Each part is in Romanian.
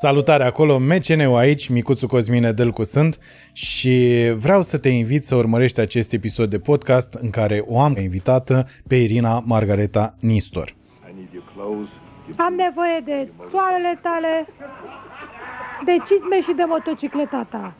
Salutare acolo, MCN-ul aici, Micuțu Cosmine Delcu sunt și vreau să te invit să urmărești acest episod de podcast în care o am invitată pe Irina Margareta Nistor. Am nevoie de soarele tale, de cizme și de motocicleta ta.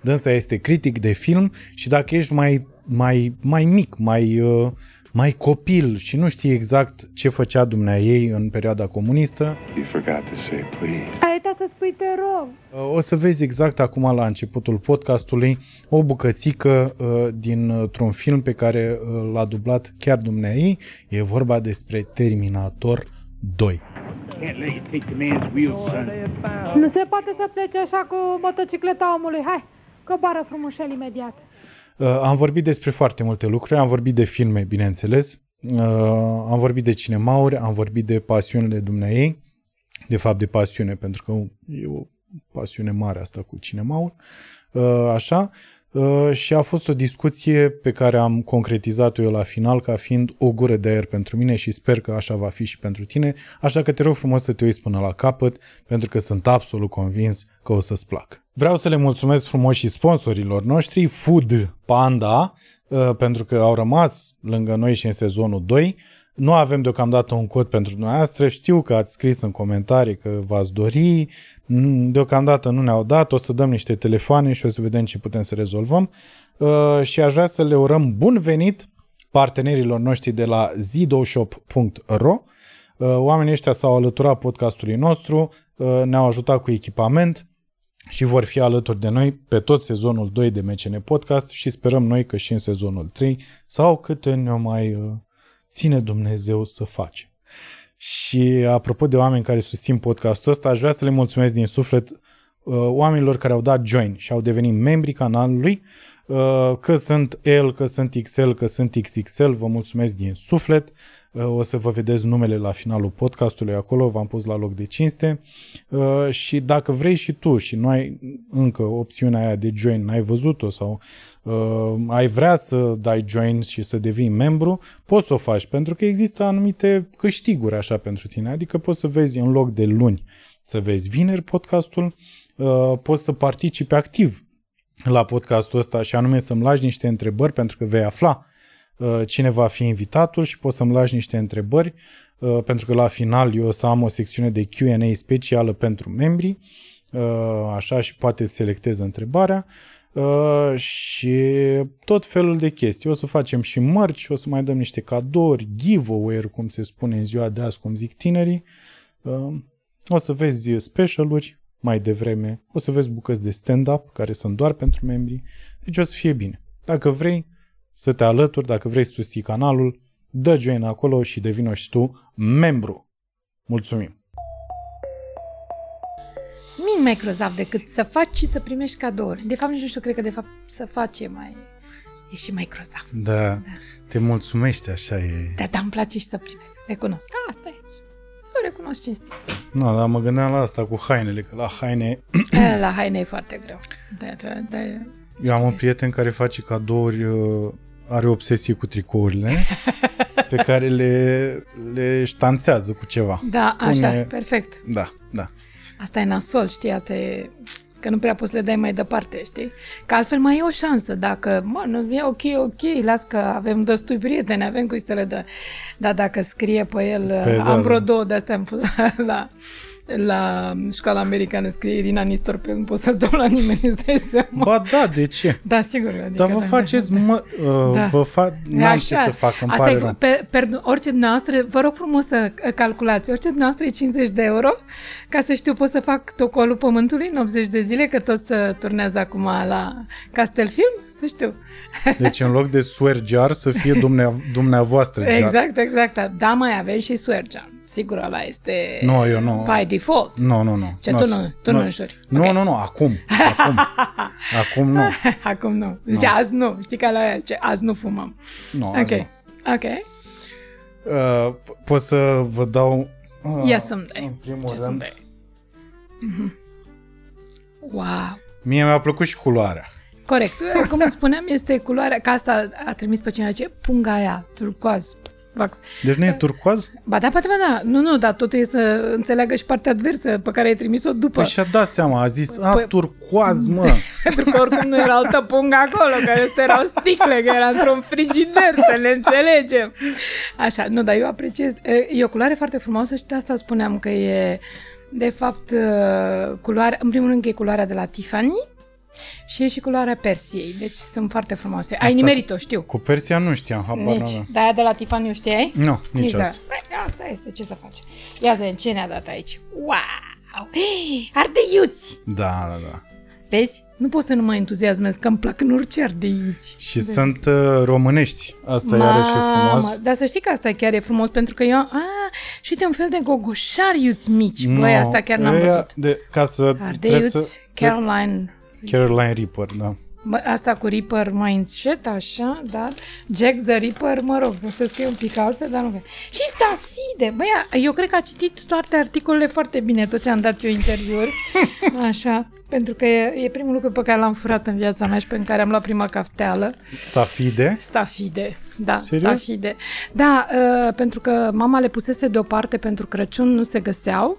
Dânsa este critic de film și dacă ești mai, mai, mai mic, mai, uh, mai copil și nu știi exact ce făcea dumnea ei în perioada comunistă, You forgot to say please. Ai uitat să spui te rog. uh, o să vezi exact acum la începutul podcastului o bucățică uh, dintr-un film pe care uh, l-a dublat chiar dumnea ei. E vorba despre Terminator 2. Can't let you take the man's wheels, son. Nu se poate să plece așa cu motocicleta omului. Hai, coboară frumușel imediat. Uh, am vorbit despre foarte multe lucruri, am vorbit de filme, bineînțeles, uh, am vorbit de cinemauri, am vorbit de pasiunile dumneai, de fapt de pasiune, pentru că e o pasiune mare asta cu cinemaul, uh, așa, uh, și a fost o discuție pe care am concretizat-o eu la final ca fiind o gură de aer pentru mine și sper că așa va fi și pentru tine, așa că te rog frumos să te uiți până la capăt, pentru că sunt absolut convins că o să-ți placă. Vreau să le mulțumesc frumos și sponsorilor noștri, Food Panda, uh, pentru că au rămas lângă noi și în sezonul 2. Nu avem deocamdată un cod pentru dumneavoastră. Știu că ați scris în comentarii că v-ați dori. Mm, Deocamdată nu ne-au dat. O să dăm niște telefoane și o să vedem ce putem să rezolvăm. Uh, Și aș vrea să le urăm bun venit partenerilor noștri de la zidoshop.ro. Uh, Oamenii ăștia s-au alăturat podcastului nostru, uh, ne-au ajutat cu echipament și vor fi alături de noi pe tot sezonul 2 de MCN Podcast și sperăm noi că și în sezonul 3 sau cât ne-o mai uh, ține Dumnezeu să facem. Și apropo de oameni care susțin podcastul ăsta, aș vrea să le mulțumesc din suflet uh, oamenilor care au dat join și au devenit membri canalului, uh, că sunt L, că sunt XL, că sunt XXL, vă mulțumesc din suflet. Uh, O să vă vedeți numele la finalul podcastului acolo, v-am pus la loc de cinste. Uh, Și dacă vrei și tu și nu ai încă opțiunea aia de join, n-ai văzut-o sau uh, ai vrea să dai join și să devii membru, poți să o faci, pentru că există anumite câștiguri așa pentru tine. Adică poți să vezi în loc de luni, să vezi vineri podcastul, uh, poți să participi activ la podcastul ăsta și anume să-mi lași niște întrebări pentru că vei afla uh, cine va fi invitatul și poți să-mi lași niște întrebări uh, pentru că la final eu o să am o secțiune de Q&A specială pentru membri uh, așa și poate îți selectez întrebarea uh, și tot felul de chestii. O să facem și mărci, o să mai dăm niște cadouri, giveaway cum se spune în ziua de azi, cum zic tinerii. Uh, o să vezi specialuri mai devreme, o să vezi bucăți de stand-up care sunt doar pentru membri, deci o să fie bine. Dacă vrei să te alături, dacă vrei să susții canalul, dă join acolo și devină și tu membru. Mulțumim! Min Microsoft decât să faci și să primești cadouri. De fapt, nici nu știu, cred că de fapt să faci e mai... E și Microsoft. Da, te mulțumește, așa e. Da, dar îmi place și să primesc. Recunosc. Asta e. Eu recunosc cinstit. Nu, dar mă gândeam la asta cu hainele, că la haine... La haine e foarte greu. Da, da, da. Eu am un prieten care face cadouri, uh, are obsesie cu tricourile, pe care le, le ștanțează cu ceva. Da, așa, Pune- perfect. Da, da. Asta e nasol, știi, asta e... Că nu prea poți să le dai mai departe, știi? Că altfel mai e o șansă, dacă, mă, nu e ok, ok, las că avem destui prieteni, avem cui să le dă. Dar dacă scrie pe el, Păi am da, vreo da. două de-astea am pus la, la școala americană, scrie Irina Nistor, pe nu pot să-l dau la nimeni, îți dai seama. Ba da, de ce? Da, sigur. Adică, Dar vă da, faceți, da, da. mă, uh, Da. vă fac, n-am ce să fac, îmi Asta pare e, rău. pe, per, orice dumneavoastră, vă rog frumos să calculați, orice dumneavoastră e 50 de euro, ca să știu, pot să fac tocolul pământului în 80 de zile, că tot se turnează acum la Castelfilm, să știu. Deci în loc de swear jar să fie dumnea, dumneavoastră jar. Exact, exact. Da, mai aveți și swergean. Sigur, ăla este Nu, eu nu. by default. Nu, nu, nu. Ce, tu nu- tu nu înșuri. Nu, Ok. nu, nu, acum. Acum. acum nu. Acum nu. Și azi nu. Știi că la aia zice, azi nu fumăm. Nu, azi ok. nu. Ok. Uh, p- pot să vă dau... Uh, Ia să-mi dai. În primul Ce rând, să-mi dai? Mhm. Wow. mie mi-a plăcut și culoarea. Corect. Cum îți spuneam, este culoarea, ca asta a trimis pe cineva ce punga aia, turcoaz. Vax. Deci nu e turcoaz? Ba da, poate, ba da. Nu, nu, dar totul e să înțeleagă și partea adversă pe care ai trimis-o după. Păi și-a dat seama, a zis, a, Păi- turcoaz, mă. Pentru că oricum nu era altă pungă acolo, care astea erau sticle, că era într-un frigider, să ne înțelegem. Așa, nu, dar eu apreciez. E e o culoare foarte frumoasă și de asta spuneam că e, de fapt, uh, culoare, în primul rând că e culoarea de la Tiffany și e și culoarea Persiei, deci sunt foarte frumoase. Ai nimerit-o, știu. Cu Persia nu știam, habar Nici, n-aveam. dar aia de la Tiffany o știai? Nu, nici de- asta. Păi, asta este, ce să faci. Ia să vedem ce ne-a dat aici. Wow! Ardeiuți! Da, da, da. Vezi? Nu pot să nu mă entuziasmez, că îmi plac în orice ardeiuți. Și sunt uh, românești. Asta e iarăși e frumos. Dar să știi că asta chiar e frumos, pentru că eu... A, și uite un fel de gogoșari iuți mici. Băi, No, asta chiar n-am ăia văzut. De, ca să trebuie Ardeiuți, să... Caroline... Caroline Reaper, da. Bă, asta cu Reaper Mindset, așa, da? Jack the Reaper, mă rog, o să scrie un pic altfel, dar nu cred. Și Stafide, băia, eu cred că a citit toate articolele foarte bine, tot ce am dat eu interviuri, așa, pentru că e, e primul lucru pe care l-am furat în viața mea și pe care am luat prima cafteală. Stafide. Stafide, da, Serios? stafide. Da, uh, pentru că mama le pusese deoparte pentru Crăciun, nu se găseau.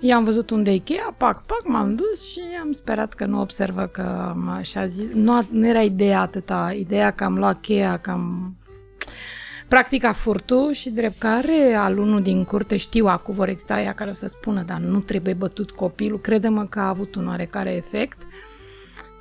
Eu am văzut unde e Ikea, pac, pac, m-am dus și am sperat că nu observă că m- și-a zis, nu, a- nu era ideea atâta, ideea că am luat cheia, că am practica furtul și drept care alunul din curte știu acum vor exista ea care o să spună, dar nu trebuie bătut copilul, crede-mă că a avut un oarecare efect.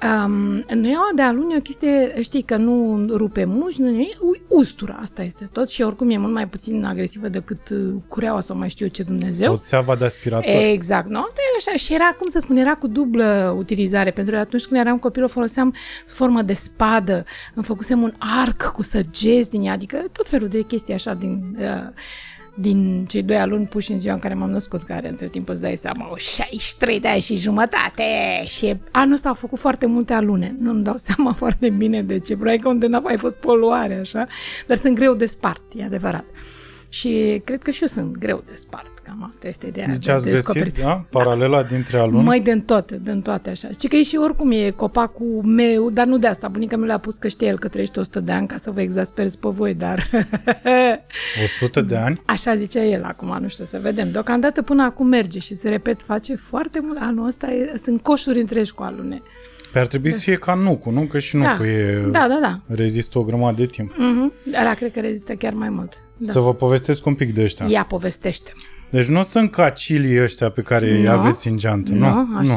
Um, nuiaua de alun e o chestie, știi, că nu rupe muș, nu e ustura, asta este tot și oricum e mult mai puțin agresivă decât uh, cureaua sau mai știu eu ce Dumnezeu. Sau țeava de aspirator. Exact, nu? Asta era așa și era, cum să spun, era cu dublă utilizare, pentru că atunci când eram copil o foloseam sub formă de spadă, îmi făcusem un arc cu săgeți din ea, adică tot felul de chestii așa din... Uh, din cei doi aluni puși în ziua în care m-am născut, care între timp îți dai seama, o 63 de ani și jumătate și anul ăsta au făcut foarte multe alune. Nu-mi dau seama foarte bine de ce, probabil că unde n-a mai fost poluare, așa, dar sunt greu de spart, e adevărat. Și cred că și eu sunt greu de spart, cam asta este ideea. Deci de ați găsit descoperit. da? paralela dintre alun. Mai din toate, din toate așa. Și că e și oricum e copacul meu, dar nu de asta. Bunica mi l-a pus că știe el că trăiește 100 de ani ca să vă exasperez pe voi, dar 100 de ani. așa zicea el acum, nu știu, să vedem. Deocamdată până acum merge și se repet, face foarte mult. Anul ăsta e, sunt coșuri întregi cu alune. Pe ar trebui să fie ca nucul, nu? Că și nucul e... da, da, da. Rezistă o grămadă de timp. Mhm. Ăla cred că rezistă chiar mai mult. Da. Să vă povestesc un pic de ăștia. Ia povestește. Deci nu sunt ca chilii ăștia pe care îi Nu. aveți în geantă. Nu, Nu, așa.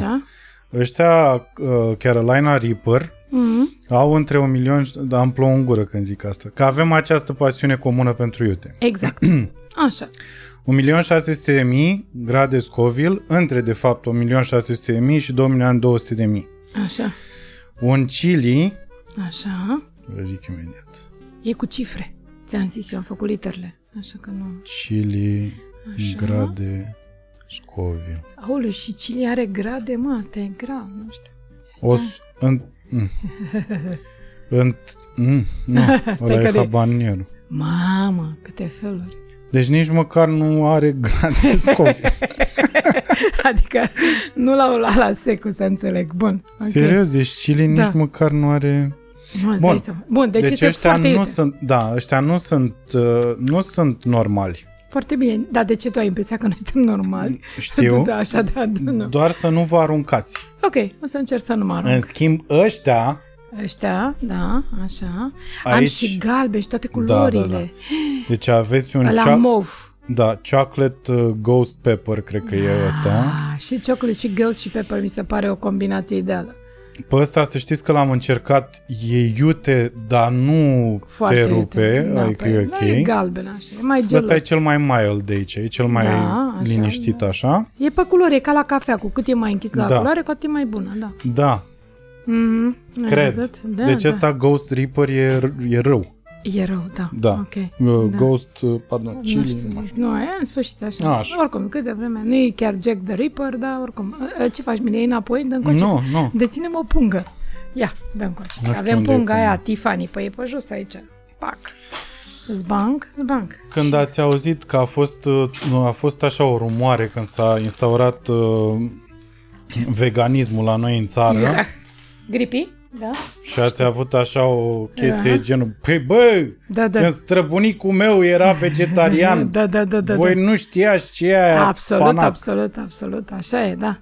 Nu. Ăștia, uh, Carolina Reaper, Mhm. au între un milion... și- Da, îmi plouă în gură când zic asta. Că avem această pasiune comună pentru iute. Exact. Așa. 1.600.000 grade Scoville, între de fapt 1.600.000 și 2.200.000. Așa. Un chili, Așa. vă zic imediat, E cu cifre. Ți-am zis, eu am făcut literele. Așa că nu... chili grade Scoville. Aoleu, și Chile are grade, mă, asta e grav, nu știu. O, s- în, mm. în, mm, nu, Stai ăla e că de- habanierul. Mamă, câte feluri. Deci nici măcar nu are grade Scoville. Adică nu la la, la secu să înțeleg. Bun. ok. Serios, deci chili Da. nici măcar nu are... Nu, îți Bun. dai seama. Bun, deci, Deci, este ăștia foarte nu iute. sunt, da, ăștia nu sunt, uh, nu sunt normali. Foarte bine. Dar de ce tu ai impresia că noi suntem normali? Știu. Da, așa, da, da, nu. Doar să nu vă aruncați. Ok, o să încerc să nu mă În arunc. schimb, ăștia, Ăștia, da, așa. Am Aici- și galbe și toate da, da, culorile. da. Deci aveți un La cea- mov. da, chocolate uh, ghost pepper, cred că e ăsta. Ah, și chocolate și ghost și pepper mi se pare o combinație ideală. Pe ăsta să știți că l-am încercat, e iute, dar nu Foarte te iute. rupe, Da, adică păi, e Da, e ok. galben așa, e mai gelos. Ăsta e cel mai mild de aici, e cel mai Da, așa, liniștit da. așa. E pe culori, e ca la cafea, cu cât e mai închis la Da. culoare, cu atât e mai bună, da. Da, Mm-hmm. Ai cred. văzut? Da, deci da. ăsta Ghost Reaper e, r- e rău. E rău, da. Da. Ok. Uh, da. Ghost, uh, pardon, Nu chili. știu, nu mai știu. nu, e în sfârșit așa. Așa. Oricum, câte vreme. Nu e chiar Jack the Ripper, dar oricum. A, a, Ce faci, mine? Iei înapoi? Dă încoace? Nu, nu. Deținem o pungă. Ia, dă încoace. Nu știu Avem unde e punga punga. aia, Tiffany, păi e pe jos aici. Pac. Zbanc, zbanc. Când ați auzit că a fost, uh, a fost așa o rumoare când s-a instaurat uh, veganismul la noi în țară, Ah, Gripi? Da? Și ați avut așa o chestie Aha. genul, păi bă, Da, da. când străbunicul meu era vegetarian, Da, da, da, da. voi da. nu știați ce e aia Absolut, panac. absolut, absolut. Așa e, da.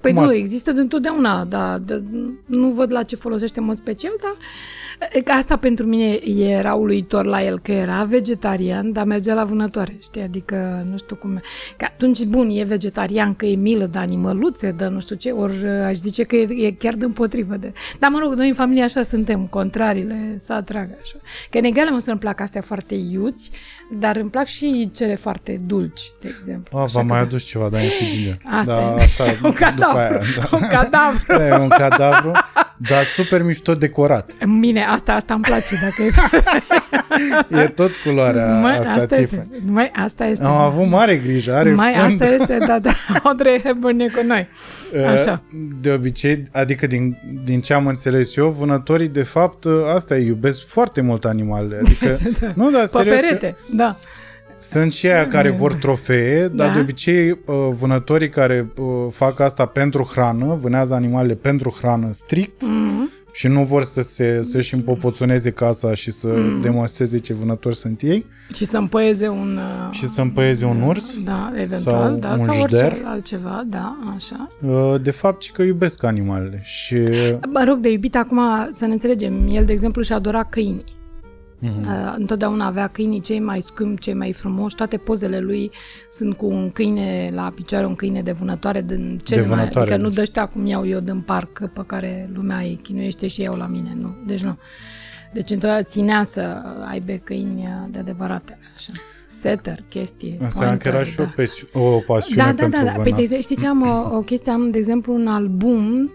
Păi Cum nu, asta? există de întotdeauna, dar de, nu văd la ce folosește în mod special, dar e, că asta pentru mine era uluitor la el, că era vegetarian, dar mergea la vânătoare, știi? Adică nu știu cum... Că atunci, bun, e vegetarian, că e milă de animăluțe, de nu știu ce, ori aș zice că e, e chiar de împotrivă de... Dar mă rog, noi în familie așa suntem, contrariile să atragă așa. Că în egală măsură îmi plac astea foarte iuți, dar îmi plac și cele foarte dulci, de exemplu. A, Așa v-am că mai da. adus ceva, dar e infigiliu. Asta da, e. asta Un după cadavru. aia, da. Un cadavru. Da, e un cadavru, dar super mișto decorat. Bine, asta, asta îmi place, dacă e... E tot culoarea Mai, asta, asta tipă. este. Mai, asta este. Am avut mare grijă, are Mai, fund. asta este, da, da. Audrey Hepburn e cu noi. Așa. De obicei, adică din, din ce am înțeles eu, vânătorii de fapt asta e, iubesc foarte mult animalele. Adică, nu, dar Pe serios, perete, da. sunt și aia care vor trofee, dar Da. de obicei uh, vânătorii care uh, fac asta pentru hrană, vânează animalele pentru hrană strict Mhm. Și nu vor să se, să-și împopoțoneze casa și să Mhm. demonstreze ce vânători sunt ei Și să împăieze un... uh, și să împăieze un urs. Da, eventual, sau da, un sau orice jder. altceva, da, așa. Uh, De fapt, și că iubesc animalele și Mă rog, de iubit acum să ne înțelegem. El, de exemplu, și adora câinii. Mhm. Uh, întotdeauna avea câinii cei mai scumpi, cei mai frumoși. Toate pozele lui sunt cu un câine la picioare, un câine de vânătoare din cele mai... vânătoare, Adică nu deci. de ăștia cum iau eu din parc pe care lumea îi chinuiește și iau la mine. Nu, deci nu. Deci întotdeauna ținea să aibă câini de adevărate. Așa. Setter, chestii. înseamnă că era pointer, și o, da. pasio- o pasiune Da, da, pentru da, da. Păi, vânat. de exemplu, știi ce am o, o chestie? Am, de exemplu, un album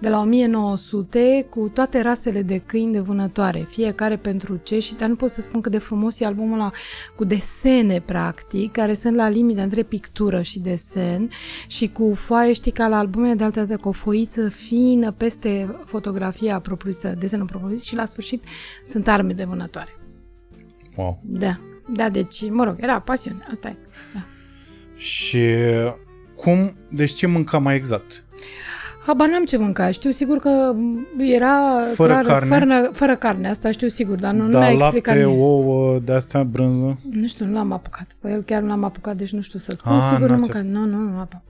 de la 1900 cu toate rasele de câini de vânătoare, fiecare pentru ce și dar nu pot să spun cât de frumos e albumul ăla cu desene, practic, care sunt la limită între pictură și desen și cu foaie, știi, ca la albume de altă dată, cu o foiță fină peste fotografia propriu-zisă, desenul propriu-zis și la sfârșit sunt arme de vânătoare. Wow. Da. Da, deci, mă rog, era pasiune, asta e. Da. Și cum, deci ce mânca mai exact? Habar n-am ce mânca. Știu sigur că era Fără clar, carne? Fără, fără carne, asta știu sigur, dar nu, nu da, mi-a explicat lapte, mie. ouă, de astea, brânză? Nu știu, nu l-am apucat. Pe el chiar nu l-am apucat, deci nu știu să spun. Ah, sigur nu n-ați- mâncat. Nu, nu, nu l-am apucat.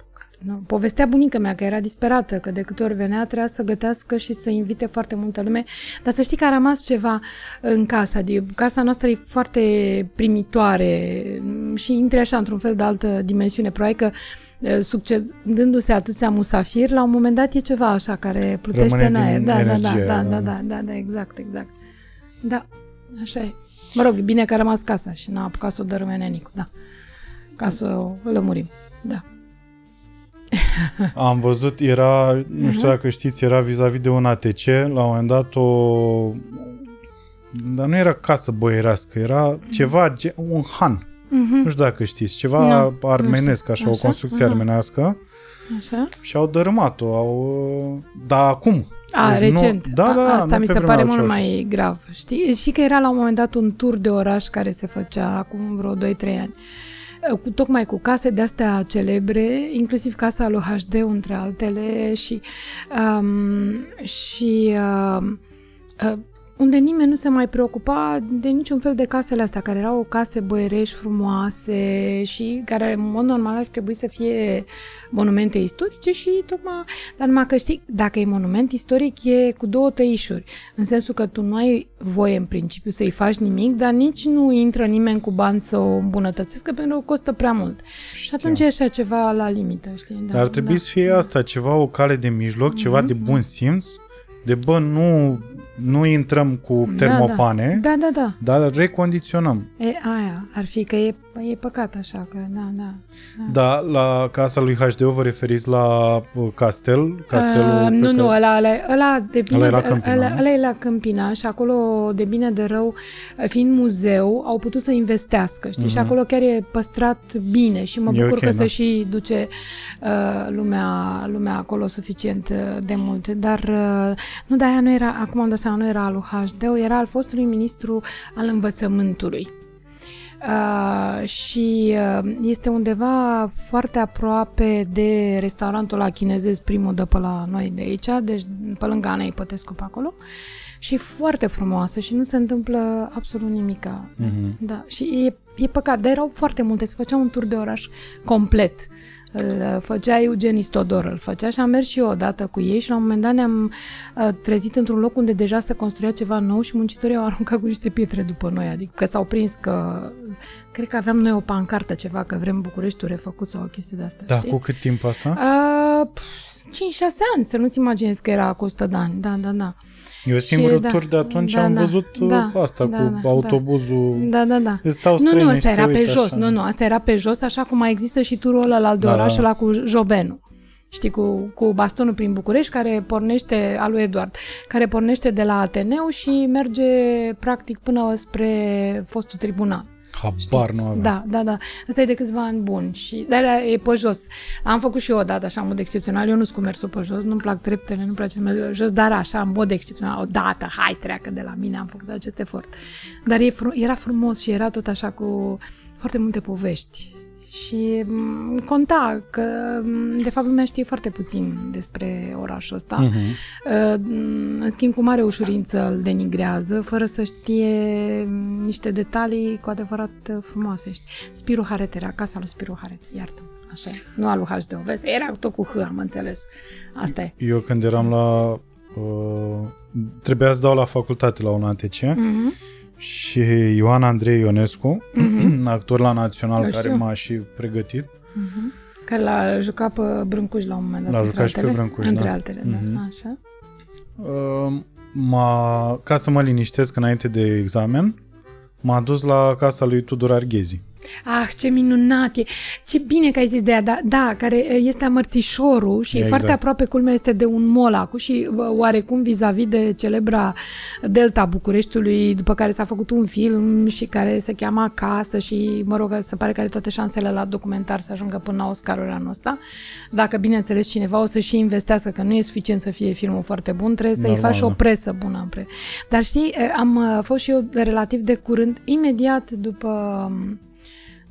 Nu. Povestea bunica mea că era disperată, că de câte ori venea trebuia să gătească și să invite foarte multă lume. Dar să știi că a rămas ceva în casa. Adică casa noastră e foarte primitoare și intri așa într-un fel de altă dimensiune. Probabil că eh, succedându-se atâția musafiri, la un moment dat e ceva așa care plutește Rămâne în din aer. Da, da, da, energie, da, da. da, da, da, da, exact, exact. Da, așa e. Mă rog, e bine că a rămas casa și n-a apucat să o dărâme nenicu, da. Ca să o lămurim, da. Am văzut, era, nu știu dacă știți, era vis-a-vis de un ATC, la un moment dat o... Dar nu era casă boierească, era ceva, ge- un han. Nu știu dacă știți, ceva Nu, nu armenesc, știu. așa, o Așa? construcție Aha. armenească Așa? și au dărâmat-o, au... Dar acum. A, Deci nu- recent. da, da, A, Asta nu mi pe se vremea pare lui mult Ceaușescu. mai grav. Știi? Și că era la un moment dat un tur de oraș care se făcea acum vreo 2-3 ani. Cu, tocmai cu case de astea celebre, inclusiv casa lui HD, între altele, și, um, și uh, uh, unde nimeni nu se mai preocupa de niciun fel de casele astea, care erau case băierești frumoase și care, în mod normal, ar trebui să fie monumente istorice și tocmai... Dar numai că știi, dacă e monument istoric, e cu două tăișuri. În sensul că tu nu ai voie, în principiu, să-i faci nimic, dar nici nu intră nimeni cu bani să o îmbunătățească pentru că costă prea mult. Și atunci e așa ceva la limită, știi? Da, Dar ar trebui da. să fie asta, ceva, o cale de mijloc, ceva de bun simț, de bă, nu, nu intrăm cu termopane, Da, da, da. da. dar recondiționăm. E aia, ar fi că e, e păcat așa, că da, da. Da, la casa lui HDO vă referiți la uh, castel? Castelul Uh, pe nu, care- nu, ăla, ăla, ăla de bine, Ăla e la de- Câmpina, ăla, nu? ăla e la Câmpina și acolo de bine de rău, fiind muzeu, au putut să investească, știi, și acolo chiar e păstrat bine și mă Mhm. E bucur ok, că da. se și duce uh, lumea, lumea acolo suficient uh, de mult, dar uh, nu, de aia nu era, acum am dat seama, nu era al lui HDO, era al fostului ministru al învățământului. Uh, și uh, este undeva foarte aproape de restaurantul la chinezez, primul de pe la noi de aici, deci pe lângă Ana Ipătescu pe acolo. Și e foarte frumoasă și nu se întâmplă absolut nimica. Mhm. Da, și e, e păcat, dar erau foarte multe, se făcea un tur de oraș complet. Îl făcea Eugen Stodor, îl făcea și am mers și eu odată cu ei și la un moment dat ne-am uh, trezit într-un loc unde deja se construia ceva nou și muncitorii au aruncat cu niște pietre după noi, adică că s-au prins că cred că aveam noi o pancartă ceva, că vrem Bucureștiul refăcut sau o chestie de asta, Da, știi? cu cât timp asta? Uh, 5-6 ani, să nu-ți imaginezi că era cu 100 de ani, da, da, da. Eu singurul da, tur de atunci da, am da, văzut da, uh, asta da, cu da, autobuzul. Da, da, da. Îți stau Nu, străini nu, și asta se era pe uită jos. așa. Nu, nu, asta era pe jos, așa cum mai există și turul ăla al de Da, oraș, da. ăla cu Jobenu. Știi, cu, cu bastonul prin București, care pornește, al lui Eduard, care pornește de la Ateneu și merge practic până spre fostul tribunal. Habar nu aveam. Da, da, da. Asta e de câțiva ani bun. Și, dar era- e pe jos. Am făcut și eu odată așa în mod excepțional. Eu nu sunt cu mersul pe jos, nu-mi plac treptele, nu-mi place să merg pe jos, dar așa, în mod excepțional, odată, hai, treacă de la mine, am făcut acest efort. Dar e, fru- era frumos și era tot așa cu foarte multe povești. Și m, conta că, m, de fapt, lumea știe foarte puțin despre orașul ăsta. Mhm. Uh, În schimb, cu mare ușurință îl denigrează, fără să știe mm, niște detalii cu adevărat uh, frumoase. știi. Spiru Haret era casa lui Spiru Haret, iartă Așa e. Nu al lui HDO, vezi? Era tot cu H, am înțeles. Asta e. Eu când eram la... Uh, trebuia să dau la facultate la un ATC Mhm. Și Ioana Andrei Ionescu, actor la Național Îl care știu. m-a și pregătit, Care l-a jucat pe Brâncuș la un moment dat. L-a între jucat și pe altele. Brâncuș, Între da. altele, Mhm. da. Așa. uh, m-a, ca să mă liniștesc înainte de examen, m-a dus la casa lui Tudor Arghezi. Ah, ce minunat e! Ce bine că ai zis de ea, da, da care este amărțișorul și Exact. e foarte aproape, culmea este de un mol acum și bă, oarecum vis-a-vis de celebra Delta Bucureștiului, după care s-a făcut un film și care se cheamă Acasă și, mă rog, se pare că are toate șansele la documentar să ajungă până la Oscarul anul ăsta. Dacă, bineînțeles, cineva o să și investească, că nu e suficient să fie filmul foarte bun, trebuie să-i Normal, faci o da. presă bună. în Pre... Dar știi, am uh, fost și eu relativ de curând, imediat după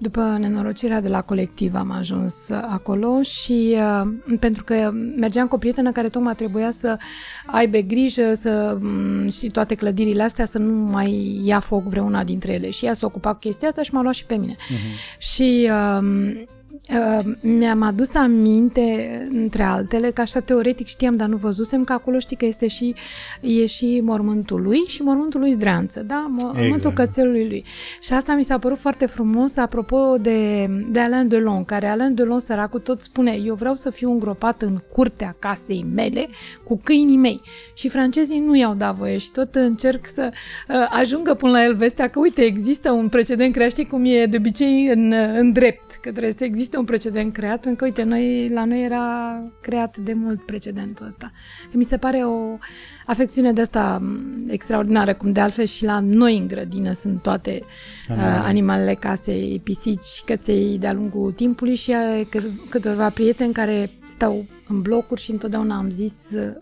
după nenorocirea de la colectiv am ajuns acolo și uh, pentru că mergeam cu o prietenă care tocmai trebuia să aibă grijă să mm, știi toate clădirile astea să nu mai ia foc vreuna dintre ele și ea s-a ocupat cu chestia asta și m-a luat și pe mine. Uh-huh. Și uh, Uh, mi-am adus aminte, între altele, că așa teoretic știam, dar nu văzusem, că acolo știi că este și, e și mormântul lui și mormântul lui Zdreanță, da? Mormântul Exact. cățelului lui. Și asta mi s-a părut foarte frumos, apropo de, de Alain Delon, care Alain Delon, săracul, tot spune, eu vreau să fiu îngropat în curtea casei mele cu câinii mei. Și francezii nu i-au dat voie și tot încerc să uh, ajungă până la el vestea că, uite, există un precedent creat, știi cum e de obicei în, în drept, că trebuie să existe un precedent creat, pentru că, uite, noi, la noi era creat de mult precedentul ăsta. Că mi se pare o afecțiune de asta m, extraordinară, cum de altfel și la noi în grădină sunt toate uh, animalele casei, pisici, căței de-a lungul timpului și uh, câ- câteva prieteni care stau în blocuri și întotdeauna am zis uh,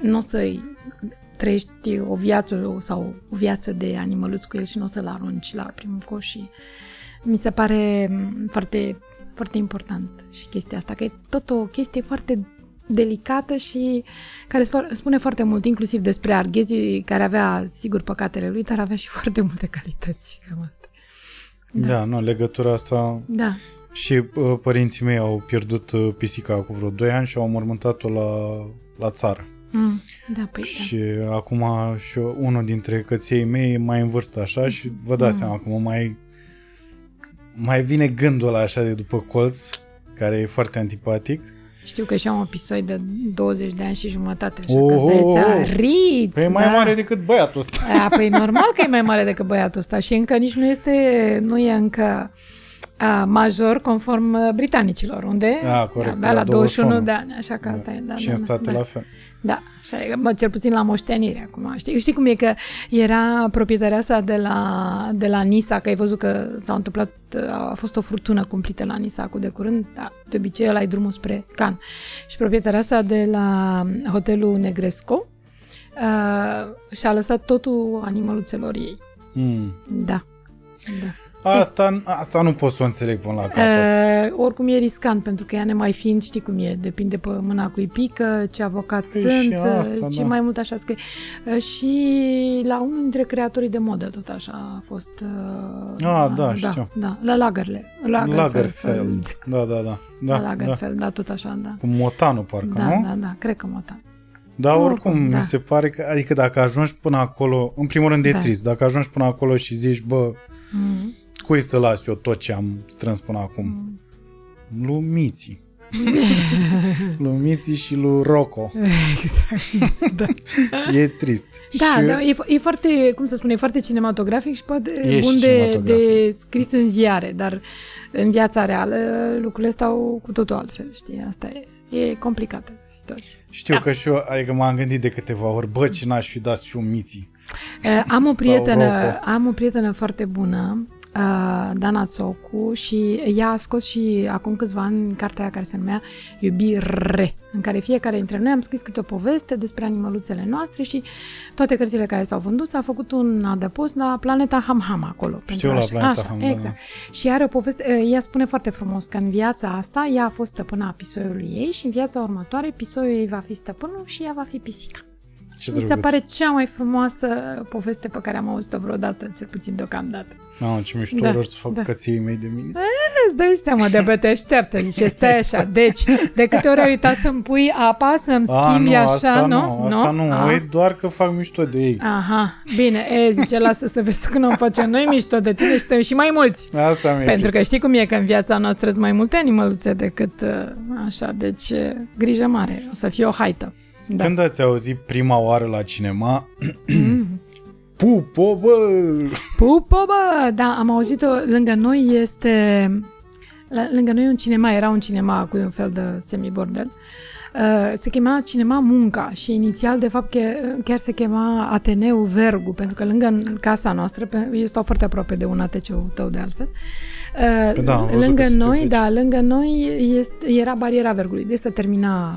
nu o să-i trăiești o viață sau o viață de animăluț cu el și nu o să-l arunci la primul coș și mi se pare m, foarte, foarte important și chestia asta, că e tot o chestie foarte delicată și care sfo- spune foarte mult, inclusiv despre Arghezi, care avea, sigur, păcatele lui, dar avea și foarte multe calități, cam asta. Da, da nu, legătura asta... Da, Și uh, părinții mei au pierdut uh, pisica cu vreo 2 ani și au mormântat-o la, la țară. mm, da, păi Și acum și eu, unul dintre căției mei e mai în vârstă așa și vă dați Mm. seama cum mai mai vine gândul ăla așa de după colț care e foarte antipatic. da. Știu că și am un episod de 20 de ani și jumătate, așa Oh, că asta oh, este oh. ariț. Păi e mai da. mare decât băiatul ăsta. A, păi normal că e mai mare decât băiatul ăsta și încă nici nu este, nu e încă a, major conform uh, britanicilor, unde A, corect, abia la la 21 21 de ani, așa că asta e. Da, și da, în state da, la fel. Da, așa e, mă, cel puțin la moștenire acum. Știi, știi cum e că era proprietăreasa de la, de la Nisa, că ai văzut că s-a întâmplat, a fost o furtună cumplită la Nisa cu de curând, da, de obicei ăla e drumul spre Can. Și proprietăreasa de la hotelul Negresco uh, și-a lăsat totul animăluțelor ei. Mm. Da, da. Asta, asta nu pot să o înțeleg până la capăt. Uh, oricum e riscant, pentru că ea nemai fiind, știi cum e, depinde pe mâna cui pică, ce avocați Păi sunt, și asta, uh, ce da. mai mult așa scrie. Uh, și la unul dintre creatorii de modă, tot așa, a fost... Uh, Ah, da, da, știu. Da, la Lagerle. Lagerfeld. Da, da, da. Da, Da, la da. Lagerfeld, da. tot așa, da. Cu motanul, parcă, Da, nu? da, da, cred că Motan. Dar Oricum, oricum, da. mi se pare că, adică dacă ajungi până acolo, în primul rând e Da. trist, dacă ajungi până acolo și zici, bă, Mm. Cui să las eu tot ce am strâns până acum? Mm. Lumiții. Lumiții și lui Rocco. Exact, da. E trist. Da, și da, e, fo- e foarte, cum să spun, e foarte cinematografic și poate E și bun de, cinematografic. de scris în ziare, dar în viața reală lucrurile stau cu totul altfel, știi? Asta e, e complicată situația. Știu că și eu, adică m-am gândit de câteva ori, bă, ce n-aș fi dat și un miții. Uh, Am o prietenă, Rocco. am o prietenă foarte bună, uh, Dana Socu, și ea a scos și acum câțiva ani cartea aia care se numea Iubire, în care fiecare dintre noi am scris câte o poveste despre animăluțele noastre și toate cărțile care s-au vândut s-a făcut un adăpost la Planeta Ham Ham acolo. Știu, pentru la așa. Planeta așa, Ham, da, exact. Și are o poveste, ea spune foarte frumos că în viața asta ea a fost stăpâna pisoiului ei și în viața următoare pisoiul ei va fi stăpânul și ea va fi pisica. Ce Mi se drăguț. pare cea mai frumoasă poveste pe care am auzit-o vreodată, cel puțin deocamdată. Mamă, ce mișto Da, da, să fac da. da. căției mei de mine. Îți dai seama, de te așteaptă, zice, stai așa. Deci, de câte ori ai uitat să-mi pui apa, să-mi A, schimbi nu, așa, asta nu? nu, asta nu, A? e doar că fac mișto de ei. Aha, bine, e, zice, lasă să vezi tu când o facem noi mișto de tine și suntem și mai mulți. Asta mi-e Pentru că știi cum e că în viața noastră sunt mai multe animăluțe decât uh, așa, deci uh, grijă mare, o să fie o haită. Da. Când ați auzit prima oară la cinema Pupo, bă! Pupo, bă! Da, am auzit-o, lângă noi este... La, lângă noi e un cinema, era un cinema cu un fel de semibordel. Uh, se chema Cinema Munca și inițial, de fapt, che, chiar se chema Ateneu Vergu, pentru că lângă casa noastră, pe- eu stau foarte aproape de un ATC-ul tău de altfel, uh, Da, am văzut lângă că noi, sunteți. da, lângă noi este, era bariera Vergului, deci se termina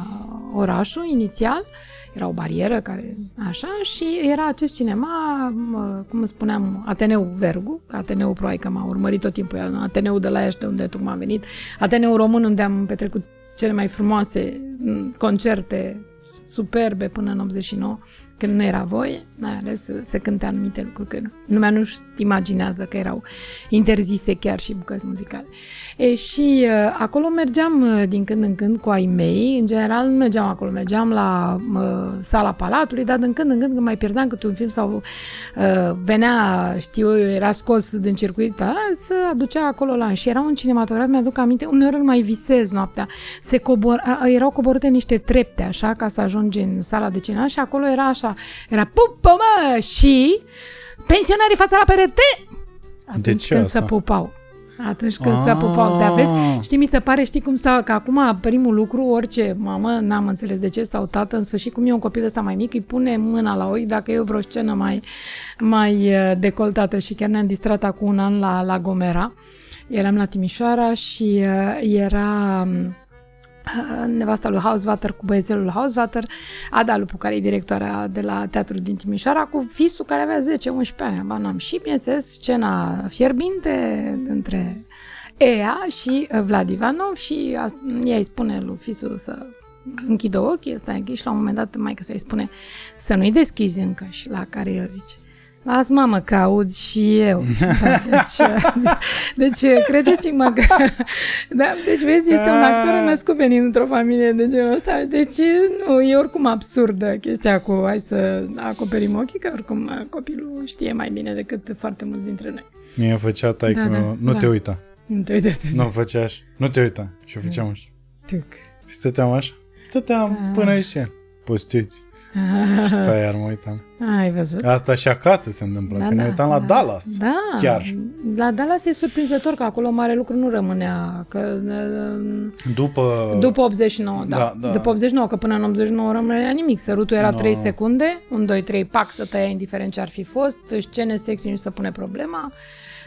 orașul inițial, era o barieră care, așa, și era acest cinema, mă, cum spuneam, Ateneu Vergu, că Ateneu probabil că m-a urmărit tot timpul, era Ateneu de la Iași, de unde tu m-am venit, Ateneu Român, unde am petrecut cele mai frumoase m, concerte superbe până în 89, când nu era voie, mai ales să se cânte anumite lucruri, că lumea nu-și imaginează că erau interzise chiar și bucăți muzicale. E, și uh, acolo mergeam uh, din când în când cu ai mei, în general nu mergeam acolo, mergeam la uh, sala Palatului, dar din când în când când mai pierdeam câte un film sau uh, venea, știu eu, era scos din circuit, da, să aducea acolo la și era un cinematograf, mi-aduc aminte, uneori îl mai visez noaptea, se cobor, a, erau coborâte niște trepte așa ca să ajungi în sala de cinema și acolo era așa, era pupă mă și pensionarii fața la perete atunci ce când asta? se pupau. Atunci când se Ah. pupau. Dar vezi, știi, mi se pare, știi cum să, că acum primul lucru, orice mamă, n-am înțeles de ce, sau tată, în sfârșit, cum e un copil ăsta mai mic, îi pune mâna la ochi dacă e vreo scenă mai, mai eh, decoltată și chiar ne-am distrat acum un an la, la Gomera. Eram la Timișoara și eh, era mm, nevasta lui Hausvater cu băiețelul lui Hausvater, Ada Lupu, care e directoarea de la teatru din Timișoara, cu fisul care avea 10-11 ani, ba n-am. Și, bineînțeles, scena fierbinte între Ea și uh, Vlad Ivanov și a- ea îi spune lui fisul să închidă ochii, stai închis și la un moment dat mai că să-i spune să nu-i deschizi încă și la care el zice Las mamă că aud și eu. Da, deci, deci credeți-mă că... Da, deci vezi, este un actor născut venind într-o familie de genul ăsta. Deci nu, e oricum absurdă chestia cu hai să acoperim ochii, că oricum copilul știe mai bine decât foarte mulți dintre noi. Mie făcea taică, Da, da, da, nu da. te uita. Nu te uitați. Nu făcea așa. Nu te uita. Și o făceam așa. Tuc. Și stăteam așa. Stăteam Da. până și el. Poți să te uiți. Și pe aia mă uitam. Ai văzut? Asta și acasă se întâmplă. Da, Când ne da, uitam la da. Dallas. Da. Chiar. La Dallas e surprinzător că acolo mare lucru nu rămânea. Că, uh, După... după 89, da. Da, da. După 89, că până în 89 rămânea nimic. Sărutul era No. 3 secunde, un 2, 3, pac, să tăia indiferent ce ar fi fost, scene sexy nu se pune problema.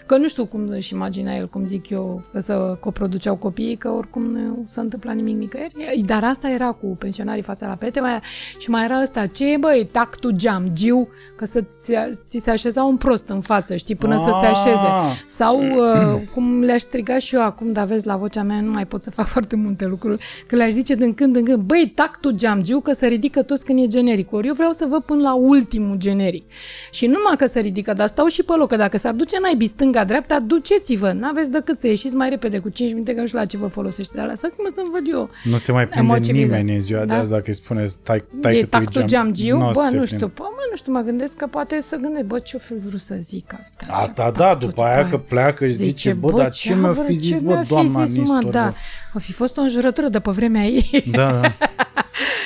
Că nu știu cum își imagina el, cum zic eu, că să coproduceau copiii, că oricum nu s-a întâmplat nimic nicăieri. Dar asta era cu pensionarii fața la pete mai, și mai era ăsta, ce e băi, tac tu geam, giu, că să ți, ți se așeza un prost în față, știi, până să se Ah. așeze. Sau uh, cum le-aș striga și eu acum, dar vezi, la vocea mea nu mai pot să fac foarte multe lucruri, că le-aș zice din când în când, băi, tac tu geam, giu, că se ridică toți când e generic. Ori eu vreau să văd până la ultimul generic. Și nu numai că se ridică, dar stau și pe loc, că dacă s-ar duce naibii stânga-dreapta, duceți-vă, n-aveți decât să ieșiți mai repede cu 5 minute, că nu știu la ce vă folosește. Dar lăsați-mă să-mi văd eu. Nu se mai prinde Emotivizat. nimeni în ziua de Da. azi dacă îi spuneți tai, tai e că tu tactul geam- geamgiu? n-o să Bă, se nu prinde. știu, bă, mă, nu știu, mă gândesc că poate să gândesc, bă, ce-o fi vrut să zic asta. Asta Și da, tactul, după aia că pleacă și zice, bă, dar ce mi-a vrut, fi zis, ce bă, mi-a fi doamna zis, mă, Nistor, da. bă? O fi fost o înjurătură de pe vremea ei. Da, da.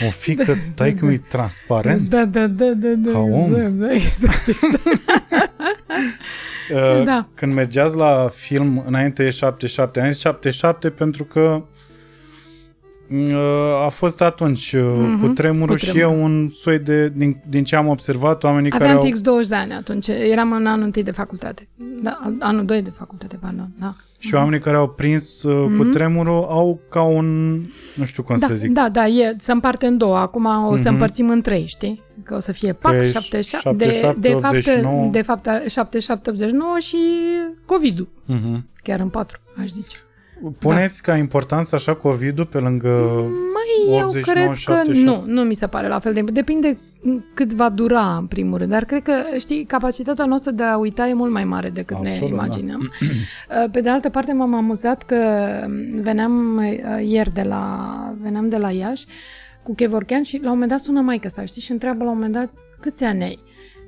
O fi că tai că e transparent. Da, da, da, da, da. Ca om. Exact, exact, exact. Uh, Da. Când mergeați la film înainte de 77, am zis 77 pentru că uh, a fost atunci mm-hmm, cu tremurul Mhm, cu și e un soi de, din, din ce am observat, oamenii care Aveam au... fix 20 de ani atunci. Eram în anul întâi de facultate. Da, anul 2 de facultate, pardon. Da. Și oamenii care au prins uh, cu tremurul au ca un, nu știu cum Mhm. Da, să zic, da, da, e, se împarte în două. Acum o să împărțim în trei, știi? Că o să fie PAC, e 77, de, 77, de, fapt, 89. de fapt 77-89 și COVID-ul. Mhm. Chiar în patru, aș zice. Puneți ca importanță așa COVID-ul pe lângă Mai eu 89, cred că 77? nu, nu mi se pare la fel de... Depinde cât va dura, în primul rând, dar cred că, știi, capacitatea noastră de a uita e mult mai mare decât Absolut, ne da. imaginăm. Pe de altă parte, m-am amuzat că veneam uh, ieri de la, veneam de la Iași cu Chevorchean și la un moment dat sună maică sa, știi, și întreabă la un moment dat câți ani ai?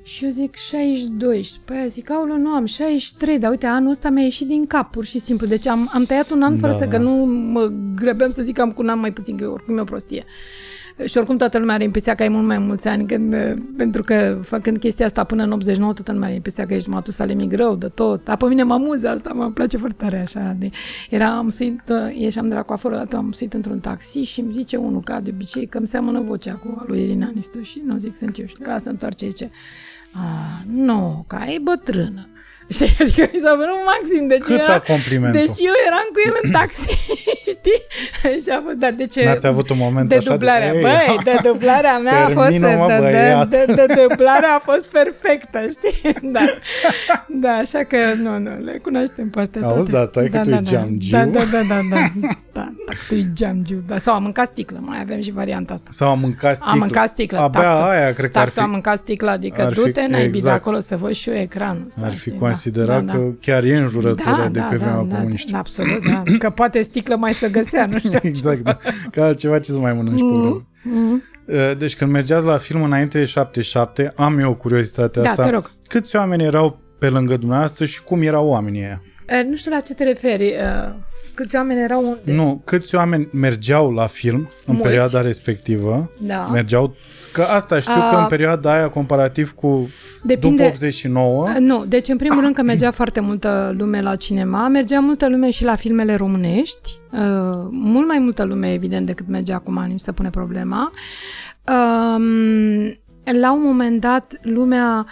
Și eu zic 62 și pe aia zic, aulă, nu, am 63, dar uite, anul ăsta mi-a ieșit din cap, pur și simplu. Deci am, am tăiat un an fără Da, să, da. că nu mă grăbeam să zic că am cu un an mai puțin, că oricum e o prostie. Și oricum toată lumea are impresia că ai mult mai mulți ani, când, uh, pentru că făcând chestia asta până în 89, toată lumea are impresia că ești Matusale migrău de tot. Dar pe mine mă amuză asta, mă place foarte tare așa. De, era, am suit, uh, ieșeam de la coaforă, la am suit într-un taxi și îmi zice unul, ca de obicei, că îmi seamănă vocea cu a lui Irina Nistu și nu zic sunt eu. Și ca să întoarce, zice, a, nu, că e bătrână. Și adică mi s-a părut maxim. Deci Cât era, a complimentul? Deci eu eram cu el în taxi, știi? Și a fost, da, deci... N-ați avut un moment de așa de, dublarea, "Ei, băi, de dublarea mea a fost, termină-mă, de, de, băiat." de, de, dublarea a fost perfectă, știi? Da, da, așa că, nu, nu, le cunoaștem pe astea Auzi, toate. da, tai că tu e geamgiu? Da, da, da, da, da, da, da, tu e geamgiu, da, sau am mâncat sticlă, mai avem și varianta asta. Sau am mâncat sticlă. Am mâncat sticlă, Abia tactul. aia cred că ar Tactul fi, am mâncat sticlă, adică ar fi- du-te, n-ai exact. de exact. acolo să văd și eu ecranul ăsta. ar fi știi? Considerat da, că da. chiar e înjurătură da, de da, pe vremea da, da, comuniștilor. da, absolut, da. Că poate sticlă mai să găsea, nu știu. exact, da. Ca altceva ce să mai mănânci pe vreme. Uh, Deci când mergeați la film înainte de 77, am eu curiozitatea Da, asta. te rog. Câți oameni erau pe lângă dumneavoastră și cum erau oamenii ăia? E, Nu știu la ce te referi. E, Câți oameni erau unde? Nu, câți oameni mergeau la film în Mulți. perioada respectivă? Da. Mergeau, că asta știu că A- în perioada aia comparativ cu Depinde- după 89, Uh, Nu, deci în primul rând că mergea foarte multă lume la cinema, mergea multă lume și la filmele românești, uh, mult mai multă lume, evident, decât mergea acum, nu se pune problema. Um, la un moment dat, lumea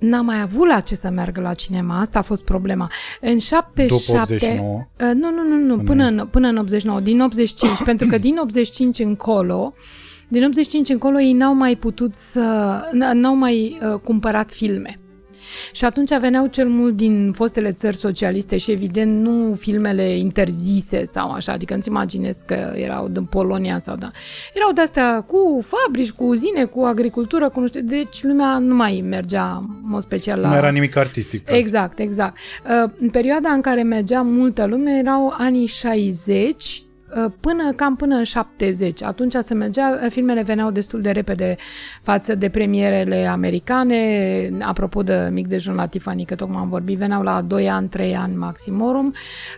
n-a mai avut la ce să meargă la cinema, asta a fost problema. În 77... După 89? Uh, nu, nu, nu, nu până, în, până în 89, din 85, pentru că din 85 încolo, din 85 încolo ei n-au mai putut să, n- n-au mai uh, cumpărat filme. Și atunci veneau cel mult din fostele țări socialiste și evident nu filmele interzise sau așa, adică nu-ți imaginezi că erau din Polonia sau da. Erau de-astea cu fabrici, cu uzine, cu agricultură, cu nu știu, deci lumea nu mai mergea în mod special la... nu era nimic artistic. practic. Exact, exact. Uh, În perioada în care mergea multă lume erau anii 60 uh, până cam până în 70. Atunci se mergea, uh, filmele veneau destul de repede față de premierele americane. Apropo de Mic dejun la Tiffany, că tocmai am vorbit, veneau la 2 ani, 3 ani maximorum.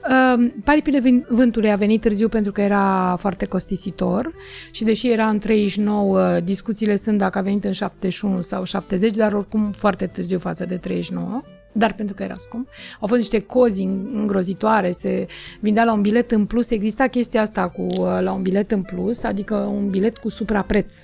Uh, Paripile Vin- Vântului a venit târziu pentru că era foarte costisitor și deși era în 39, discuțiile sunt dacă a venit în 71 sau 70, dar oricum foarte târziu față de 39 dar pentru că era scump. Au fost niște cozi îngrozitoare, se vindea la un bilet în plus, exista chestia asta cu uh, la un bilet în plus, adică un bilet cu suprapreț.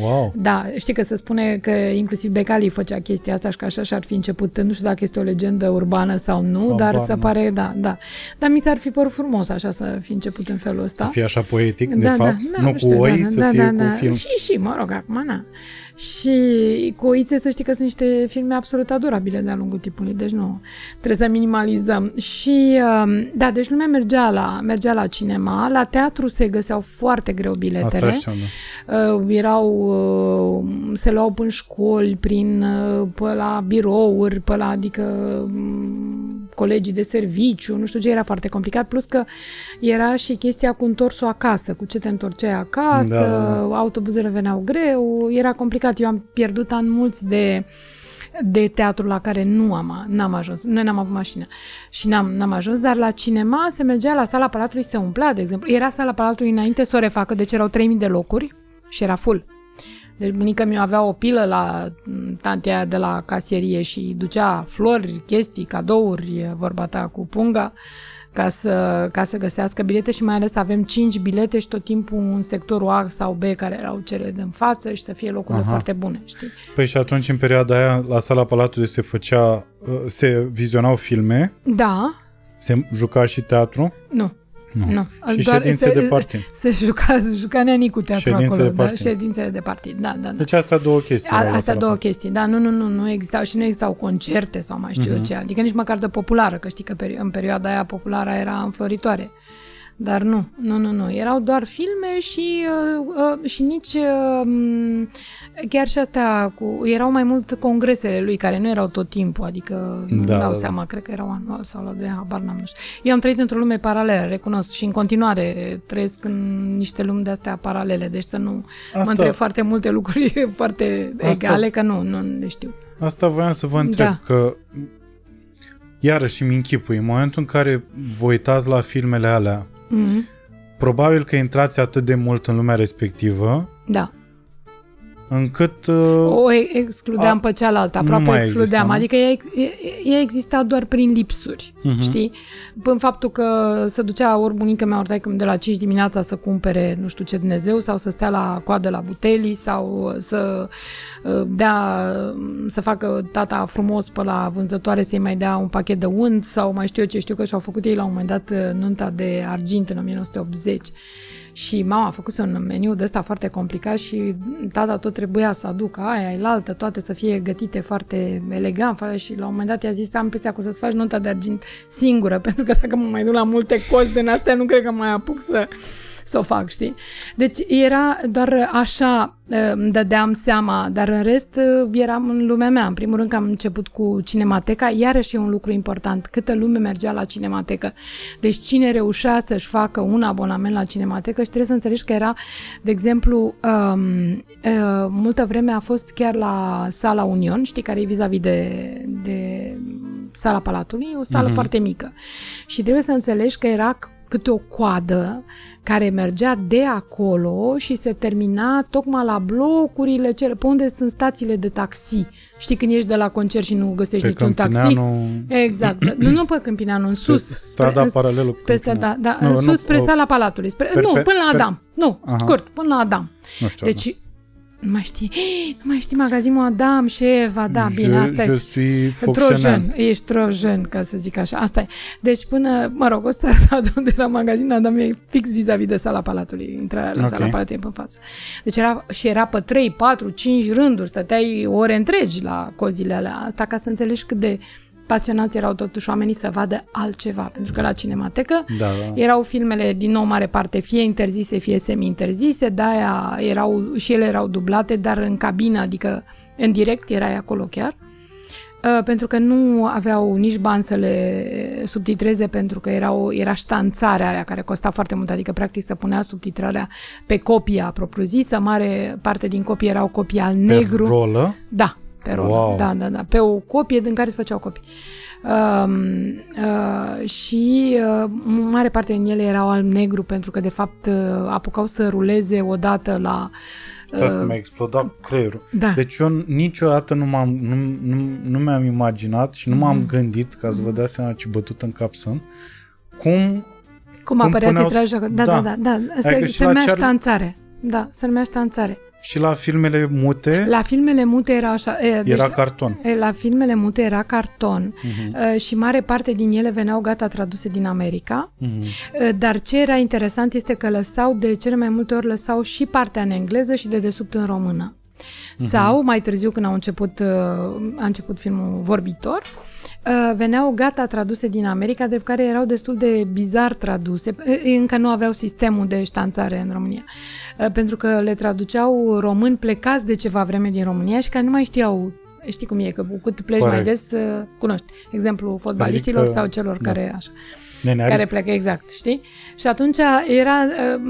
Wow. Da, știi că se spune că inclusiv Becali făcea chestia asta și că așa și-ar fi început, nu știu dacă este o legendă urbană sau nu, Habar dar se n-am. pare, da, da. Dar mi s-ar fi părut frumos așa să fi început în felul ăsta. Să fie așa poetic, de da, fapt, da, nu cu știu, oi, da, să da, fie da, cu da. film. Și, și, mă rog, acum, na. Și cu oițe să știi că sunt niște filme absolut adorabile de-a lungul timpului, deci nu, trebuie să minimalizăm. Și, um, da, deci lumea mergea la, mergea la cinema, la teatru se găseau foarte greu biletele. Asta știam, da. Uh, erau, uh, se luau până în școli, prin, uh, pe la birouri, pe la, adică um, colegii de serviciu, nu știu ce, era foarte complicat, plus că era și chestia cu întorsul acasă, cu ce te întorceai acasă, Da. autobuzele veneau greu, era complicat. Eu am pierdut ani mulți de de teatru la care nu am, n-am ajuns. Noi n-am avut mașină și n-am, n-am ajuns, dar la cinema se mergea la sala Palatului, se umplea, de exemplu. Era sala Palatului înainte să o refacă, deci erau 3000 de locuri și era full. Deci bunica mi avea o pilă la m, tantea aia de la casierie și ducea flori, chestii, cadouri, vorba ta cu punga, ca să, ca să găsească bilete și mai ales să avem 5 bilete și tot timpul în sectorul A sau B care erau cele din față și să fie locurile Aha. foarte bune, știi? Păi și atunci, în perioada aia, la sala Palatului se făcea, uh, se vizionau filme, Da, se juca și teatru. nu. Nu. Nu. Și ședințe de partid. Se juca, se juca neni cu teatru Ședințe acolo, de da, partid. ședințe de partid, da, da, da. Deci astea două chestii. A, erau la astea sala două Palatului. chestii, da, nu, nu, nu, nu existau și nu existau concerte sau mai știu eu ce, adică nici măcar de populară, că știi că peri- în perioada aia populara era înfloritoare. Dar nu, nu, nu, nu, erau doar filme și, uh, uh, și nici uh, m, chiar și astea cu, erau mai mult congresele lui care nu erau tot timpul, adică nu Da, dau da, seama, cred că erau anual sau la doi, habar n-am, nu știu. Eu am trăit într-o lume paralelă, recunosc, și în continuare trăiesc în niște lumi de astea paralele, deci să nu Asta- mă întreb foarte multe lucruri foarte Asta- egale, că nu, nu le știu. Asta voiam să vă întreb, Da. că iarăși îmi închipui, în momentul în care vă uitați la filmele alea, Mhm. probabil că intrați atât de mult în lumea respectivă, Da. Încât... Uh, O e- excludeam A, pe cealaltă, nu aproape mai excludeam. exista, nu? adică ea, ex, ea- ea exista doar prin lipsuri, Mhm. știi? În faptul că se ducea ori bunica mea, ori taică de la 5 dimineața să cumpere nu știu ce Dumnezeu sau să stea la coadă la butelii sau să uh, dea, să facă tata frumos pe la vânzătoare să-i mai dea un pachet de unt sau mai știu eu ce știu că și-au făcut ei la un moment dat uh, nunta de argint în 1980 și mama a făcut un meniu de ăsta foarte complicat și tata tot trebuia să aducă aia, elaltă, toate să fie gătite foarte elegant fără și la un moment dat i-a zis am impresia că o să-ți faci nunta de argint singură, pentru că dacă mă mai duc la multe cozi din astea, nu cred că mai apuc să, să o fac, știi? Deci era doar așa uh, îmi dădeam seama, dar în rest uh, eram în lumea mea. În primul rând că am început cu cinemateca, iarăși e un lucru important, câtă lume mergea la cinematecă. Deci cine reușea să-și facă un abonament la cinematecă și trebuie să înțelegi că era, de exemplu, um, uh, multă vreme a fost chiar la Sala Union, știi, care e vis-a-vis de, de Sala Palatului, e o sală mm-hmm. foarte mică. Și trebuie să înțelegi că era câte o coadă care mergea de acolo și se termina tocmai la blocurile cele, pe unde sunt stațiile de taxi. Știi când ești de la concert și nu găsești Pe niciun taxi? Câmpineanu- Exact. nu, nu pe Câmpineanu, în sus. Pe strada paralelă cu spre, spre, da, Câmpineanu. da, Nu, în nu, sus spre o- sala Palatului. Spre, per- nu, per- până la per- Adam. Nu, Aha. scurt, până la Adam. Nu știu. Deci, nu mai știi, nu mai știi magazinul Adam și Eva, da, bine, je, asta je e. suis Trojen, foncțional. ești trojen, ca să zic așa. Asta e. Deci până, mă rog, o să arăt unde era magazinul Adam, e fix vis-a-vis de sala Palatului, intrarea la Ok. sala Palatului pe față. Deci era, și era pe 3, 4, 5 rânduri, stăteai ore întregi la cozile alea. Asta ca să înțelegi cât de pasionați erau totuși oamenii să vadă altceva. Pentru că la cinematecă Da, da. erau filmele, din nou, mare parte, fie interzise, fie semi-interzise, de-aia erau, și ele erau dublate, dar în cabină, adică în direct, erai acolo chiar. Uh, pentru că nu aveau nici bani să le subtitreze pentru că erau, era ștanțarea aia care costa foarte mult, adică practic se punea subtitrarea pe copia propriu-zisă, mare parte din copii erau copii al negru. Pe rolă? Da, pe rolă. Wow. Da, da, da. Pe o copie din care se făceau copii. Um, uh, și uh, mare parte din ele erau alb-negru pentru că de fapt uh, apucau să ruleze odată la Stați să mi-a explodat creierul. da. Deci eu niciodată nu, m-am, nu, nu, nu mi-am imaginat și nu m-am Mhm. gândit, ca să vă dați seama ce bătut în cap sunt, cum cum apărea puneau- titrajul. Da, Da. da, da, da. Se, Adică și se la numea Charlie- ștanțare. Da, se numea ștanțare. Și la filmele mute La filmele mute era așa. E, deci, era carton. e, la filmele mute era carton uh, și mare parte din ele veneau gata traduse din America. Mhm. Uh, Dar ce era interesant este că lăsau, de cele mai multe ori lăsau și partea în engleză și de desubt în română. Sau, mai târziu, când au început, uh, a început filmul Vorbitor, uh, veneau gata traduse din America, de care erau destul de bizar traduse. Uh, Încă nu aveau sistemul de ștanțare în România. Uh, Pentru că le traduceau români plecați de ceva vreme din România și care nu mai știau Știi cum e, că cu cât pleci Corect. mai des, uh, cunoști. Exemplu fotbaliștilor Adică- sau celor da. care așa Nene, care pleacă exact, știi? Și atunci era, uh,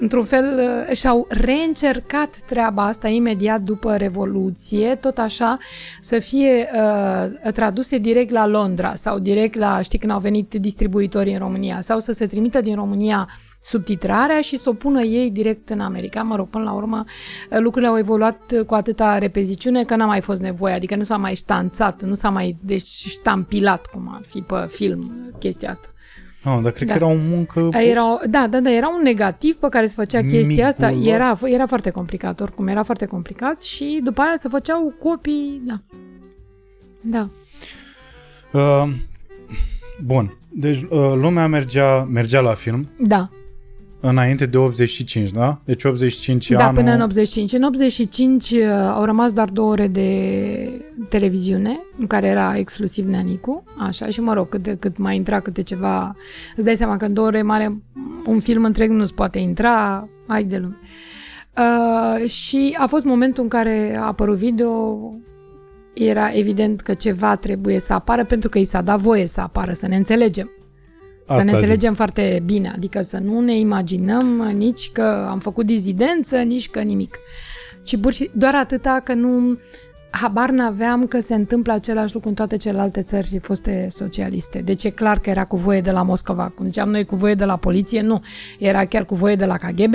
într-un fel, uh, și-au reîncercat treaba asta imediat după Revoluție, tot așa, să fie uh, traduse direct la Londra sau direct la, știi, când au venit distribuitorii în România, sau să se trimită din România subtitrarea și să o pună ei direct în America. Mă rog, până la urmă, uh, lucrurile au evoluat cu atâta repeziciune că n-a mai fost nevoie, adică nu s-a mai ștanțat, nu s-a mai deci, ștampilat, cum ar fi pe film, chestia asta. Ah, dar cred Da. că era o muncă... Era, da, da, da, era un negativ pe care se făcea chestia asta. Migulos. Era, era foarte complicat, oricum, era foarte complicat și după aia se făceau copii, da. Da. Uh, bun. Deci uh, lumea mergea, mergea la film Da, înainte de 85, da? Deci 85 da, anul... până în 85. În 85 uh, au rămas doar două ore de televiziune, în care era exclusiv Neanicu, așa, și mă rog, cât, de, cât mai intra câte ceva, îți dai seama că în două ore mare un film întreg nu-ți poate intra, hai de lume. Uh, și a fost momentul în care a apărut video, era evident că ceva trebuie să apară pentru că i s-a dat voie să apară, să ne înțelegem. Să Asta ne zic. înțelegem foarte bine, adică să nu ne imaginăm nici că am făcut dizidență, nici că nimic. Ci pur și doar atâta că nu habar n-aveam că se întâmplă același lucru în toate celelalte țări foste socialiste. Deci e clar că era cu voie de la Moscova. Cum ziceam noi cu voie de la poliție, nu. Era chiar cu voie de la KGB.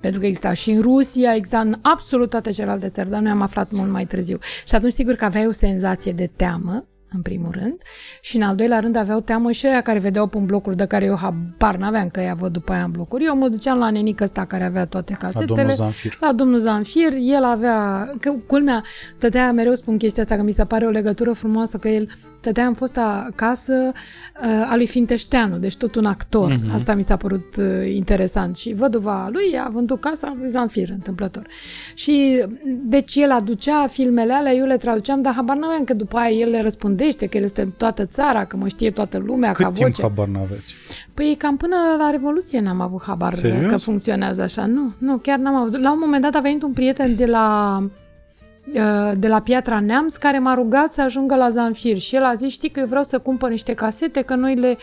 Pentru că exista și în Rusia, exista în absolut toate celelalte țări, dar noi am aflat mult mai târziu. Și atunci sigur că aveai o senzație de teamă, în primul rând, și în al doilea rând aveau teamă și aia care vedeau pe blocuri de care eu habar n-aveam că ea văd după aia în blocuri. Eu mă duceam la nenică ăsta care avea toate casetele. domnul Zanfir. La domnul Zanfir, el avea, că, culmea, stătea, mereu spun chestia asta, că mi se pare o legătură frumoasă, că el stătea în fosta casă uh, a lui Finteșteanu, deci tot un actor. Mhm. Uh-huh. Asta mi s-a părut uh, interesant. Și văduva lui a vândut casa lui Zanfir, întâmplător. Și deci el aducea filmele alea, eu le traduceam, dar habar n-aveam că după aia el le răspundește, că el este în toată țara, că mă știe toată lumea ca Cât timp voce. habar n-aveți? Păi cam până la Revoluție n-am avut habar Serios? că funcționează așa. Nu, nu, chiar n-am avut. La un moment dat a venit un prieten de la uh, de la Piatra Neamț care m-a rugat să ajungă la Zanfir și el a zis, știi că eu vreau să cumpăr niște casete, că noi le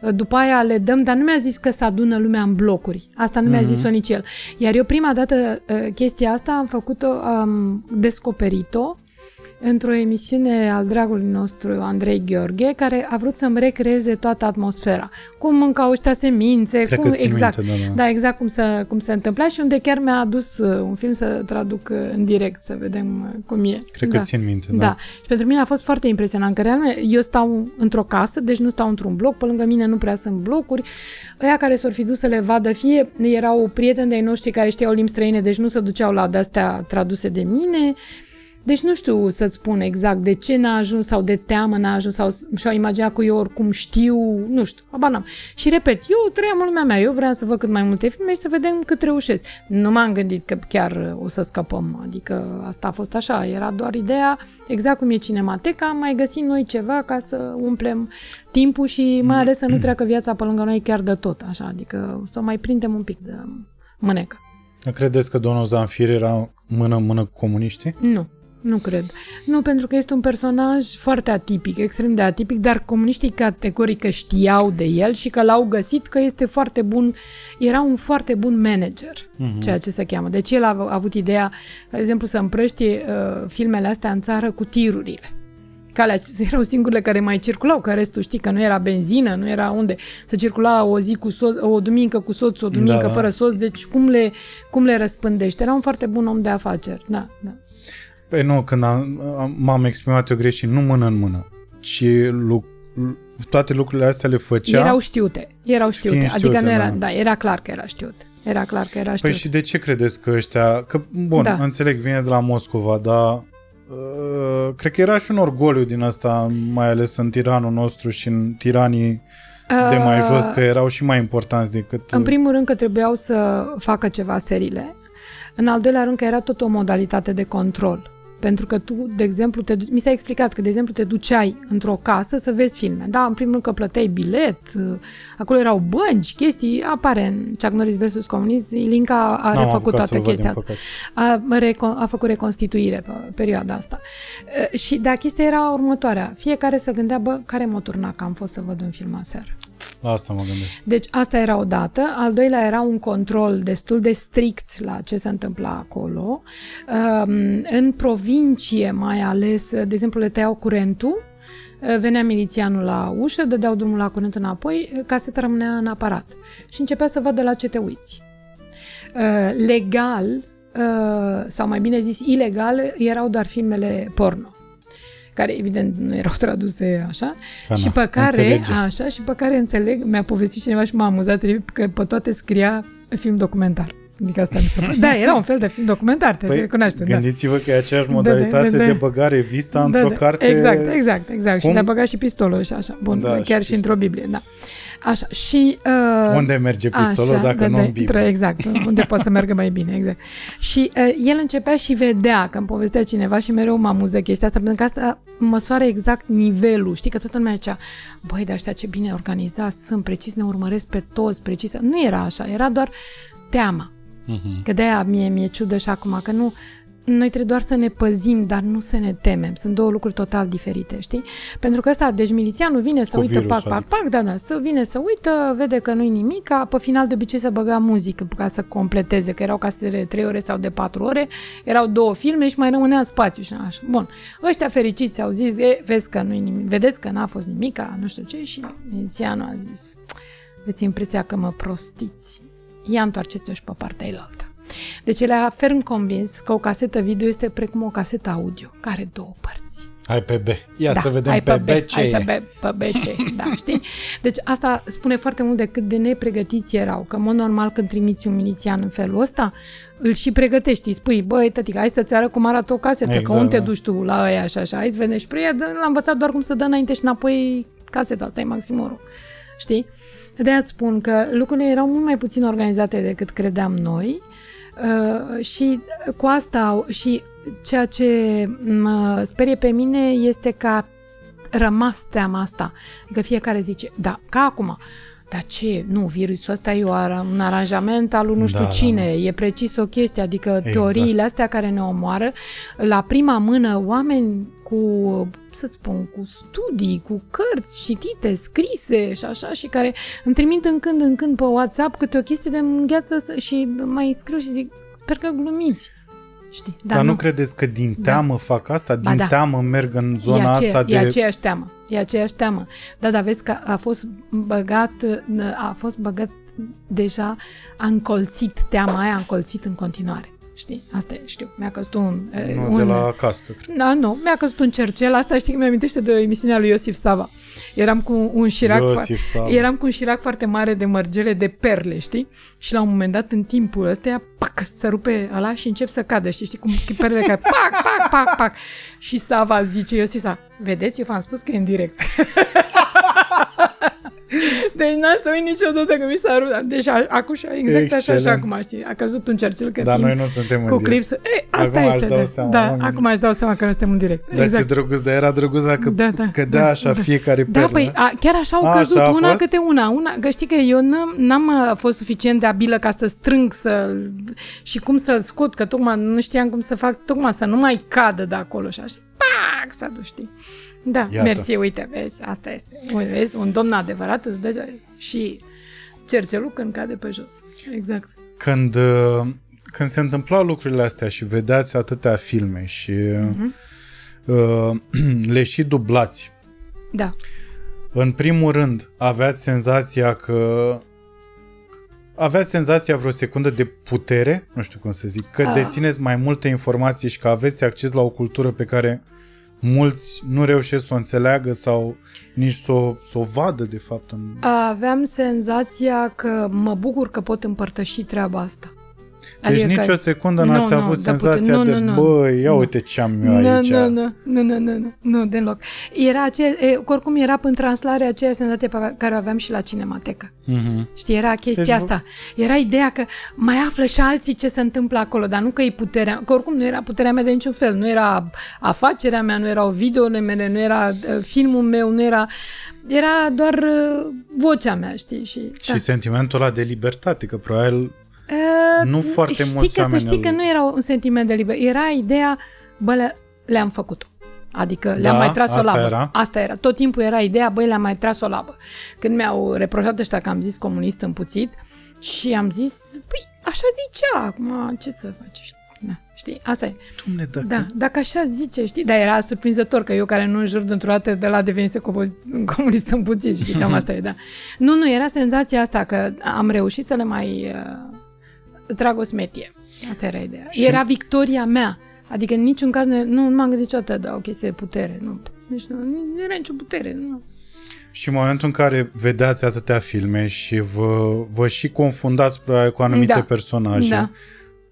uh, după aia le dăm, dar nu mi-a zis că se adună lumea în blocuri. Asta nu mi-a zis-o nici el. Iar eu prima dată uh, chestia asta am făcut-o, am descoperit-o într-o emisiune al dragului nostru Andrei Gheorghe, care a vrut să-mi recreeze toată atmosfera. Cum mâncau ăștia semințe, Cred cum, că țin exact, minte, da, da. da, exact cum se, cum se întâmpla și unde chiar mi-a adus uh, un film să traduc uh, în direct, să vedem uh, cum e. Cred da. că țin minte, Da. da. da. Și pentru mine a fost foarte impresionant, că realmente eu stau într-o casă, deci nu stau într-un bloc, pe lângă mine nu prea sunt blocuri. Ăia care s-or fi dus să le vadă, fie erau prieteni de-ai noștri care știau limbi străine, deci nu se duceau la de-astea traduse de mine, deci nu știu să spun exact de ce n-a ajuns sau de teamă n-a ajuns sau și-au imaginat că eu oricum știu, nu știu, habar n-am. Și repet, eu trăiam în lumea mea, eu vreau să văd cât mai multe filme și să vedem cât reușesc. Nu m-am gândit că chiar o să scăpăm, adică asta a fost așa, era doar ideea, exact cum e cinemateca, am mai găsit noi ceva ca să umplem timpul și mai ales să nu treacă viața pe lângă noi chiar de tot, așa, adică să mai prindem un pic de mânecă. Credeți că domnul Zanfir era mână-mână cu comuniștii? Nu, nu cred. Nu, pentru că este un personaj foarte atipic, extrem de atipic, dar comuniștii categoric că știau de el și că l-au găsit că este foarte bun, era un foarte bun manager, uh-huh. ceea ce se cheamă. Deci el a avut ideea, de exemplu, să împrăștie uh, filmele astea în țară cu tirurile. Calea, erau singurele care mai circulau, că restul știi că nu era benzină, nu era unde. să circula o zi cu so- o duminică cu soțul, o duminică Da. da. fără soț, deci cum le, cum le răspândește? Era un foarte bun om de afaceri, da, da. Păi nu, când am, am- m-am exprimat eu greșit, nu mână în mână, ci lu- toate lucrurile astea le făcea Erau știute, erau știute. Fiind adică știute, nu era, da. da. era clar că era știut. Era clar că era Păi știut. și de ce credeți că ăștia... Că, bun, Da. da. înțeleg, vine de la Moscova, dar uh, cred că era și un orgoliu din asta, mai ales în tiranul nostru și în tiranii de mai Uh, jos, că erau și mai importanți decât... În primul rând că trebuiau să facă ceva seriile. În al doilea rând că era tot o modalitate de control. Pentru că tu, de exemplu, te, du- mi s-a explicat că, de exemplu, te duceai într-o casă să vezi filme. Da, în primul rând că plăteai bilet, uh, acolo erau bănci, chestii, apare în Chuck Norris vs. Comunism, Linca a N-am refăcut apucat toată să-l văd, chestia din asta. păcate. A, recon, a făcut reconstituire pe perioada asta. Uh, Și, da, chestia era următoarea. Fiecare să gândea, bă, care moturnac am fost să văd un film aseară. La asta mă gândesc. Deci asta era o dată. Al doilea era un control destul de strict la ce se întâmpla acolo. Um, În provincie mai ales, de exemplu, le tăiau curentul, venea milițianul la ușă, dădeau drumul la curent înapoi, caseta rămânea în aparat și începea să vadă la ce te uiți. Uh, Legal, uh, sau mai bine zis ilegal, erau doar filmele porno care evident nu erau traduse așa, Ca și na, pe care, înțelege. așa, și pe care înțeleg, mi-a povestit cineva și m-a amuzat terribil că pe toate scria film documentar. Adică asta mi se pare. Da, era un fel de film documentar, trebuie Păi, să recunoaștem. Da. gândiți-vă că e aceeași Da, modalitate da, da, de da. băgare vista Da, într-o da, carte... Exact, exact, exact. Și Cum? de-a băgat și pistolul și așa. Bun, Da, da, și chiar și pistol. într-o Biblie, da. Așa, și... Uh, Unde merge pistolul dacă da, nu da, în Biblie? intră, Exact, unde poate să meargă mai bine, exact. Și uh, el începea și vedea că îmi povestea cineva și mereu mă amuză chestia asta, pentru că asta măsoară exact nivelul. Știi că toată lumea zicea, băi, dar ăștia ce bine organizați sunt, precis ne urmăresc pe toți, precis. Nu era așa, era doar teama. Mhm. Că de-aia mie mi-e ciudă și acum, că nu... Noi trebuie doar să ne păzim, dar nu să ne temem. Sunt două lucruri total diferite, știi? Pentru că ăsta, deci milițianul vine să Cu uită, virusul, pac, pac, adică. pac, da, da, să vine să uită, vede că nu-i nimic, pe final de obicei să băga muzică ca să completeze, că erau casete de 3 ore sau de 4 ore, erau două filme și mai rămânea spațiu și așa. Bun, ăștia fericiți au zis, e, vezi că nu-i nimic, vedeți că n-a fost nimica, nu știu ce, și milițianul a zis, aveți impresia că mă prostiți. Ia întoarceți-o și pe partea elaltă. Deci el era ferm convins că o casetă video este precum o casetă audio, care are două părți. Hai pe B. Ia da, să vedem hai pe, B, B ce hai e. să be, pe B ce e, da, știi? Deci asta spune foarte mult de cât de nepregătiți erau, că în mod normal când trimiți un milițian în felul ăsta, îl și pregătești, îi spui, băi, tătică, hai să-ți arăt cum arată o casetă, exact, Exact, că unde da. te duci tu la aia și așa, hai să vedem și pre l-am învățat doar cum să dă înainte și înapoi caseta, asta e maximorul, știi? de aia spun că lucrurile erau mult mai puțin organizate decât credeam noi uh, și cu asta au- și ceea ce mă sperie pe mine este că a rămas teama asta. Adică fiecare zice, da, ca acum, dar ce, nu, virusul ăsta e o ara- un aranjament al lui nu știu Da, da, cine, e precis o chestie, adică Exact. teoriile astea care ne omoară, la prima mână oameni cu, să spun, cu studii, cu cărți citite, scrise și așa, și care îmi trimit în când în când pe WhatsApp câte o chestie de îngheață și mai scriu și zic, sper că glumiți. Știi? Dar nu credeți că din teamă fac asta? Din da. teamă merg în e, zona aceea, asta e de... aceeași teamă. E aceeași teamă. Da, dar vezi că a fost băgat, a fost băgat deja, a încolțit teama aia, a încolțit în continuare. Știi? Asta e, știu. Mi-a căzut un... Nu, un de la cască, cred. Da, nu, mi-a căzut un cercel, asta știi că mi-amintește de emisiunea lui Iosif Sava. Eram cu un șirac, Iosif fo- Sava. eram cu un șirac foarte mare de mărgele de perle, știi? Și la un moment dat, în timpul ăsta, pac, se rupe ăla și încep să cadă, știi? știi cum perlele care pac, pac, pac, pac. Și Sava zice, Iosif Sava, vedeți, eu v-am spus că e în direct. Deci n-am să uit niciodată că mi s-a rupt. Deci a, acum și exact așa și Excelent. acum, știi? A căzut un cercel că Dar fiind noi nu suntem în cu direct. clipsul. E, asta Acum este. își dau da, seama, da, oamenii. acum aș dau seama că nu suntem în direct. Dar ce exact. drăguț, dar era drăguț dacă Da, da, cădea da, așa da. fiecare Da, perlă. păi a, chiar așa au A, căzut așa a una fost? câte una. una că știi că eu n-am, n-am uh, fost suficient de abilă ca să strâng să, și cum să-l scot, că tocmai nu știam cum să fac, tocmai să nu mai cadă de acolo și așa. Pac, s-a dus, știi? Da, Iată. mersi, uite, vezi, asta este. Uite, vezi, un domn adevărat îți dă și cercelul când cade pe jos. Exact. Când, uh, când se întâmplau lucrurile astea și vedeați atâtea filme și Mhm. uh, le și dublați, Da. în primul rând aveați senzația că aveați senzația vreo secundă de putere, nu știu cum să zic, că Ah. dețineți mai multe informații și că aveți acces la o cultură pe care mulți nu reușesc să o înțeleagă sau nici să o, să o vadă, de fapt. În... Aveam senzația că mă bucur că pot împărtăși treaba asta. Deci Adică nici că- o secundă Nu, n-ați nu, avut da, putem- senzația nu, de, nu, nu. bă, ia Nu. uite ce am eu Nu, aici. nu, nu, nu, nu, nu, nu, nu, deloc. Era ace- e, oricum era în translare aceea senzație pe care o aveam și la cinematecă. Mhm. Știi, era chestia Deci vă- asta. Era ideea că mai află și alții ce se întâmplă acolo, dar nu că e puterea, că oricum nu era puterea mea de niciun fel, nu era afacerea mea, nu erau videole mele, nu era uh, filmul meu, nu era... Era doar uh, vocea mea, știi? Și, Și sentimentul ăla de libertate, că probabil Uh, Nu foarte știi mulți că, Să oameni știi îl- că nu era un sentiment de liber. Era ideea, bă, le, le-am făcut-o. Adică le-am Da, mai tras o asta labă. era? Asta era. Tot timpul era ideea, băi, le-am mai tras o labă. Când mi-au reproșat ăștia că am zis comunist împuțit și am zis, păi, așa zicea, acum ce să faci? știi? Da, știi, asta e. Dumne, dacă... Da, dacă așa zice, știi? Dar era surprinzător că eu care nu înjur dintr-o dată de la devenise como- comunist împuțit, știi? Cam asta e, da. Nu, nu, era senzația asta că am reușit să le mai uh, trag o smetie. Asta era ideea. Și- Era victoria mea. Adică în niciun caz ne, nu, nu m-am gândit niciodată de o chestie de putere. Nu, nici nu, nu era nicio putere. Nu. Și în momentul în care vedeați atâtea filme și vă, vă și confundați probabil cu anumite Da. personaje, Da.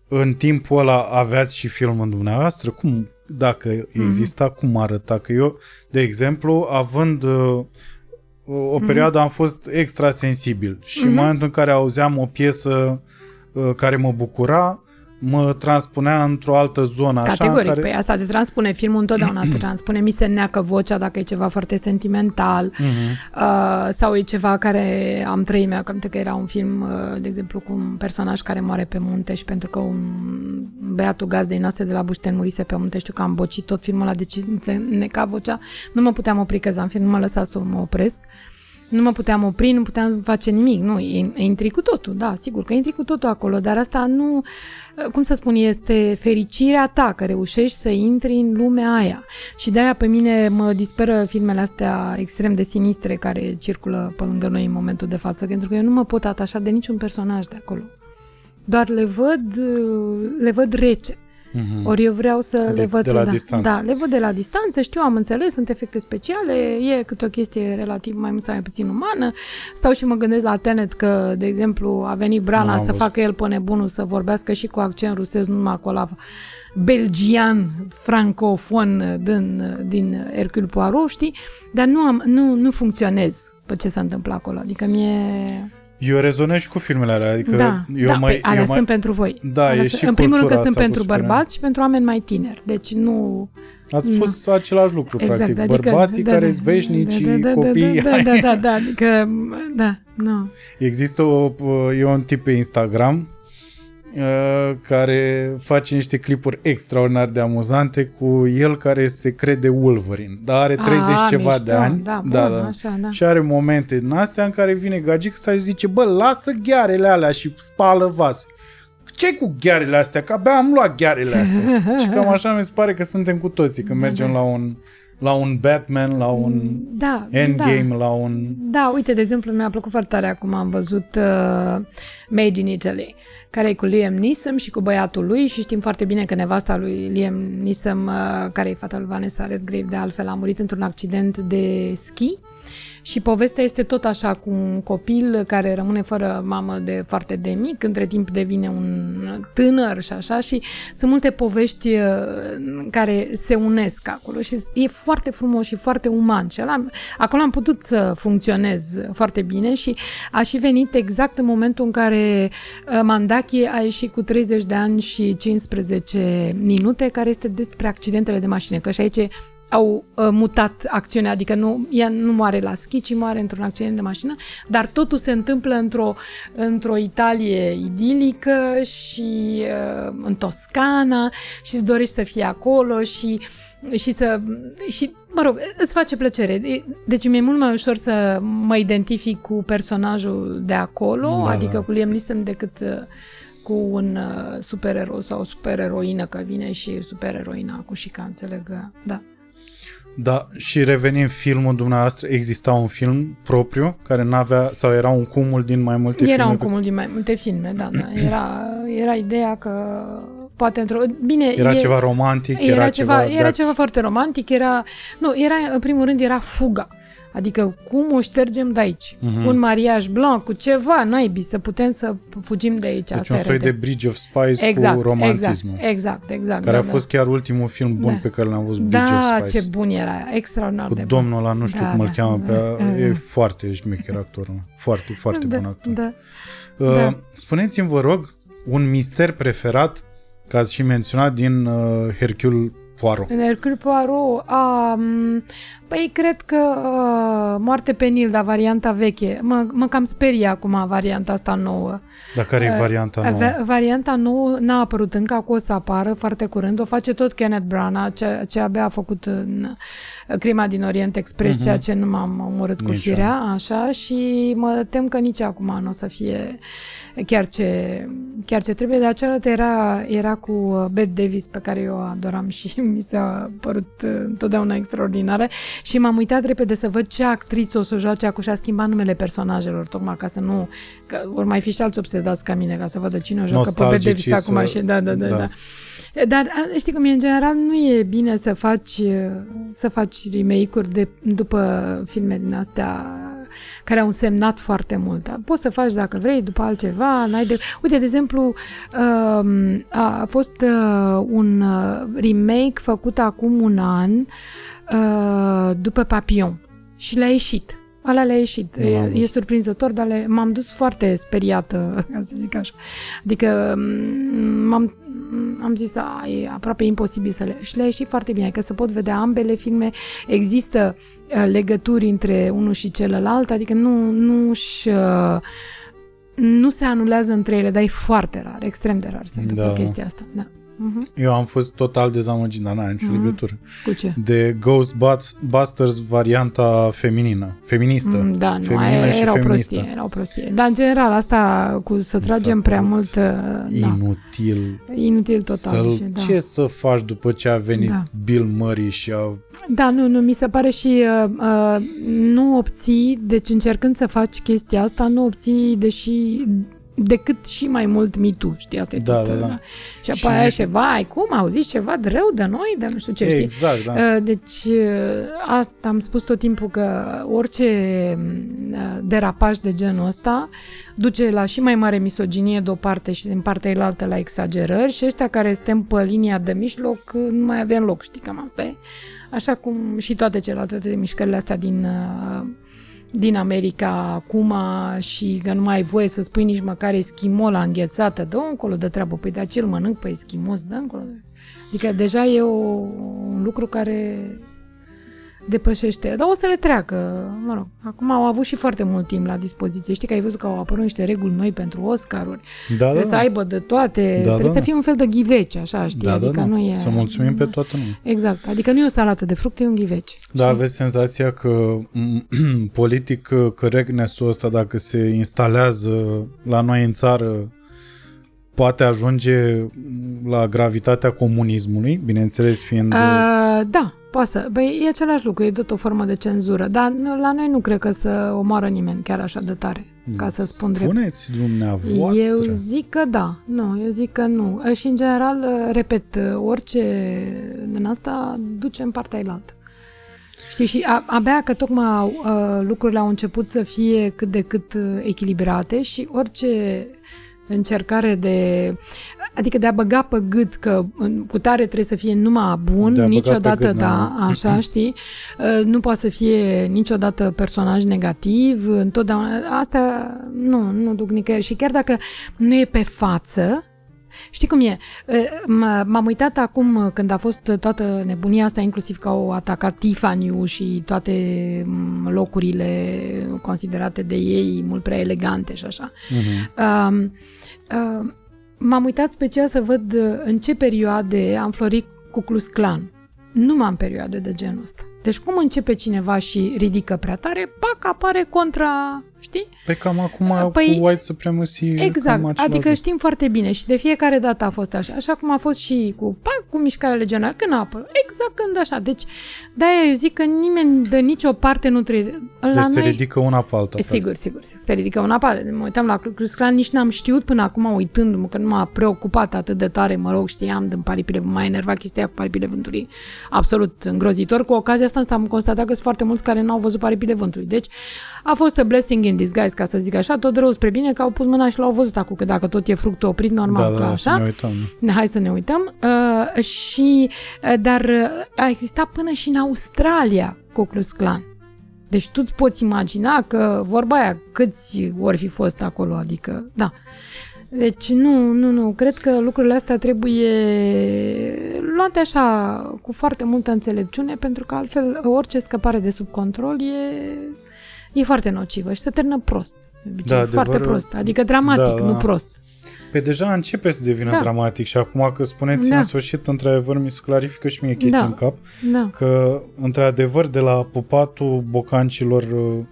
în timpul ăla aveați și filmul dumneavoastră? Cum, dacă Mhm. exista, cum arăta? Că eu, de exemplu, având uh, o Mhm. perioadă am fost extra sensibil și în momentul în care auzeam o piesă uh, care mă bucura, mă transpunea într-o altă zonă. Așa, în Categoric, care... care... păi asta te transpune, filmul întotdeauna te transpune, mi se neacă vocea dacă e ceva foarte sentimental Mhm. uh, sau e ceva care am trăit mea, că că era un film, uh, de exemplu, cu un personaj care moare pe munte și pentru că un băiatul gazdei noastre de la Bușten murise pe munte, știu că am bocit tot filmul ăla, deci îmi se neca vocea, nu mă puteam opri că am film, nu mă lăsa să mă opresc. Nu mă puteam opri, nu puteam face nimic. Nu, e- intri cu totul, da, sigur că intri cu totul acolo, dar asta nu, cum să spun, este fericirea ta că reușești să intri în lumea aia. Și de-aia pe mine mă disperă filmele astea extrem de sinistre care circulă pe lângă noi în momentul de față, pentru că eu nu mă pot atașa de niciun personaj de acolo. Doar le văd, le văd rece. Mhm. Ori eu vreau să De- le văd... de la da, distanță. Da, le văd de la distanță, știu, am înțeles, sunt efecte speciale, e câte o chestie relativ mai mult sau mai puțin umană. Stau și mă gândesc la Tenet că, de exemplu, a venit Nu Brana am să văzut. facă el pe nebunul, să vorbească și cu accent rusesc, nu numai acolo belgian, francofon din, din Hercule Poirot, știi? Dar nu, am, nu, nu funcționez pe ce se întâmplă acolo. Adică mie... Eu rezonez și cu filmele alea, adică da, eu da, mai... păi, alea eu mai... sunt pentru voi. Da, Alea e sunt- și În primul rând că cultura sunt asta cu pentru spunerea. bărbați și pentru oameni mai tineri. Deci nu... Ați spus același lucru, Exact, practic. adică, Bărbații care sunt veșnici, copiii... Da, da, da, da, adică, da, nu. Există o, e un tip pe Instagram uh, care face niște clipuri extraordinar de amuzante cu el care se crede Wolverine, dar are 30 A, ceva mișto, de ani. da, bun, așa, da. Și are momente din astea în care vine gagic ăsta și zice, bă, lasă ghearele alea și spală vase. ce cu ghearele astea? Că abia am luat ghearele astea. și cam așa mi se pare că suntem cu toții când mergem la un, la un Batman, la un Da, Endgame, da. la un... Da, uite, de exemplu, mi-a plăcut foarte tare acum am văzut uh, Made in Italy, care e cu Liam Neeson și cu băiatul lui și știm foarte bine că nevasta lui Liam Neeson, uh, care e fata lui Vanessa Redgrave, de altfel a murit într-un accident de schi și povestea este tot așa cu un copil care rămâne fără mamă de foarte de mic, între timp devine un tânăr și așa și sunt multe povești uh, care se unesc acolo și e foarte frumos și foarte uman. Și ăla, acolo am putut să funcționez foarte bine și a și venit exact în momentul în care uh, Mandaki a ieșit cu 30 de ani și 15 minute, care este despre accidentele de mașină, că și aici au uh, mutat acțiunea, adică nu, ea nu moare la schi, ci moare într-un accident de mașină, dar totul se întâmplă într-o, într-o Italie idilică și uh, în Toscana și îți dorești să fii acolo și, și să... Și, mă rog, îți face plăcere. E- Deci mi-e mult mai ușor să mă identific cu personajul de acolo, Da, adică da. cu Liam Neeson decât uh, cu un uh, supererou sau o supereroină, că vine și supereroina cu șica, înțeleg, că- da. Da, și revenim filmul dumneavoastră, exista un film propriu care n-avea, sau era un cumul din mai multe Era filme? un cumul din mai multe filme, da, da. Era, era ideea că poate într-o... Bine, Era e, ceva romantic, era, era, ceva, ceva... era de- ceva foarte romantic, era... Nu, era, în primul rând, era fuga. Adică cum o ștergem de aici? Mhm. Un mariaj blanc cu ceva, naibii, să putem să fugim de aici. Deci Asta un e soi rete. de Bridge of Spies exact, cu romantismul. Exact, exact, exact. Care da, a fost chiar ultimul film bun Da. pe care l-am văzut, Bridge Da, of Spies. ce bun era, extraordinar Cu de bun. domnul ăla, nu știu Da, cum îl da, cheamă, da, pe, da, e da. foarte șmecher actorul. Foarte, foarte da, bun actor. Da. Uh, da. Spuneți-mi, vă rog, un mister preferat, că ați și menționat, din uh, Hercule Poirot. În Hercule Poirot, a, m, păi cred că a, Moarte pe Nil, dar varianta veche. Mă, mă cam sperie acum varianta asta nouă. Dar care e varianta nouă? Va- Varianta nouă n-a apărut încă, acum o să apară foarte curând. O face tot Kenneth Branagh, ce, ce abia a făcut în uh, Crima din Orient Express, uh-huh. ceea ce nu m-am omorât cu Mhm. Nici eu. firea, așa, și mă tem că nici acum nu o să fie chiar ce, chiar ce trebuie, dar cealaltă era, era cu uh, Bette Davis, pe care eu o adoram și mi s-a părut uh, întotdeauna extraordinară și m-am uitat repede să văd ce actriță o să joace acum și a schimbat numele personajelor, tocmai ca să nu, că vor mai fi și alți obsedați ca mine, ca să vadă cine o joacă pe Bette Davis Nostalgici acum să- și da, da, da, da. da. Dar a, știi cum e, în general nu e bine să faci, să faci remake-uri de, după filme din astea care au însemnat foarte mult. Poți să faci dacă vrei, după altceva, n-ai de... Uite, de exemplu, um, a fost uh, un uh, remake făcut acum un an uh, după Papillon și le-a ieșit. Ala le-a ieșit. Nu l-am E, e văzut. surprinzător, dar le, m-am dus foarte speriată, ca să zic așa. Adică m- m-am, am zis, a, e aproape imposibil să le... Și le-a ieșit foarte bine, că se pot vedea ambele filme, există uh, legături între unul și celălalt, adică nu, nu și nu se anulează între ele, dar e foarte rar, extrem de rar se întâmplă Da. chestia asta. Da. Uh-huh. Eu am fost total dezamăgit, dar n-are nicio Mhm. legătură. Cu ce? De Ghostbusters varianta feminină, feministă. Mm, Da, nu, feminină aia și era o feministă. prostie, era o prostie. Dar în general asta cu să tragem prea părut mult, uh, da, Inutil. inutil total. Să-l, și, da. Ce să faci după ce a venit Da. Bill Murray și a... Da, nu, nu, mi se pare și uh, uh, nu obții, deci încercând să faci chestia asta, nu obții deși decât și mai mult me too, știi, asta e Da, tot, da, da. uh, Și Și apoi aia nici- și, vai, cum, auziți ceva de rău de noi, de nu știu ce, știi? Exact, da. Uh, Deci, uh, asta am spus tot timpul că orice uh, derapaj de genul ăsta duce la și mai mare misoginie de o parte și din partea elaltă la exagerări și ăștia care suntem pe linia de mijloc uh, nu mai avem loc, știi, cam asta e. Așa cum și toate celelalte toate mișcările astea din, uh, din America acum și că nu mai ai voie să spui nici măcar eschimola înghețată, dă încolo de treabă, păi de acel mănânc pe eschimos, dă încolo. Adică deja e o, un lucru care depășește. Dar o să le treacă, mă rog. Acum au avut și foarte mult timp la dispoziție. Știi că ai văzut că au apărut niște reguli noi pentru Oscaruri. Da, da, Trebuie să da. aibă de toate. Da, trebuie da, să da. fie un fel de ghiveci, așa, știi? Da, da, adică da. nu e... Să mulțumim pe toată lumea. Exact. Adică nu e o salată de fructe, e un ghiveci. Da, aveți senzația că m, politic correctness-ul ăsta, dacă se instalează la noi în țară, poate ajunge la gravitatea comunismului, bineînțeles fiind... Uh, da, poate să. Băi, e același lucru, e tot o formă de cenzură. Dar nu- la noi nu cred că să omoară nimeni chiar așa de tare, ca să spun drept. Spuneți dumneavoastră. Eu zic că da, nu, eu zic că nu. Și în general, repet, orice din asta duce în partea elaltă. Știi, și a, abia că tocmai uh, lucrurile au început să fie cât de cât uh, echilibrate și orice încercare de, adică de a băga pe gât că în- cu tare trebuie să fie numai bun, De a băga pe niciodată, gât, da, da. așa, știi, Uh, nu poate să fie niciodată personaj negativ, întotdeauna, asta nu, nu duc nicăieri și chiar dacă nu e pe față, Știi cum e? Uh, m- M-am uitat acum când a fost toată nebunia asta, inclusiv că au atacat tiffany și toate m, locurile considerate de ei mult prea elegante și așa. Mhm. Um, uh, m-am uitat special să văd uh, în ce perioade am florit cu Klux Klan. Nu am perioade de genul ăsta. Deci cum începe cineva și ridică prea tare, pac, apare contra știi? Pe cam acum Păi, cu white supremacy Exact, cam același adică lucru. știm foarte bine și de fiecare dată a fost așa, așa cum a fost și cu, pac, cu mișcarea legionară, când a apărut, exact când așa. Deci, de-aia eu zic că nimeni de nicio parte nu trebuie... Deci la se noi, ridică una pe alta. Sigur, sigur, se ridică una apă. Mă uitam la Ku Klux Klan, nici n-am știut până acum, uitându-mă, că nu m-a preocupat atât de tare, mă rog, știam din paripile, m-a enervat chestia cu paripile vântului, absolut îngrozitor. Cu ocazia asta am constatat că sunt foarte mulți care n-au văzut paripile vântului. Deci, a fost a blessing in disguise, ca să zic așa, tot rău spre bine că au pus mâna și l-au văzut acum, că dacă tot e fructul oprit, normal Da, că da, așa. să ne uităm. Hai să ne uităm. Uh, și, uh, dar uh, a existat până și în Australia Ku Klux Klan. Deci tu îți poți imagina că vorba aia, câți ori fi fost acolo, adică, da. Deci nu, nu, nu, cred că lucrurile astea trebuie luate așa cu foarte multă înțelepciune, pentru că altfel orice scăpare de sub control e, e foarte nocivă și se termină prost. de obicei, Da, foarte adevărul- prost, adică dramatic, Da, da. nu prost. Pe deja începe să devină Da. dramatic și acum că spuneți Da. în sfârșit, într-adevăr, mi se clarifică și mie chestia Da. în cap, Da. că, într-adevăr, de la pupatul bocancilor uh,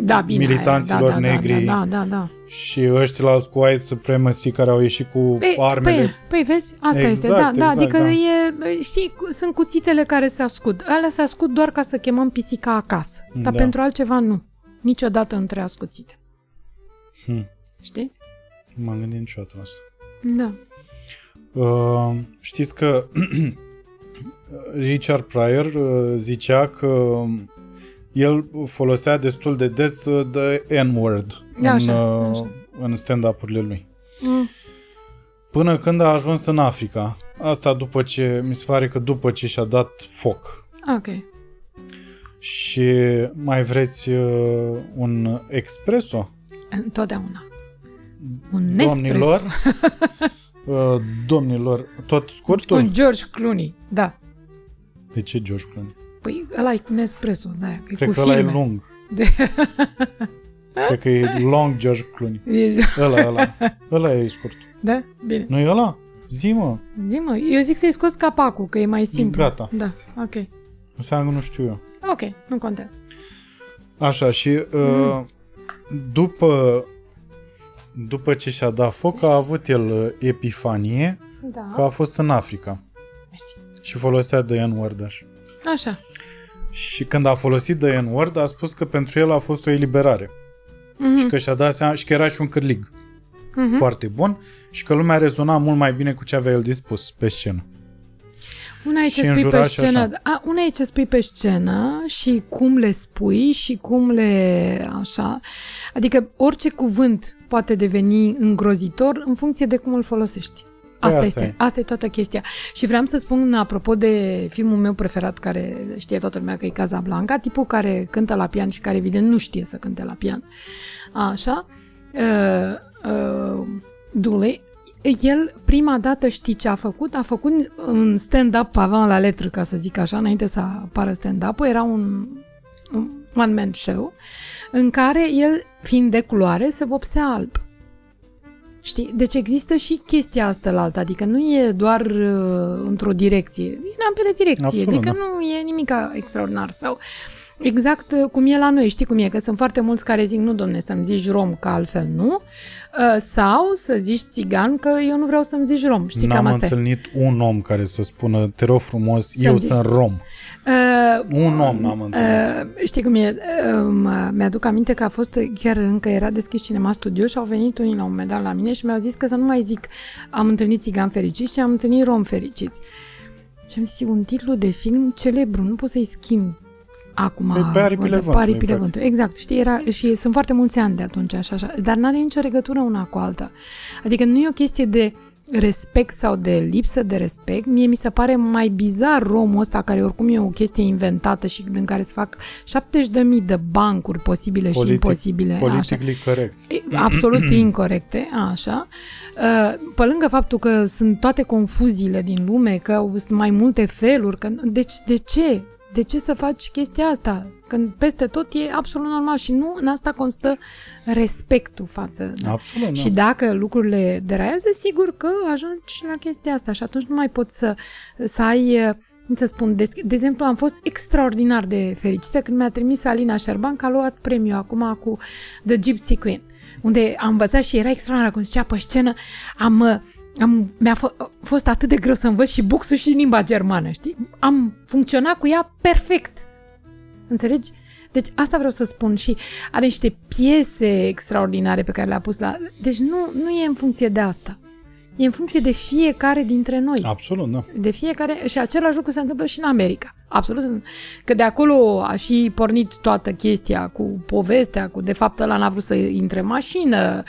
Da, bine, militanților aia, da, negri Da, da, da, da. și ăștilalți cu white supremacy care au ieșit cu Păi, armele. Păi, păi vezi, asta Exact, este, da, da, exact, adică da. e, știi, cu- sunt cuțitele care se ascund. Alea se ascund doar ca să chemăm pisica acasă, dar Da. pentru altceva nu. Niciodată nu trebuie ascuțite. Hmm. Știi? Nu M-am gândit niciodată la asta. Da. Uh, știți că Richard Pryor uh, zicea că el folosea destul de des uh, the N-word Da, în, așa, uh, așa. în stand-up-urile lui. Mm. Până când a ajuns în Africa. Asta după ce, mi se pare că după ce și-a dat foc. Ok. Și mai vreți uh, un espresso? Întotdeauna. Un Nespresso. Domnilor, uh, domnilor, tot scurtul? Un George Clooney, da. De ce George Clooney? Păi ăla e cu Nespresso, da, e Cred cu că ăla filme. e lung. De... Cred că e long George Clooney. E- Ăla, ăla. Ăla e scurt. Da? Bine. nu e ăla? Zi, mă. Zi mă, eu zic să-i scoți capacul, că e mai simplu. Gata. Da, ok. Înseamnă că nu știu eu. Ok, nu contează. Așa, și uh, după, după ce și-a dat foc, a avut el uh, epifanie Da. că a fost în Africa Mersi. și folosea de N-word așa. Așa. Și când a folosit de N-word, a spus că pentru el a fost o eliberare. Mhm. Și că și-a dat seama și că era și un cârlig foarte bun și că lumea rezona mult mai bine cu ce avea el dispus pe scenă. Una e Și ce spui pe înjura și scenă, așa. a, una e ce spui pe scenă și cum le spui și cum le așa. Adică orice cuvânt poate deveni îngrozitor în funcție de cum îl folosești. Păi Asta, asta este, e. asta e toată chestia. Și vreau să spun, apropo de filmul meu preferat, care știe toată lumea că e Casablanca, tipul care cântă la pian și care evident nu știe să cânte la pian. Așa. Uh, uh, Dule, el prima dată știi ce a făcut? A făcut un stand-up avant la letră, ca să zic așa, înainte să apară stand-up-ul. Era un, un one-man show în care el, fiind de culoare, se vopsea alb. Știi? Deci există și chestia asta la alta, adică nu e doar uh, într-o direcție, e în ambele direcții, Absolut, adică da. nu e nimic extraordinar sau exact uh, cum e la noi, știi cum e, că sunt foarte mulți care zic, nu domne, să-mi zici rom, că altfel nu, uh, sau să zici țigan, că eu nu vreau să-mi zici rom, știi, N-am cam asta e. întâlnit un om care să spună, te rog frumos, Să-mi eu zici. sunt rom. Uh, Un om n-am întâlnit. Uh, știi cum e? Uh, mă- mi-aduc aminte că a fost, chiar încă era deschis cinema studio și au venit unii la un moment dat la mine și mi-au zis că să nu mai zic am întâlnit țigan fericiți, ci am întâlnit rom fericiți. Și am zis, "E un titlu de film celebru, nu poți să-i schimbi acum. Păi pe aripile de- vântului, pe aripile practic. vântului. Exact, știi, era, și sunt foarte mulți ani de atunci, așa, așa, dar n-are nicio legătură una cu alta. Adică nu e o chestie de respect sau de lipsă de respect. Mie mi se pare mai bizar romul ăsta, care oricum e o chestie inventată și din care se fac 70.000 de bancuri posibile și imposibile. așa. politically corect. E, absolut incorrecte, așa. Uh, Pe lângă faptul că sunt toate confuziile din lume, că sunt mai multe feluri, că deci de ce? De ce să faci chestia asta? Când peste tot e absolut normal și nu în asta constă respectul față. de- Absolut, da. Și dacă lucrurile deraiază, sigur că ajungi la chestia asta și atunci nu mai poți să, să ai uh, să spun, de, de exemplu, am fost extraordinar de fericită când mi-a trimis Alina Șerban că a luat premiu acum cu The Gypsy Queen, unde am învățat și era extraordinar, cum zicea pe scenă, am, uh, am, mi-a f- fost atât de greu să învăț și buxul și limba germană, știi? Am funcționat cu ea perfect. Înțelegi? Deci asta vreau să spun și are niște piese extraordinare pe care le-a pus la... Deci nu, nu e în funcție de asta. E în funcție de fiecare dintre noi. Absolut, da. De fiecare... Și același lucru se întâmplă și în America. Absolut. Că de acolo a și pornit toată chestia cu povestea, cu de fapt ăla n-a vrut să intre în mașină.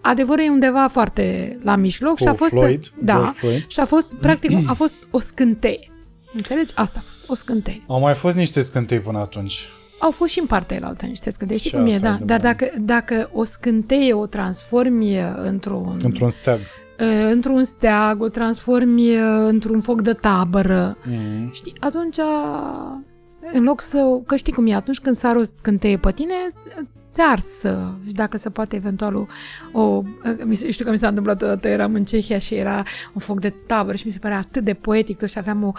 Adevărul e undeva foarte la mijloc Cu și a fost... Floyd, da, George Floyd. și a fost, practic, a fost o scânteie. Înțelegi? Asta, o scânteie. Au mai fost niște scântei până atunci. Au fost și în partea elaltă niște scânteii, știi Și cum e, asta e da. Dar adevărat. dacă, dacă o scânteie o transformi într-un, Într-un steag. uh, într-un steag, o transformi uh, într-un foc de tabără, Mm. știi, atunci în loc să, că știi cum e, atunci când sar o scânteie pe tine, ți- ți arsă și dacă se poate eventual o, o mi se- știu că mi s-a întâmplat odată, eram în Cehia și era un foc de tabără și mi se părea atât de poetic tot și aveam o,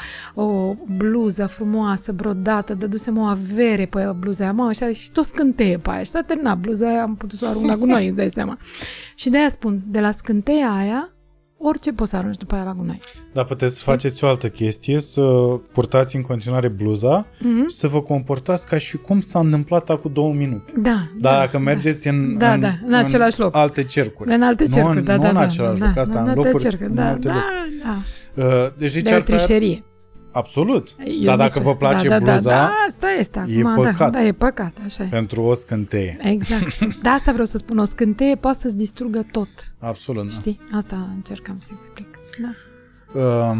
o bluză frumoasă, brodată, dădusem o avere pe bluza aia, mă, și, și tot scânteie pe aia și s-a terminat bluza aia, am putut să o arunc la gunoi, îți dai seama. Și de aia spun, de la scânteia aia, orice poți să arunci după aia la gunoi. Dar puteți să faceți o altă chestie, să purtați în continuare bluza Mhm. și să vă comportați ca și cum s-a întâmplat acum două minute. Da, Dar dacă mergeți în, Da, da, în același loc. alte cercuri. În alte Nu cercuri, în- da, nu da, în da. același da, loc, da, asta, în în alte locuri, cercuri, în da, alte da, locuri. da. Uh, Deci De o Richard Pryor, trișerie. Absolut. Eu Dar nu dacă știu. vă place da, da, bluza, Da, da, asta este e acum, da, păcat. da, e păcat, așa e. pentru o scânteie. Exact. De asta vreau să spun, o scânteie poate să-ți distrugă tot. Absolut, da. Știi? Asta încercam să explic. Da. Uh,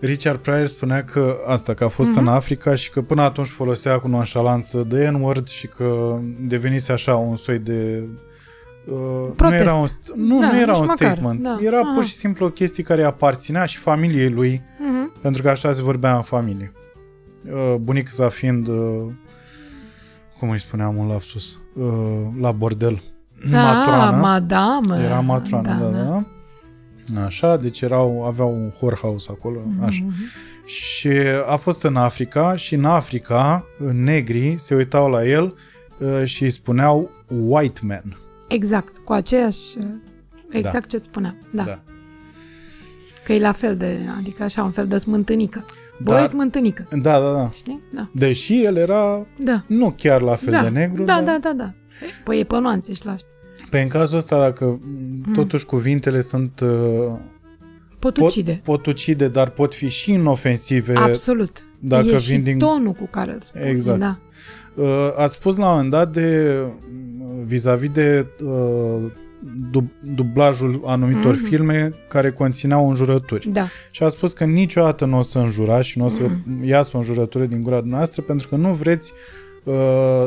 Richard Pryor spunea că asta, că a fost Mhm. în Africa și că până atunci folosea cu nonșalanță de N-word și că devenise așa un soi de Uh, nu Protest. era un, st- nu, Da, nu era nici un măcar, statement. da. Era Aha. pur și simplu o chestie care aparținea și familiei lui, Mhm. pentru că așa se vorbea în familie. Uh, bunica sa fiind, uh, cum îi spuneam un lapsus, uh, la bordel. Ah, madame. Era matroană, da, da. da. Așa, deci erau, aveau un whorehouse acolo, așa. Și a fost în Africa și în Africa negrii se uitau la el uh, și îi spuneau white man. Exact, cu aceeași... Exact ce-ți spuneam. Da. Da. Că e la fel de... Adică așa, un fel de smântânică. Băi, Dar- smântânică. Da, da, da. Știi? Da. Deși el era Da. nu chiar la fel da. de negru, Da, dar... da, da, da. Păi e pe nuanțe și la Pe în cazul ăsta, dacă Hmm. m, totuși cuvintele sunt... uh, Pot Pot, ucide. pot ucide, dar pot fi și inofensive. Absolut. dacă e vin și din- tonul cu care îl spui. Exact. Da. Uh, ați spus la un moment dat de mm, vis-a-vis de uh, dub- dublajul anumitor Mhm. filme care conțineau înjurături. Da. Și a spus că niciodată nu o să înjurați și nu o să Mhm. iasă o înjurătură din gura noastră pentru că nu vreți uh,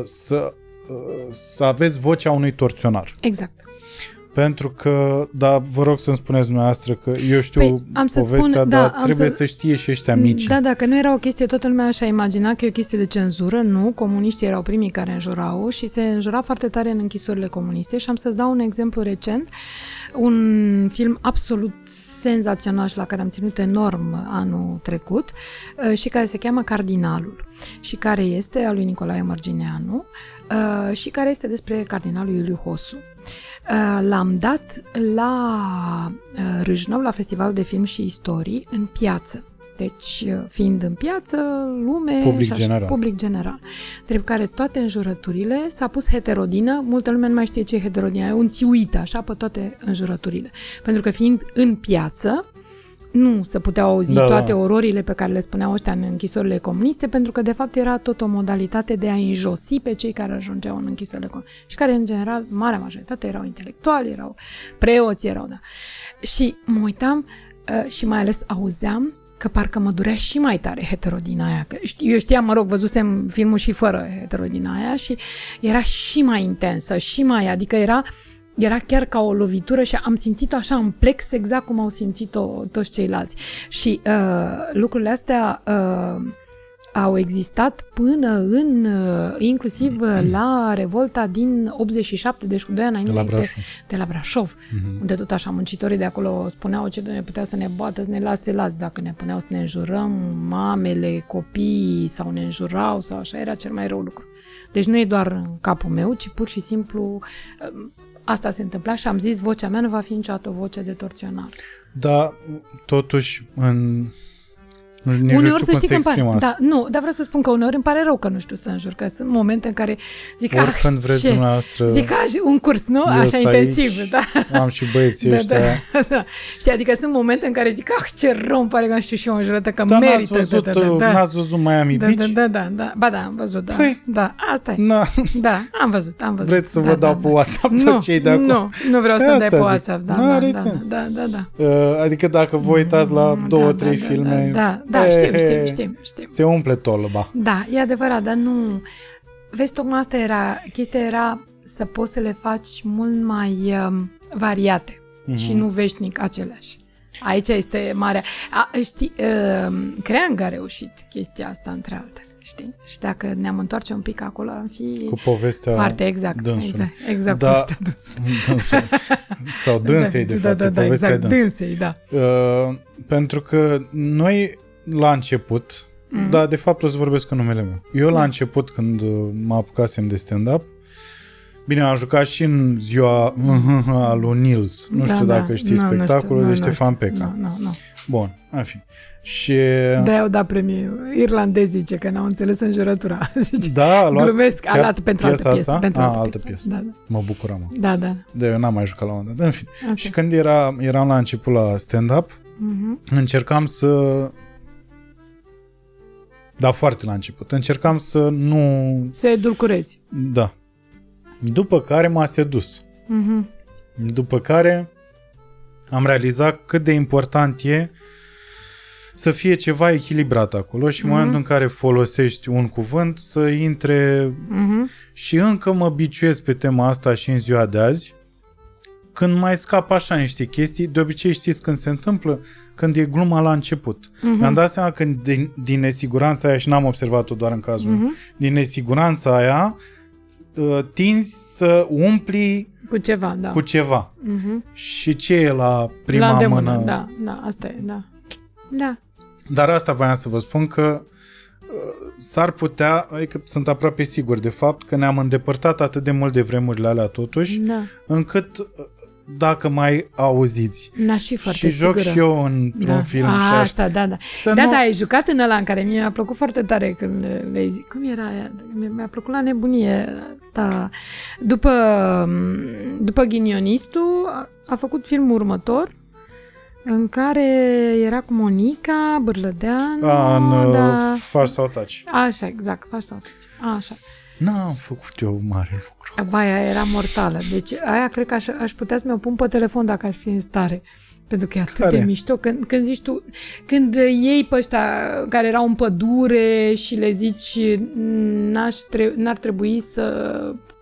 să, uh, să aveți vocea unui torționar. Exact. Pentru că, da, vă rog să-mi spuneți dumneavoastră că eu știu Păi, am să povestea, spun- dar da, am trebuie să- să... știe și ăștia mici. Da, dacă nu era o chestie, toată lumea așa imagina că e o chestie de cenzură. Nu, comuniștii erau primii care înjurau și se înjura foarte tare în închisorile comuniste și am să-ți dau un exemplu recent. Un film absolut senzațional și la care am ținut enorm anul trecut uh, și care se cheamă Cardinalul și care este al lui Nicolae Mărgineanu uh, și care este despre cardinalul Iuliu Hosu. Uh, L-am dat la uh, Râșnău, la Festivalul de Film și Istorii, în piață. Deci, uh, fiind în piață, lume... Public și așa, general. Public general. Drept care toate înjurăturile s-a pus heterodină, multă lume nu mai știe ce e heterodină, e un țiuit așa pe toate înjurăturile. Pentru că fiind în piață, nu se puteau auzi Da, da, da. toate ororile pe care le spuneau ăștia în închisorile comuniste, pentru că de fapt era tot o modalitate de a înjosi pe cei care ajungeau în închisorile comuniste și care în general, marea majoritate, erau intelectuali, erau preoți, erau, da. Și mă uitam uh, și mai ales auzeam că parcă mă durea și mai tare heterodina aia. Că ști- eu știam, mă rog, văzusem filmul și fără heterodina aia și era și mai intensă, și mai, adică era era chiar ca o lovitură și am simțit-o așa în plex exact cum au simțit-o toți ceilalți. Și uh, lucrurile astea uh, au existat până în, uh, inclusiv uh, la revolta din 87, deci cu 2 ani înainte la de, Brașov. de la Brașov, unde tot așa muncitorii de acolo spuneau ce ne putea să ne bată, să ne lase lați dacă ne puneau să ne înjurăm, mamele, copiii sau ne înjurau sau așa, era cel mai rău lucru. Deci nu e doar în capul meu, ci pur și simplu uh, asta se întâmpla și am zis vocea mea nu va fi niciodată o voce de torționar. Dar, totuși, în... Nici nu uneori știu să cum știi să că îmi pare, exprim asta. da, nu, dar vreau să spun că uneori îmi pare rău că nu știu să înjur, că sunt momente în care zic, Oricând ah, vreți ce? dumneavoastră, Zic, ah, un curs, nu? eu Așa sunt intensiv, aici, da. Am și băieții Da, ăștia. da, da. Știi, adică sunt momente în care zic, ah, ce rău, îmi pare că nu știu și eu înjurătă, că Dar n-ați merită. văzut, da, da, da, da. n-ați văzut Miami Da, Beach? da, da, da, da. Ba da, am văzut, da. Păi. Da, asta e. Na, Da, am văzut, am văzut. vreți să da, vă da, dau da. pe WhatsApp Nu, tot cei de acolo? nu, nu vreau să Asta dai pe zic. WhatsApp. Da, N-are da, da, sens. da, da, da. Uh, Adică dacă vă uitați la două, Da, trei da, da, filme, Da, da, e, știm, e, știm, știm, știm. se umple tolba. Da, e adevărat, dar nu... Vezi, tocmai asta era, chestia era să poți să le faci mult mai um, variate Mhm. și nu veșnic aceleași. Aici este marea... A, știi, uh, Creang a reușit chestia asta între altele, știi? Și dacă ne-am întoarce un pic acolo, am fi... Cu povestea Foarte exact, dânsului. exact, exact Da. povestea dânsului. Dânsului. Sau dânsei, de da, fapt, da, e da, povestea exact, dânsei. dânsei, da. Uh, pentru că noi, la început, Mhm. dar de fapt o să vorbesc în numele meu. Eu, la început, când uh, mă apucasem de stand-up, Bine, am jucat și în ziua al lui Nils. Nu Da, știu da. dacă știi Nu, nu știu, spectacolul nu, de nu Ștefan știu. Peca. Nu, nu, nu. Bun, în fin. Și De au dat premiu irlandezi, zice că n-au înțeles înjurătura. Zice. da, a luat Glumesc, a chiar luat pentru altă piesa piesă. asta? Pentru A, altă, altă piesă. piesă. Da, da. Mă bucuram. mă. Da, da. De eu n-am mai jucat la un moment dat. În fin. Asta. Și când era, eram la început la stand-up, Mhm. încercam să... Da, foarte la început. Încercam să nu... Să edulcorezi. Da. După care m-a sedus. Mhm. După care am realizat cât de important e să fie ceva echilibrat acolo și în momentul în care folosești un cuvânt să intre Mhm. și încă mă biciuiesc pe tema asta și în ziua de azi când mai scap așa niște chestii, de obicei știți când se întâmplă, când e gluma la început. Mhm. Mi-am dat seama că din, din nesiguranța aia, și n-am observat-o doar în cazul Mhm. meu, din nesiguranța aia uh, tinzi să umpli Cu ceva, da. cu ceva. Mhm. Și ce e la prima la îndemână, mână? da, da, asta e, da. Da. Dar asta voiam să vă spun că uh, s-ar putea, adică sunt aproape sigur de fapt, că ne-am îndepărtat atât de mult de vremurile alea totuși, Da. încât uh, dacă mai auziți N-aș fi foarte și joc sigură. și eu într-un da. film A, și așa, asta, da, da. să da, nu... da, ai jucat în ăla în care mie mi-a plăcut foarte tare când le zi. Cum era aia? Mi- Mi-a plăcut la nebunie. Da. După, după Ghinionistul a, a făcut filmul următor în care era cu Monica Bârlădeanu. A, în da. da. Far sau Touch. Așa, exact, faci sau Așa. N-am făcut eu mare lucru. Baia era mortală. Deci aia cred că aș, aș putea să mi-o pun pe telefon dacă aș fi în stare. Pentru că e atât Care? de mișto. Când, când zici tu, când iei pe ăștia care erau în pădure și le zici n-aș tre- n-ar trebui să...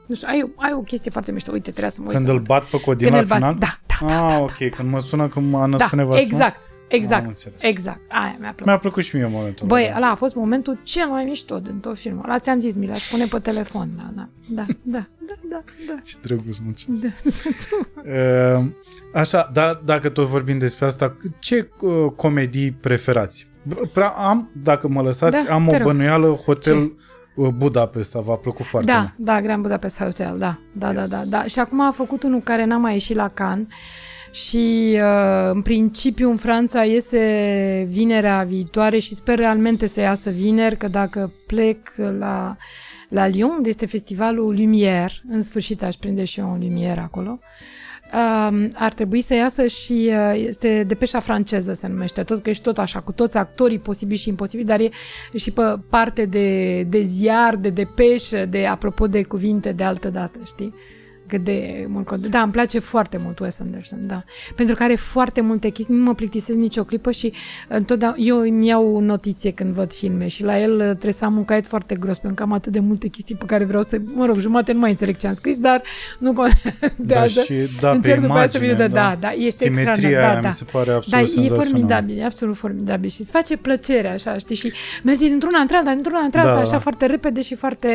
Nu știu, ai, ai o chestie foarte mișto. Uite, trebuia să mă uit Când să îl văd. bat pe Codin Când la îl bați- final? Da, da, Ah, ok. Când mă sună când m-a da, născut nevastă mea? exact, Am exact, înțeles. exact. Aia mi-a plăcut. Mi-a plăcut și mie momentul. Băi, ăla. ăla a fost momentul cel mai mișto din tot filmul. Ăla ți-am zis, mi l-aș pune pe telefon. Da, da, da, da, da, da, da. Ce drăguț, mulțumesc. da. Uh, Așa, da, dacă tot vorbim despre asta, ce uh, comedii preferați? Prea am, dacă mă lăsați, Da, am te o rog. bănuială Hotel uh, Budapesta, v-a plăcut foarte Da, mult. da, Grand Budapest Hotel, da, da, Yes. da, da, da. Și acum a făcut unul care n-a mai ieșit la Cannes și uh, în principiu în Franța iese vinerea viitoare și sper realmente să iasă vineri, că dacă plec la, la Lyon, unde este festivalul Lumière, în sfârșit aș prinde și eu un Lumière acolo, Um, ar trebui să iasă și uh, este Depeșa franceză se numește, tot că ești tot așa, cu toți actorii posibili și imposibili, dar e și pe parte de, de ziar, de depeșă, de apropo de cuvinte de altă dată, știi? Cât de mult cont. Da, îmi place foarte mult Wes Anderson, da. Pentru că are foarte multe chestii, nu mă plictisesc nicio clipă și întotdeauna, eu îmi iau notiție când văd filme și la el uh, trebuie să am un caiet foarte gros, pentru că am atât de multe chestii pe care vreau să, mă rog, jumate nu mai înțeleg ce am scris, dar nu da, și da, pe imagine, da, da, da, este Simetria da, aia da. mi se pare absolut Da, e formidabil, e absolut formidabil și îți face plăcere așa, știi, și mergi dintr-una într-alta, dintr-una într-alta, Da, așa da. foarte repede și foarte,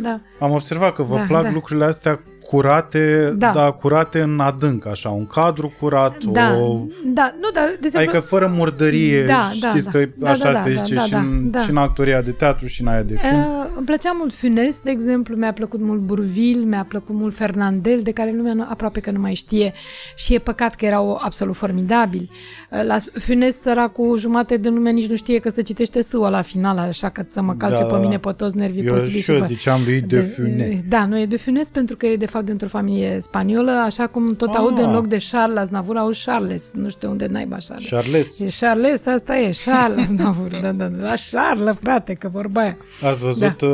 da. Am observat că vă Da, plac da. lucrurile astea curate, Da. dar curate în adânc, așa, un cadru curat, Da, o... da, nu, dar, de exemplu, Adică fără murdărie, Da, da, știți da. că Da, așa da, da, se zice da, și, da, în, da. și în actoria de teatru și în aia de film. Uh, îmi plăcea mult Funes, de exemplu, mi-a plăcut mult Burvil, mi-a plăcut mult Fernandel, de care lumea nu- aproape că nu mai știe și e păcat că erau absolut formidabili. Uh, la Funes, săracul, jumate de lume nici nu știe că se citește sâua la final, așa că să mă calce Da, pe da. mine pe toți nervii Eu posibili. și eu pe- ziceam lui de Funes. Da, nu e de Funes pentru că e de fapt dintr-o familie spaniolă, așa cum tot Ah. aud în loc de Charles Aznavour, aud Charles, nu știu unde naiba Charles. Charles, E Charles, asta e, Charles Aznavour, da, da, da, la Charles, frate, că vorba aia. ați văzut uh,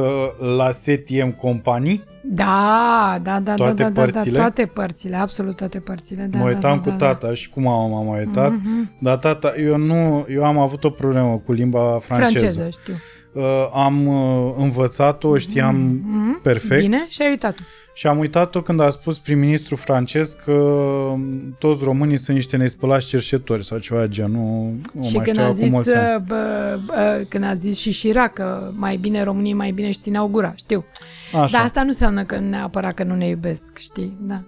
la Setiem Companii? Da, da, da, Toate da, da, da, părțile? da, toate părțile, absolut toate părțile. Da, mă da, uitam da, cu da, da. tata și cu mama m-am mai uitat, dar tata, eu nu, eu am avut o problemă cu limba franceză. Franceză, știu. Uh, am uh, învățat-o, știam perfect Bine, și ai uitat și am uitat-o când a spus prim-ministru francez că um, toți românii sunt niște nespălați cerșetori sau ceva de genul. Nu și mai când știu a, acum zis, mulți ani. uh, bă, bă, când a zis și Chirac că mai bine românii mai bine își țineau gura, știu. Așa. Dar asta nu înseamnă că neapărat că nu ne iubesc, știi? Da.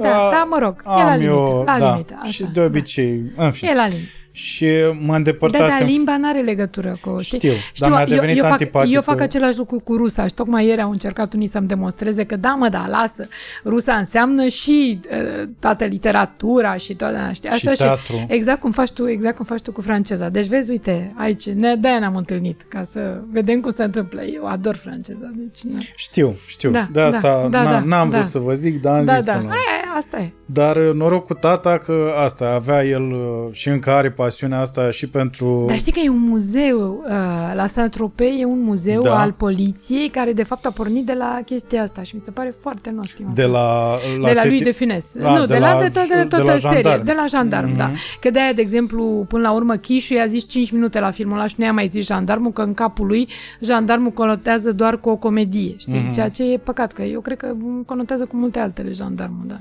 Da, A- da, mă rog, e la am limită, eu, la da, limită, așa, și de obicei, în da. fine. E la limită. Și mă Da, îndepărtasem... dar limba n-are legătură cu... Știi? Știu, dar mi-a devenit eu, eu, fac, antipatică. eu fac același lucru cu rusa și tocmai ieri au încercat unii să-mi demonstreze că da, mă, da, lasă. Rusa înseamnă și uh, toată literatura și toată, știi? Și Așa teatru. exact cum faci tu, exact cum faci tu cu franceza. Deci vezi, uite, aici, ne, de-aia ne-am întâlnit, ca să vedem cum se întâmplă. Eu ador franceza, deci... Na. Știu, știu. Da, de asta da, da, n- da, n-am da. vrut să vă zic, dar am Da, zis da, până la urmă. aia, asta e. Dar uh, noroc cu tata că asta, avea el uh, și încă are pasiunea asta și pentru... Dar știi că e un muzeu, uh, la Saint-Tropez e un muzeu Da. al poliției care de fapt a pornit de la chestia asta și mi se pare foarte nostim. de la, la, de la lui seti- de Fines. Ah, nu, de de, la, la- de, tot- de, de toată la serie. jandarmi. De la jandarm, Mhm. da. Că de aia, de exemplu, până la urmă, Chișu i-a zis 5 minute la filmul ăla și nu i-a mai zis jandarmul, că în capul lui jandarmul conotează doar cu o comedie, știi? Mhm. Ceea ce e păcat, că eu cred că conotează cu multe altele jandarmul, da.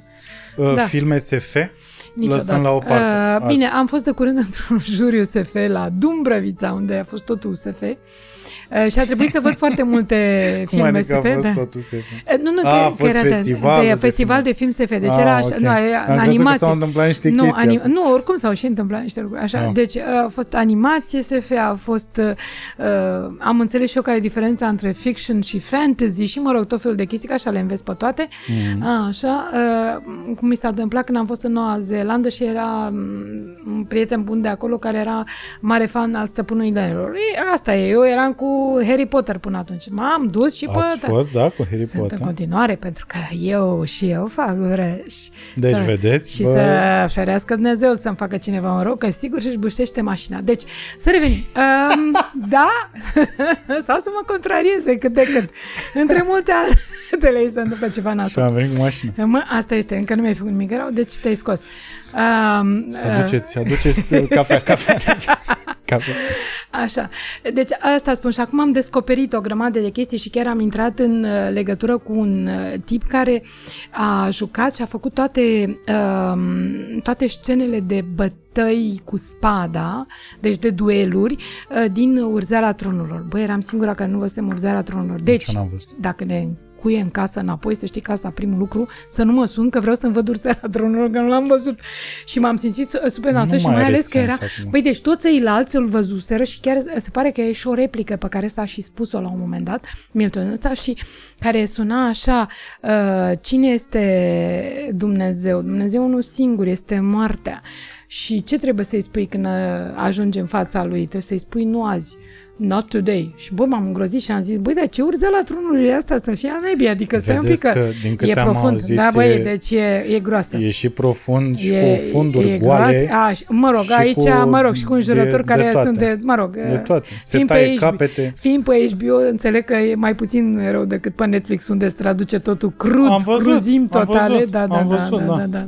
uh, da. filme SF, Niciodată. lăsând la o parte. Uh, Asta. bine, am fost de curând într-un juriu SF la Dumbrăvița, unde a fost totul SF. Uh, și a trebuit să văd foarte multe Cum filme adică a SF. fost da. totul SF? Uh, Nu, nu, A, că, a că fost era de- festivalul de, de festival film. de film SF. Deci Ah, era așa, ok. nu, era Am crezut că animație. s-au întâmplat niște nu, chestii acolo. nu, oricum s-au și întâmplat niște lucruri. Așa. Ah. Deci uh, a fost animație SF, a fost... Uh, uh, am înțeles și eu care e diferența între fiction și fantasy și, mă rog, tot felul de chestii, că așa le înveți pe toate. Mhm. A, așa, uh, cum mi s-a întâmplat când am fost în Noua Zeelandă și era mm, un prieten bun de acolo care era mare fan al Stăpânului Danilor. E, asta e, eu eram cu Harry Potter până atunci. M-am dus și Ați pe... fost, da, cu Harry Sunt Potter? în continuare, pentru că eu și eu fac greș. Deci, Să- vedeți, Și bă- să ferească Dumnezeu să-mi facă cineva un rău, că sigur și-și bușește mașina. Deci, să revenim. Um, da? Sau să mă contrarieze cât de cât. Între multe altele îi se întâmplă ceva Și nasol. am venit cu mașina. Mă, asta este, încă nu mi-ai făcut nimic rău, deci te-ai scos. Um, Să aduceți, să aduceți uh, cafea, cafea. cafea. Așa. Deci asta spun și acum am descoperit o grămadă de chestii și chiar am intrat în uh, legătură cu un uh, tip care a jucat și a făcut toate, um, toate scenele de bătăi cu spada, deci de dueluri, uh, din Urzeala Tronurilor. Băi, eram singura care nu văzusem Urzeala Tronurilor. Deci, eu n-am văzut. dacă ne cuie în casă înapoi, să știi că asta primul lucru, să nu mă sun că vreau să-mi văd Urzeala Tronurilor, că nu l-am văzut. Și m-am simțit su- super nasol și mai mai are ales că sens era... acum. Păi deci toți ceilalți îl văzuseră și chiar se pare că e și o replică pe care s-a și spus-o la un moment dat, Milton ăsta, și care suna așa, uh, cine este Dumnezeu? Dumnezeu unul singur, este moartea. Și ce trebuie să-i spui când uh, ajungi în fața lui? Trebuie să-i spui nu azi, not today. Și bă, m-am îngrozit și am zis, băi, dar ce urză la trunurile astea să fie a nebii? Adică stai un pic Vedeți că, că, din câte e am profund. auzit, da, băi, e- deci e, e groasă. E și profund și E- cu funduri e goale. groasă. A, și, mă rog, și aici, cu- mă rog, și cu înjurături de- de care toate. sunt de, mă rog, De toate. Se fiind taie pe capete. Fiind pe HBO, înțeleg că e mai puțin rău decât pe Netflix, unde se traduce totul crud, Am văzut, cruzim am totale. văzut, da, da, am da, văzut, da, da. da, da.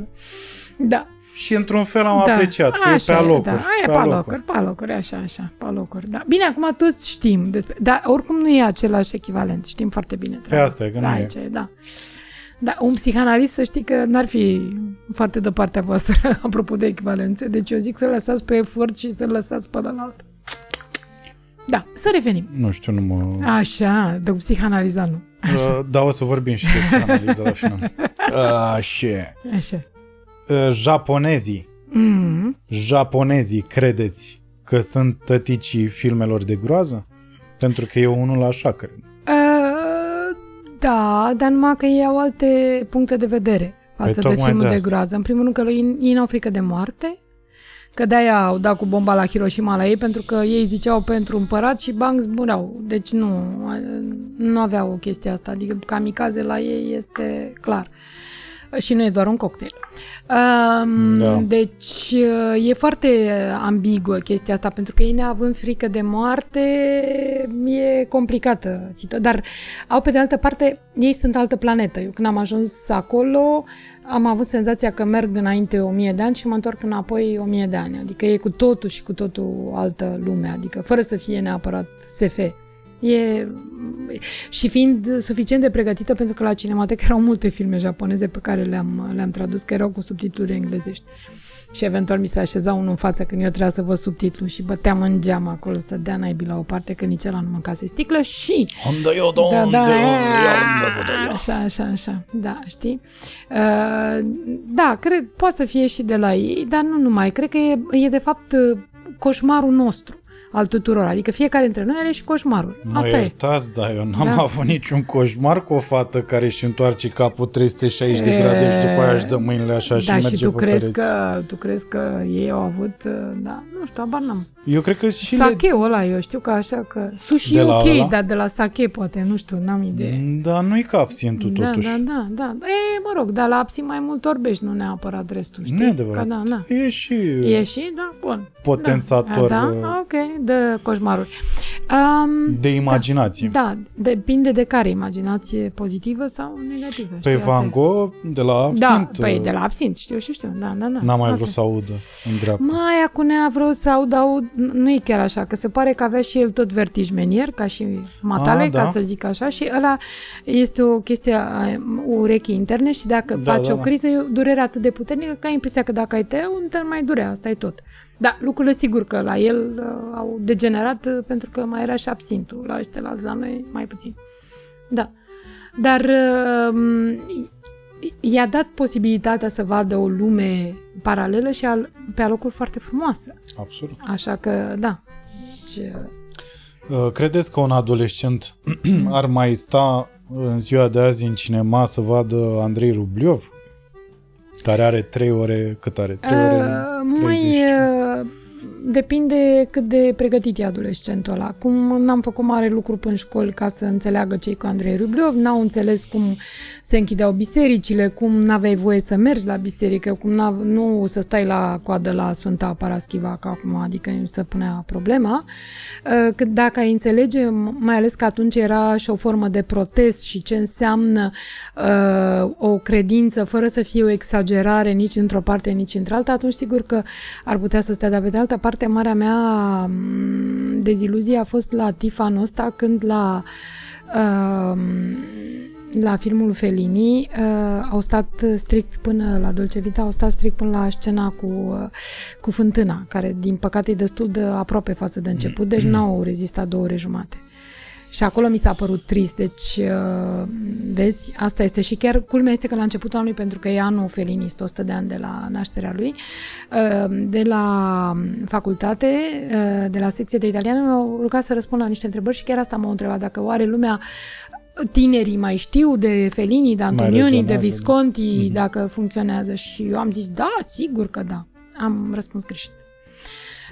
Da, Și într-un fel am da. apreciat, că e pe Așa alocuri. Da, e pe alocuri, pe alocuri, așa, așa, pe alocuri. Da. Bine, acum toți știm despre... Dar oricum nu e același echivalent, știm foarte bine. treaba asta e, că da, nu e. aici, da. Da, un psihanalist să știi că n-ar fi foarte de partea voastră, apropo de echivalențe. Deci eu zic să lăsați pe efort și să lăsați pe ălalt. Da, să revenim. Nu știu, nu mă... Așa, de psihanaliza nu. Uh, Da, o să vorbim și de psihanaliză la final. Așa. Așa. Uh, Japonezii. Mm. Japonezii, credeți că sunt tăticii filmelor de groază? Pentru că eu unul așa cred. Uh, da, dar numai că ei au alte puncte de vedere față Păi de tocmai filmul de de, asta. groază. În primul rând că ei, ei n-au frică de moarte, că de-aia au dat cu bomba la Hiroshima la ei, pentru că ei ziceau pentru împărat și bang zbureau. Deci nu, nu aveau chestia asta. Adică kamikaze la ei este clar. Și nu e doar un cocktail. Um, Da. Deci e foarte ambiguă chestia asta, pentru că ei neavând frică de moarte, e complicată situația. Dar au pe de altă parte, ei sunt altă planetă. Eu când am ajuns acolo, am avut senzația că merg înainte o mie de ani și mă întorc înapoi o mie de ani. Adică e cu totul și cu totul altă lume, adică fără să fie neapărat SF. E... Și fiind suficient de pregătită, pentru că la Cinematecă erau multe filme japoneze pe care le-am, le-am tradus, că erau cu subtitluri englezești. Și eventual mi se așeza unul în față când eu trebuia să văd subtitlu și băteam în geam acolo să dea naibii la o parte că nici ăla nu mâncase sticlă și da, da, așa, așa, așa, da, știi? Uh, da, cred, poate să fie și de la ei, dar nu numai, cred că e, e de fapt coșmarul nostru al tuturor, adică fiecare dintre noi are și coșmarul. Mă Asta e. iertați, dar eu n-am Da. avut niciun coșmar cu o fată care își întoarce capul 360 de grade și după aia își dă mâinile așa și da, merge și tu pe crezi, pereți. că, tu crezi că ei au avut, uh, da, nu știu, abar n-am. Eu cred că și le... Sake ăla, eu știu că așa că... Sushi De e la ok, ăla? dar de la sake poate, nu știu, n-am idee. Dar nu-i ca absintul Da, totuși. da, da, da. E, mă rog, dar la absint mai mult orbești, nu neapărat restul, știi? Nu e adevărat. Că, da, da. E și E și, da, bun. potențator Da, uh, da? ok, de coșmaruri. Um, de imaginație. da, depinde de care imaginație pozitivă sau negativă. Pe știi, Van asta e. Gogh, de la absint, Da, păi uh, de la absint, știu și știu, da, da, da. n-am mai Asta vrut e. să audă în dreapta. Mai acum ne-a vrut să aud, aud, nu e chiar așa, că se pare că avea și el tot vertij menier, ca și matale, Ah, da. ca să zic așa, și ăla este o chestie a urechii interne și dacă Da, faci da, o da. criză, e o durere atât de puternică că ai impresia că dacă ai tăia, un te mai durea, asta e tot. Da, lucrurile sigur că la el uh, au degenerat uh, pentru că mai era și absintul, la ăștia la la noi mai puțin. Da. Dar uh, i-a dat posibilitatea să vadă o lume paralelă și al, pe alocuri foarte frumoasă. Absolut. Așa că, da. Deci, Uh, Credeți că un adolescent ar mai sta în ziua de azi în cinema să vadă Andrei Rubliov? Care are 3 ore, cât are? 3 ore uh, 30. mai uh, depinde cât de pregătit e adolescentul ăla. Cum n-am făcut mare lucru până în școli ca să înțeleagă cei cu Andrei Rubliov, n-au înțeles cum se închideau bisericile, cum n-aveai voie să mergi la biserică, cum n nu să stai la coadă la Sfânta Paraschiva, ca acum, adică nu se punea problema. Uh, Cât dacă ai înțelege, m- mai ales că atunci era și o formă de protest și ce înseamnă uh, o credință fără să fie o exagerare nici într-o parte, nici într-alta, atunci sigur că ar putea să stea. Dar pe de altă parte, marea mea m, deziluzie a fost la TIFA anul ăsta când la uh, la filmul Fellini uh, au stat strict până la Dolce Vita, au stat strict până la scena cu, uh, cu fântâna, care din păcate e destul de aproape față de început, deci n-au rezistat două ore jumate. Și acolo mi s-a părut trist, deci uh, vezi, asta este și chiar culmea este că la începutul anului, pentru că e anul Fellini, este 100 de ani de la nașterea lui, uh, de la facultate, uh, de la secție de italiană, m-au rugat să răspund la niște întrebări și chiar asta m-au întrebat, dacă oare lumea tinerii mai știu de Fellini, de Antonioni, de rezonează, da. Visconti, dacă funcționează și eu am zis, da, sigur că da. Am răspuns greșit.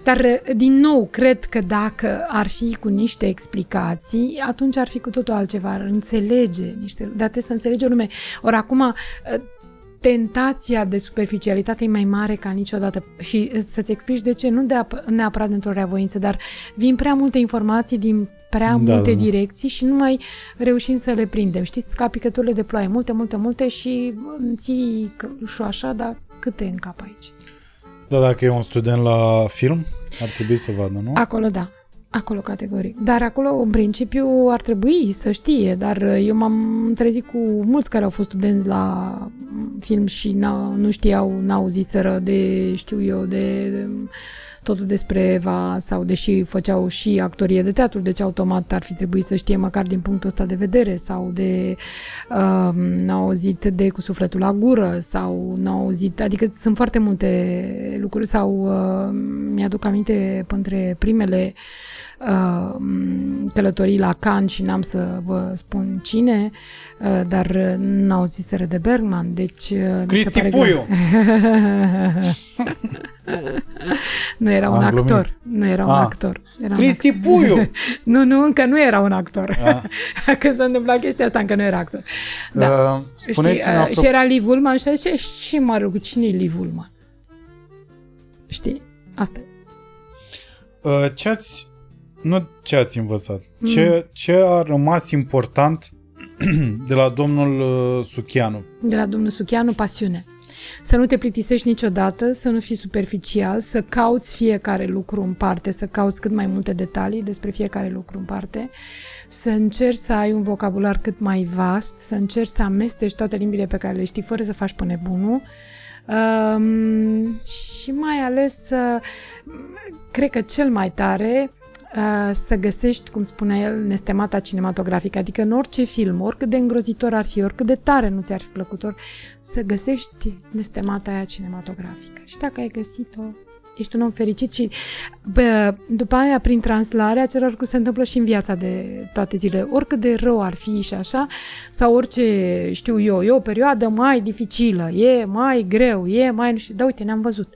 Dar, uh, din nou, cred că dacă ar fi cu niște explicații, atunci ar fi cu totul altceva, ar înțelege niște, dar trebuie să înțelege o lume. Ori acum, uh, tentația de superficialitate e mai mare ca niciodată și uh, să-ți explici de ce, nu de ap- neapărat dintr-o reavoință, dar vin prea multe informații din prea Da, multe da, da. direcții și nu mai reușim să le prindem. Știți, ca picăturile de ploaie, multe, multe, multe și îmi ții și așa, dar câte în cap aici? Da, dacă e un student la film, ar trebui să vadă, nu? Acolo da. Acolo categoric. Dar acolo, în principiu, ar trebui să știe. Dar uh, eu m-am trezit cu mulți care au fost studenți la mm, film și n-au, nu știau, n-au ziseră de, știu eu, de, de totul despre Eva sau deși făceau și actorie de teatru, deci automat ar fi trebuit să știe măcar din punctul ăsta de vedere sau de uh, n-au auzit de cu sufletul la gură sau n-au auzit, adică sunt foarte multe lucruri sau uh, mi-aduc aminte între primele uh, călătorii la Cannes și n-am să vă spun cine, uh, dar n-au ziseră de Bergman, deci... uh, mi se Cristi pare Puiu! grav. nu era un Am glumit. actor, nu era un Ah. actor. Era un Cristi Puiu! nu, nu, încă nu era un actor. Ah. Că s-a întâmplat chestia asta, încă nu era actor. Da. Uh, Știi, spuneți-mi uh, apro- și era Liv Ullman și zice, și mă rog, cine e Liv Ullman? Știi? Asta e. uh, ce ați nu ce ați învățat, Mm. ce, ce a rămas important de la domnul uh, Suchianu? De la domnul Suchianu, pasiune. Să nu te plictisești niciodată, să nu fii superficial, să cauți fiecare lucru în parte, să cauți cât mai multe detalii despre fiecare lucru în parte, să încerci să ai un vocabular cât mai vast, să încerci să amesteci toate limbile pe care le știi fără să faci pe nebunul um, și mai ales să, cred că cel mai tare, uh, să găsești, cum spunea el, nestemata cinematografică, adică în orice film, oricât de îngrozitor ar fi, oricât de tare nu ți-ar fi plăcut, ori, să găsești nestemata aia cinematografică. Și dacă ai găsit-o, ești un om fericit și bă, după aia, prin translare, același lucru se întâmplă și în viața de toate zilele. Oricât de rău ar fi și așa, sau orice, știu eu, e o perioadă mai dificilă, e mai greu, e mai... nu știu, Da, uite, ne-am văzut.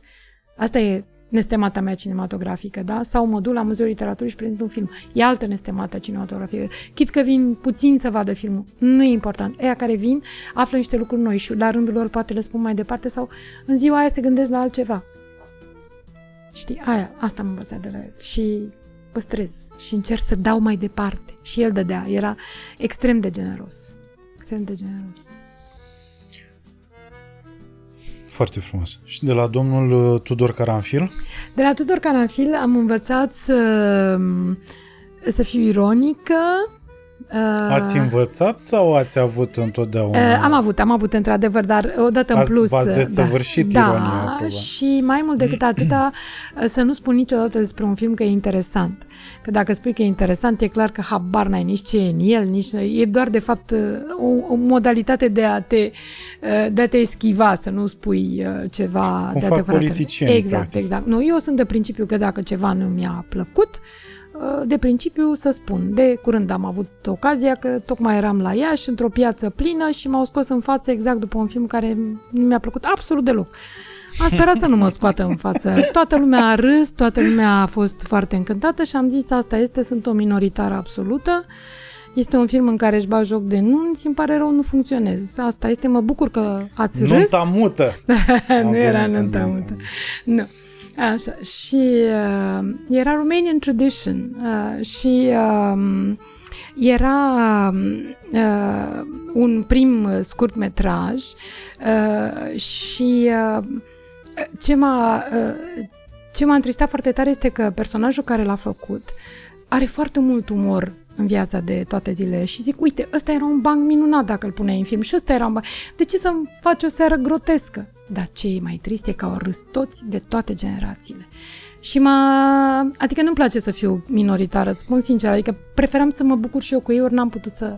Asta e nestemata mea cinematografică, da? Sau mă duc la Muzeul Literaturii și prezint un film. E altă nestemată cinematografică. Chit că vin puțin să vadă filmul. Nu e important. Eia care vin află niște lucruri noi și la rândul lor poate le spun mai departe sau în ziua aia se gândesc la altceva. Știi? Aia, asta am învățat de la el. Și păstrez și încerc să dau mai departe. Și el dădea. Era extrem de generos. Extrem de generos. Foarte frumos. Și de la domnul uh, Tudor Caranfil? De la Tudor Caranfil am învățat să, să fiu ironică. Uh, Ați învățat sau ați avut întotdeauna? Uh, am avut, am avut într-adevăr, dar odată în Ați- plus. v-ați uh, desăvârșit da, ironia, Da, probabil. și mai mult decât atâta, uh, să nu spun niciodată despre un film că e interesant. Că dacă spui că e interesant, e clar că habar n-ai nici ce e în el, nici e doar de fapt uh, o, o modalitate de a te uh, de a te eschiva, să nu spui uh, ceva Cum de fac adevărat. politicienii, Exact, practic. exact. Nu, eu sunt de principiu că dacă ceva nu mi-a plăcut, uh, de principiu să spun. De curând am avut ocazia că tocmai eram la Iași, într-o piață plină și m-au scos în față exact după un film care nu mi-a plăcut absolut deloc. Am sperat să nu mă scoată în față. Toată lumea a râs, toată lumea a fost foarte încântată și am zis asta este, sunt o minoritară absolută. Este un film în care își bag joc de nunți, îmi pare rău, nu funcționez. Asta este, mă bucur că ați râs. Nunta mută! Am nu era venit în nunta nuntă. mută. Nu. Așa. Și uh, era Romanian tradition. Uh, și uh, era uh, un prim scurt metraj uh, și uh, ce m-a, uh, ce m-a întristat foarte tare este că personajul care l-a făcut are foarte mult umor în viața de toate zilele și zic, uite, ăsta era un banc minunat dacă îl puneai în film și ăsta era un banc. De ce să faci o seară grotescă? Dar ce e mai trist e că au râs toți de toate generațiile. Și m-a... Adică nu-mi place să fiu minoritară, îți spun sincer, adică preferam să mă bucur și eu cu ei, ori n-am putut să...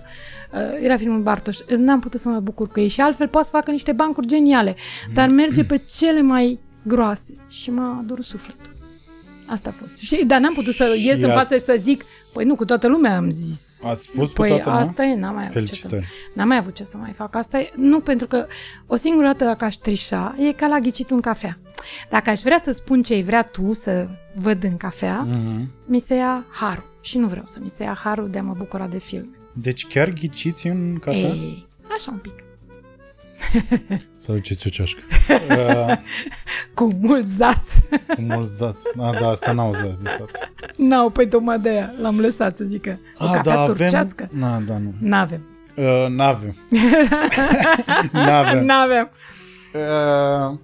Uh, era filmul Bartoș, n-am putut să mă bucur cu ei și altfel poate să facă niște bancuri geniale, dar merge pe cele mai groase și m-a durut sufletul. Asta a fost. Și, dar n-am putut să ies în față și să zic, păi nu, cu toată lumea am zis. Ați spus Păi cu toată lumea? asta e, n-am mai avut ce să, Felicitări. n-am mai avut ce să mai fac. Asta e, nu pentru că o singură dată dacă aș trișa, e ca la ghicit un cafea. dacă aș vrea să spun ce ai vrea tu să văd în cafea, Mhm. mi se ia harul. Și nu vreau să mi se ia harul de a mă bucura de filme. Deci chiar ghiciți în cafea? Ei, așa un pic. Să duceți o ceașcă. uh, Cu mult zaț. cu mulți zați. A, da, asta n-au zați, de fapt. N-au, păi tocmai de aia l-am lăsat să zică. O A, cafea da, turcească. avem... Na, da, nu. N-avem. Uh, n-avem. n-avem. N-avem. Uh,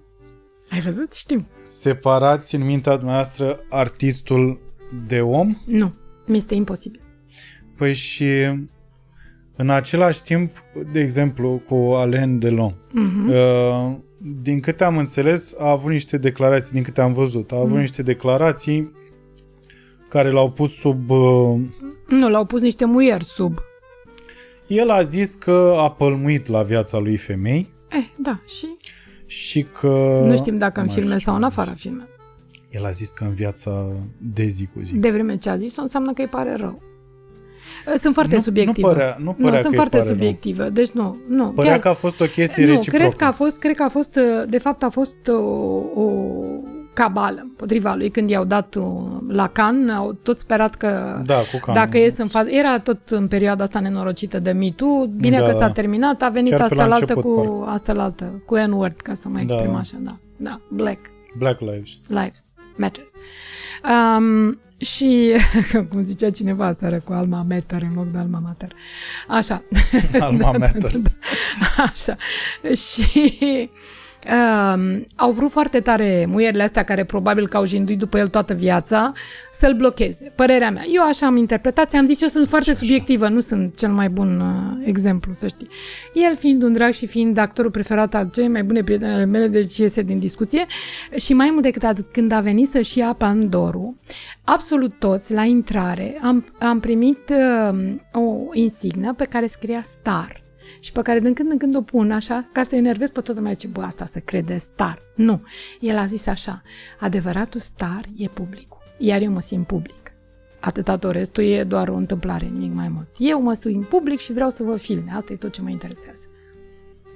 Ai văzut? Știm. separați în mintea dumneavoastră artistul de om? Nu. Mi este imposibil. Păi și în același timp, de exemplu, cu Alain Delon, Mhm. uh, din câte am înțeles, a avut niște declarații, din câte am văzut, a avut Mhm. niște declarații care l-au pus sub... Uh, Nu, l-au pus niște muieri sub. el a zis că a pălmuit la viața lui femei Eh, da, și și că... nu știm dacă în mai filme știu sau în ce a afara zis. filme. El a zis că în viața de zi cu zi. De vreme ce a zis-o, înseamnă că îi pare rău. Sunt foarte Nu- subiective. nu părea- nu părea nu că sunt îi foarte pare rău. subiective. Deci nu, nu. Părea chiar- că a fost o chestie nu, reciprocă. cred că a fost, cred că a fost, uh, de fapt a fost o, o cabală potriva lui când i-au dat uh, la Cannes, au tot sperat că Da, cu Cannes. dacă ies în față, era tot în perioada asta nenorocită de Me Too, bine Da, că s-a da. terminat, a venit Chiar pe asta la la altă început, cu parcă. asta la altă, cu N-word, ca să mă exprim Da. așa, da. Da, Black Black Lives. Lives Matters. Um, și, cum zicea cineva seară cu Alma Mater în loc de Alma Mater. Așa. Alma Matters. Așa. Și um, au vrut foarte tare muierile astea care probabil că au jinduit după el toată viața să-l blocheze. Părerea mea. Eu așa am interpretat, ți-am zis, eu sunt foarte subiectivă, nu sunt cel mai bun uh, exemplu, să știi. El fiind un drag și fiind actorul preferat al cei mai bune prieteni ale mele, deci iese din discuție. Și mai mult decât atât, când a venit să-și ia Pandoru, absolut toți, la intrare, am, am primit uh, o insignă pe care scria Star și pe care din când în când o pun așa, ca să enervez pe toată lumea, ce bă, asta se crede star. Nu. El a zis așa, adevăratul star e publicul, iar eu mă simt public. Atâta tot restul e doar o întâmplare, nimic mai mult. Eu mă simt public și vreau să vă filme, asta e tot ce mă interesează.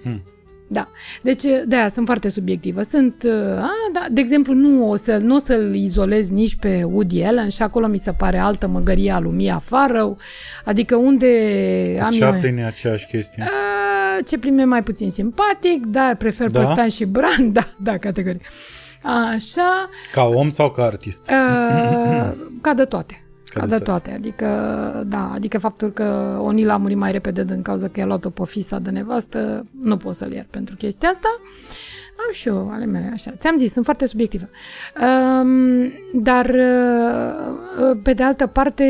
Hmm. Da. Deci, de aia sunt foarte subiectivă. Sunt, uh, a, da, de exemplu, nu o, să, nu o să-l izolez nici pe Woody Allen și acolo mi se pare altă măgărie a lui Mia Farrow. Adică unde am eu... Chaplin e aceeași chestie. Uh, ce prime mai puțin simpatic, dar prefer Da? pe Stan și Bran, da, da, categoric. Așa, Ca om sau ca artist? uh, ca de toate. Ca, Ca de de toate. Adică, da, adică faptul că Onil a murit mai repede din cauza că i-a luat-o pe fisa de nevastă, nu pot să-l iert pentru chestia asta. Am și eu ale mele, așa. Ți-am zis, sunt foarte subiectivă. Um, dar, uh, pe de altă parte,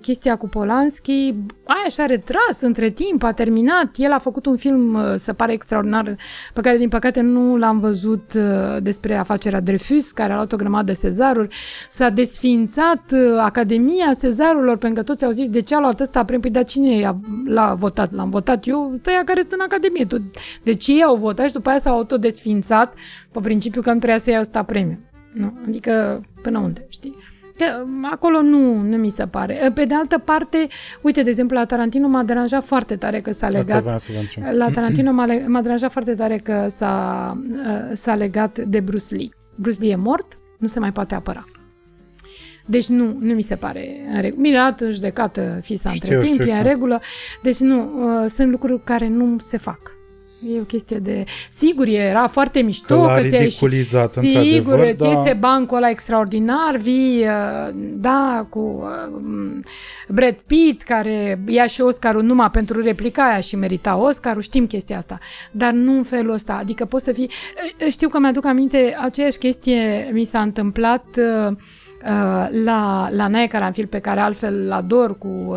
chestia cu Polanski, aia și-a retras între timp, a terminat. El a făcut un film, uh, se pare extraordinar, pe care, din păcate, nu l-am văzut uh, despre afacerea Dreyfus, care a luat o grămadă de sezaruri. S-a desfințat uh, Academia Sezarurilor, pentru că toți au zis de ce a luat ăsta premiu. Păi, dar cine i-a- l-a votat? L-am votat eu? Stai care sunt în Academie. Tot. Deci ei au votat și după aia s-au autodesfințat pe principiu că nu trebuia să ia ăsta premiu. Nu? Adică până unde, știi? Că acolo nu, nu mi se pare. Pe de altă parte, uite, de exemplu, la Tarantino m-a deranjat foarte tare că s-a Asta legat... vreau să vă întreb. La Tarantino m-a, le- m-a deranjat foarte tare că s-a, uh, s-a legat de Bruce Lee. Bruce Lee e mort, nu se mai poate apăra. Deci nu, nu mi se pare în regulă. Bine, a dat în judecată fisa Știu, între timp, știu, e în știu. regulă. Deci nu, uh, sunt lucruri care nu se fac. E o chestie de... Sigur, era foarte mișto Că l-a că ți-a ieșit- ridiculizat, Sigur, într-adevăr, îți dar- iese bancul ăla extraordinar, vii, uh, da, cu uh, Brad Pitt, care ia și Oscarul numai pentru replica aia și merita Oscarul, știm chestia asta, dar nu în felul ăsta, adică poți să fii... uh, Știu că mi-aduc aminte, aceeași chestie mi s-a întâmplat uh, uh, la, la Nae Caranfil, pe care altfel îl ador cu, uh,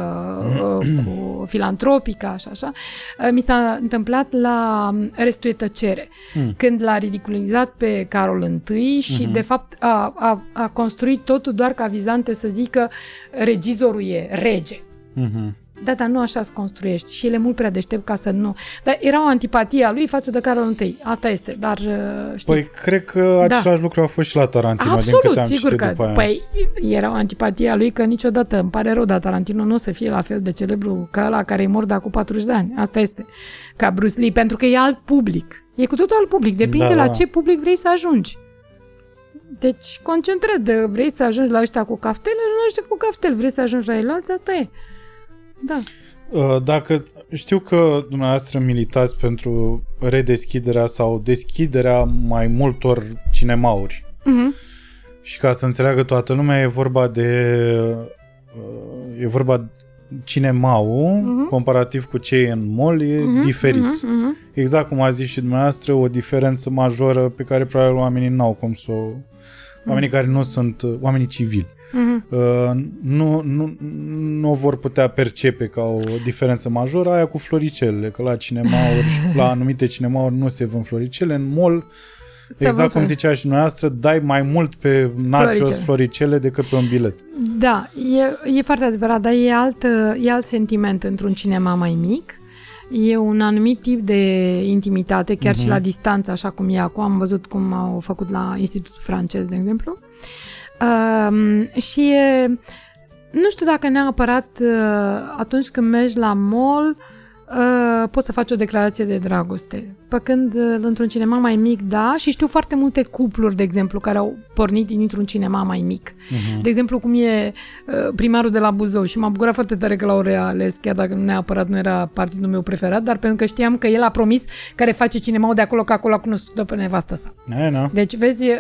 uh, cu filantropica și așa, uh, mi s-a întâmplat la Restuie Tăcere, când l-a ridiculizat pe Carol Și și, de fapt, a, a, a construit totul doar ca vizante să zică regizorul e rege. Mhm. Da, dar nu așa se construiești și el e mult prea deștept ca să nu... Dar era o antipatie a lui față de Carol I. Asta este, dar uh, știi... Păi cred că Da. același lucru a fost și la Tarantino, din Absolut, câte am sigur citit că... după aia. Păi, era o antipatie a lui că niciodată, îmi pare rău, dar Tarantino nu o să fie la fel de celebru ca ăla care e mort de acum 40 de ani. Asta este. Ca Bruce Lee, pentru că e alt public. E cu totul alt public. Depinde Da, la da. ce public vrei să ajungi. Deci, concentră vrei să ajungi la ăștia cu caftel, ajungi cu caftel, vrei să ajungi la el alții, asta e. Da. Uh, dacă știu că dumneavoastră militați pentru redeschiderea sau deschiderea mai multor cinemauri. Uh-huh. Și ca să înțeleagă toată lumea, e vorba de uh, e vorba cinemaul, uh-huh. comparativ cu cei în mall, e uh-huh. diferit. Uh-huh. Uh-huh. Exact cum a zis și dumneavoastră, o diferență majoră pe care probabil oamenii n-au cum să o... Oamenii uh-huh. care nu sunt oamenii civili. Uh-huh. Uh, nu, nu, nu o vor putea percepe ca o diferență majoră aia cu floricelele, că la cinemauri, la anumite cinemauri nu se vând floricele, în mall să exact cum zicea și noastră, dai mai mult pe nachos floricele, floricele decât pe un bilet. Da, e, e foarte adevărat, dar e alt, e alt sentiment într-un cinema mai mic. E un anumit tip de intimitate, chiar uh-huh. și la mhm. distanță, așa cum e acum. Am văzut cum au făcut la Institutul francez, de exemplu. Uh, și e, nu știu dacă neapărat uh, atunci când mergi la mall uh, poți să faci o declarație de dragoste. Pe când uh, într-un cinema mai mic, da, și știu foarte multe cupluri, de exemplu, care au pornit dintr-un cinema mai mic. Uh-huh. De exemplu, cum e uh, primarul de la Buzău și m-a bucurat foarte tare că l-au reales, chiar dacă nu neapărat nu era partidul meu preferat, dar pentru că știam că el a promis care face cinemaul de acolo, că acolo a cunoscut pe nevastă sa. E, no. Deci, vezi, uh,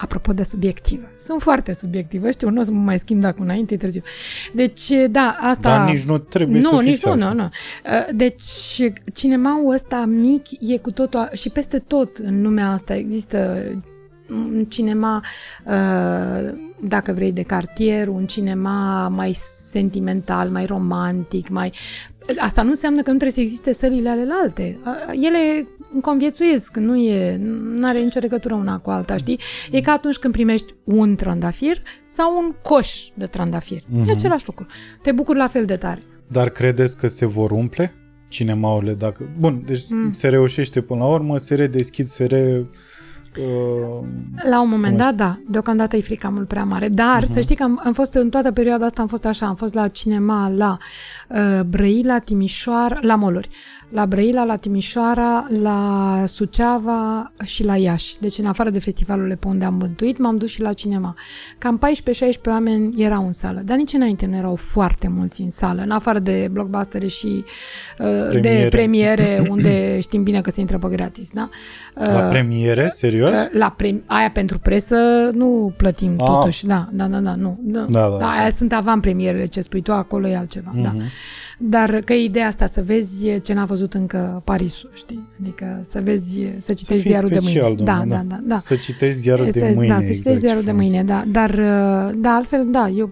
apropo de subiectivă. Sunt foarte subiectivă, știu, nu o să mă mai schimb dacă înainte, e târziu. Deci, da, asta... Dar nici nu trebuie nu, să nici nu, nu, nu. Uh, deci, cinemaul ăsta mic e cu totul... Și peste tot în lumea asta există un cinema, uh, dacă vrei, de cartier, un cinema mai sentimental, mai romantic, mai... Asta nu înseamnă că nu trebuie să existe sălile alelalte. Uh, ele conviețuiesc, nu e, nu are nicio legătură una cu alta, știi? E ca atunci când primești un trandafir sau un coș de trandafir. Mm-hmm. E mhm. același lucru. Te bucuri la fel de tare. Dar credeți că se vor umple cinemaurile dacă... Bun, deci mm. se reușește până la urmă, se redeschid, se re Uh, la un moment dat, da. Deocamdată e frica mult prea mare. Dar uh-huh. să știi că am, am fost în toată perioada asta, am fost așa, am fost la cinema, la uh, Brăila, Timișoara, la Moluri la Brăila, la Timișoara, la Suceava și la Iași. Deci în afară de festivalurile pe unde am bântuit, m-am dus și la cinema. Cam 14-16 oameni erau în sală, dar nici înainte nu erau foarte mulți în sală, în afară de blockbustere și uh, premiere. de premiere, unde știm bine că se intră pe gratis, da? Uh, la premiere? Serios? Uh, la pre- aia pentru presă nu plătim ah. totuși, da, da, da, da, nu. Da, da, da, da. Aia sunt avant premierele, ce spui tu acolo e altceva, uh-huh. da. Mhm. Dar că e ideea asta, să vezi ce n-a văzut încă Parisul, știi? Adică să vezi, să citești să ziarul special, de mâine. Da, da, da, da, da. Să citești ziarul de mâine. Da, să citești exact, ziarul de mâine, da. Dar, da, altfel, da, eu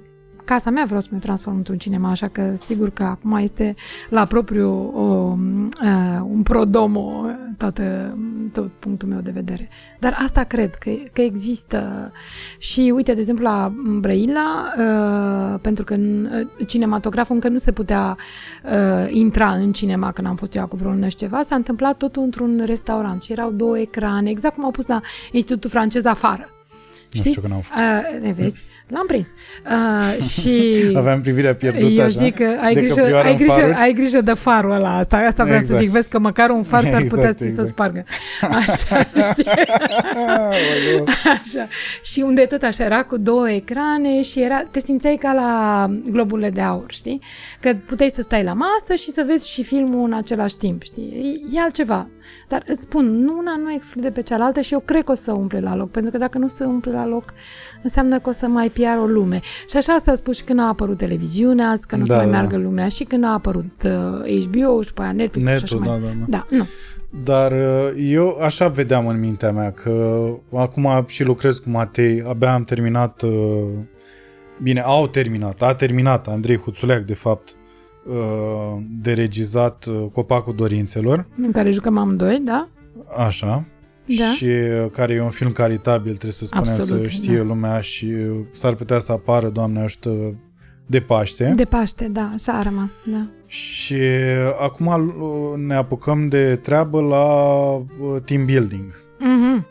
casa mea vreau să mă transform într-un cinema, așa că sigur că acum este la propriu o, uh, un prodomo toată, tot punctul meu de vedere. Dar asta cred, că, că există și uite, de exemplu, la Brăila, uh, pentru că în, uh, cinematograful încă nu se putea uh, intra în cinema când am fost eu acum vreo și ceva, s-a întâmplat totul într-un restaurant și erau două ecrane, exact cum au pus la Institutul Francez afară. Știi? Nu știu că n-am fost. Uh, ne vezi? L-am prins. Uh, și Aveam privirea pierdută Eu așa, zic că ai grijă, ai, grijă, ai grijă de farul ăla. Asta, asta vreau exact. să zic. Vezi că măcar un far s-ar putea exact, exact. să spargă. Așa, așa. Și unde tot așa era cu două ecrane și era, te simțeai ca la globurile de aur, știi? Că puteai să stai la masă și să vezi și filmul în același timp, știi? E, e altceva. Dar îți spun, nu una nu exclude pe cealaltă și eu cred că o să umple la loc, pentru că dacă nu se umple la loc, înseamnă că o să mai piară o lume. Și așa s-a spus și când a apărut televiziunea, că nu da, o să mai da. meargă lumea și când a apărut uh, HBO și pe aia Netflix Netul, și așa da, mai... da, da. da, nu. Dar uh, eu așa vedeam în mintea mea că acum și lucrez cu Matei, abia am terminat, uh, bine, au terminat, a terminat Andrei Huțuleac, de fapt, uh, de regizat Copacul Dorințelor. În care jucăm amândoi, da? Așa. Da. Și care e un film caritabil, trebuie să spunem, Absolut, să știe da. lumea și s-ar putea să apară, Doamne ajută, de Paște. De Paște, da, așa a rămas, da. Și acum ne apucăm de treabă la team building. Mm-hmm.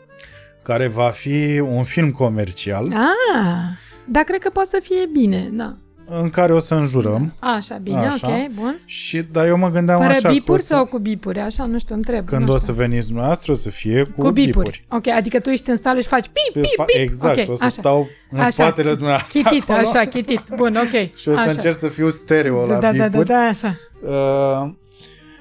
Care va fi un film comercial. Ah, dar cred că poate să fie bine, da. În care o să înjurăm. Așa, bine, Așa. ok, bun. Și, dar eu mă gândeam Fără așa că o bipuri să, sau cu bipuri? Așa, nu știu, întreb. când nu o știu. să veniți dumneavoastră o să fie cu, Cu bipuri. bipuri. Ok, adică tu ești în sală și faci pip, pip, Fa- pip. exact, Ok, o să așa. stau în Așa, spatele dumneavoastră Chitit, acolo. așa, chitit. Bun, ok. Și o să așa. încerc să fiu stereo la da, da, da, bipuri. da, așa. Uh,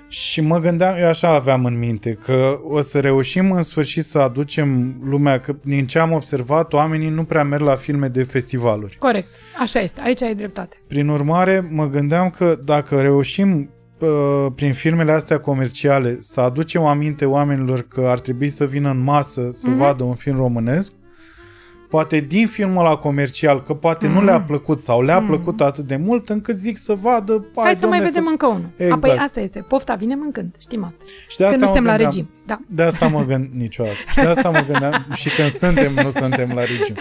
și mă gândeam, eu așa aveam în minte, că o să reușim în sfârșit să aducem lumea, că din ce am observat, oamenii nu prea merg la filme de festivaluri. Corect. Așa este. Aici ai dreptate. Prin urmare, mă gândeam că dacă reușim uh, prin filmele astea comerciale să aducem aminte oamenilor că ar trebui să vină în masă să Mhm. vadă un film românesc, poate din filmul ăla comercial, că poate nu le-a plăcut sau le-a plăcut atât de mult încât zic să vadă... Mhm. Hai, să mai domne, vedem încă unul. Exact. Apoi asta este. Pofta vine mâncând. Știm asta. Și de Că asta nu mă suntem la gândeam- regim. Da. De asta mă gând niciodată. Și de asta mă gândeam și când suntem, nu suntem la regim.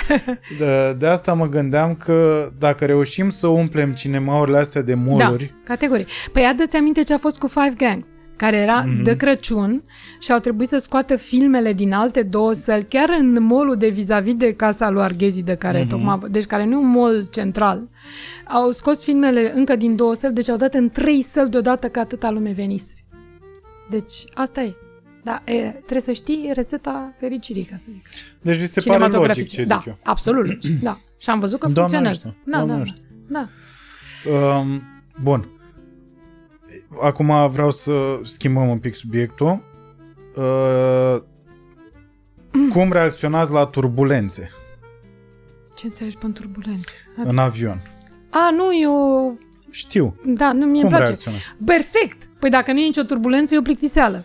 De, de asta mă gândeam că dacă reușim să umplem cinemaurile astea de Da, moluri, categorii. Păi adă-ți aminte ce a fost cu Five Gangs care era Mhm. mm-hmm. de Crăciun și au trebuit să scoată filmele din alte două săli, chiar în molul de vis-a-vis de casa lui Arghezi, de care Mhm. mm-hmm. tocmai, deci care nu e un mall central. Au scos filmele încă din două săli, deci au dat în trei săli deodată că atâta lume venise. Deci asta e. Da, e, trebuie să știi rețeta fericirii, ca să zic. deci vi se pare logic Cinematografice. ce zic da, eu. absolut logic. Da. Și am văzut că Doamne funcționează. ajută, Da, Doamne da, da, ajută. da. Um, bun. Acum vreau să schimbăm un pic subiectul. Uh, cum reacționați la turbulențe Ce înțelegi pe turbulențe? în avion? A, nu, eu... Știu. Da, nu, mie Cum îmi place. reacționați? Perfect! Păi dacă nu e nicio turbulență, e o plictiseală.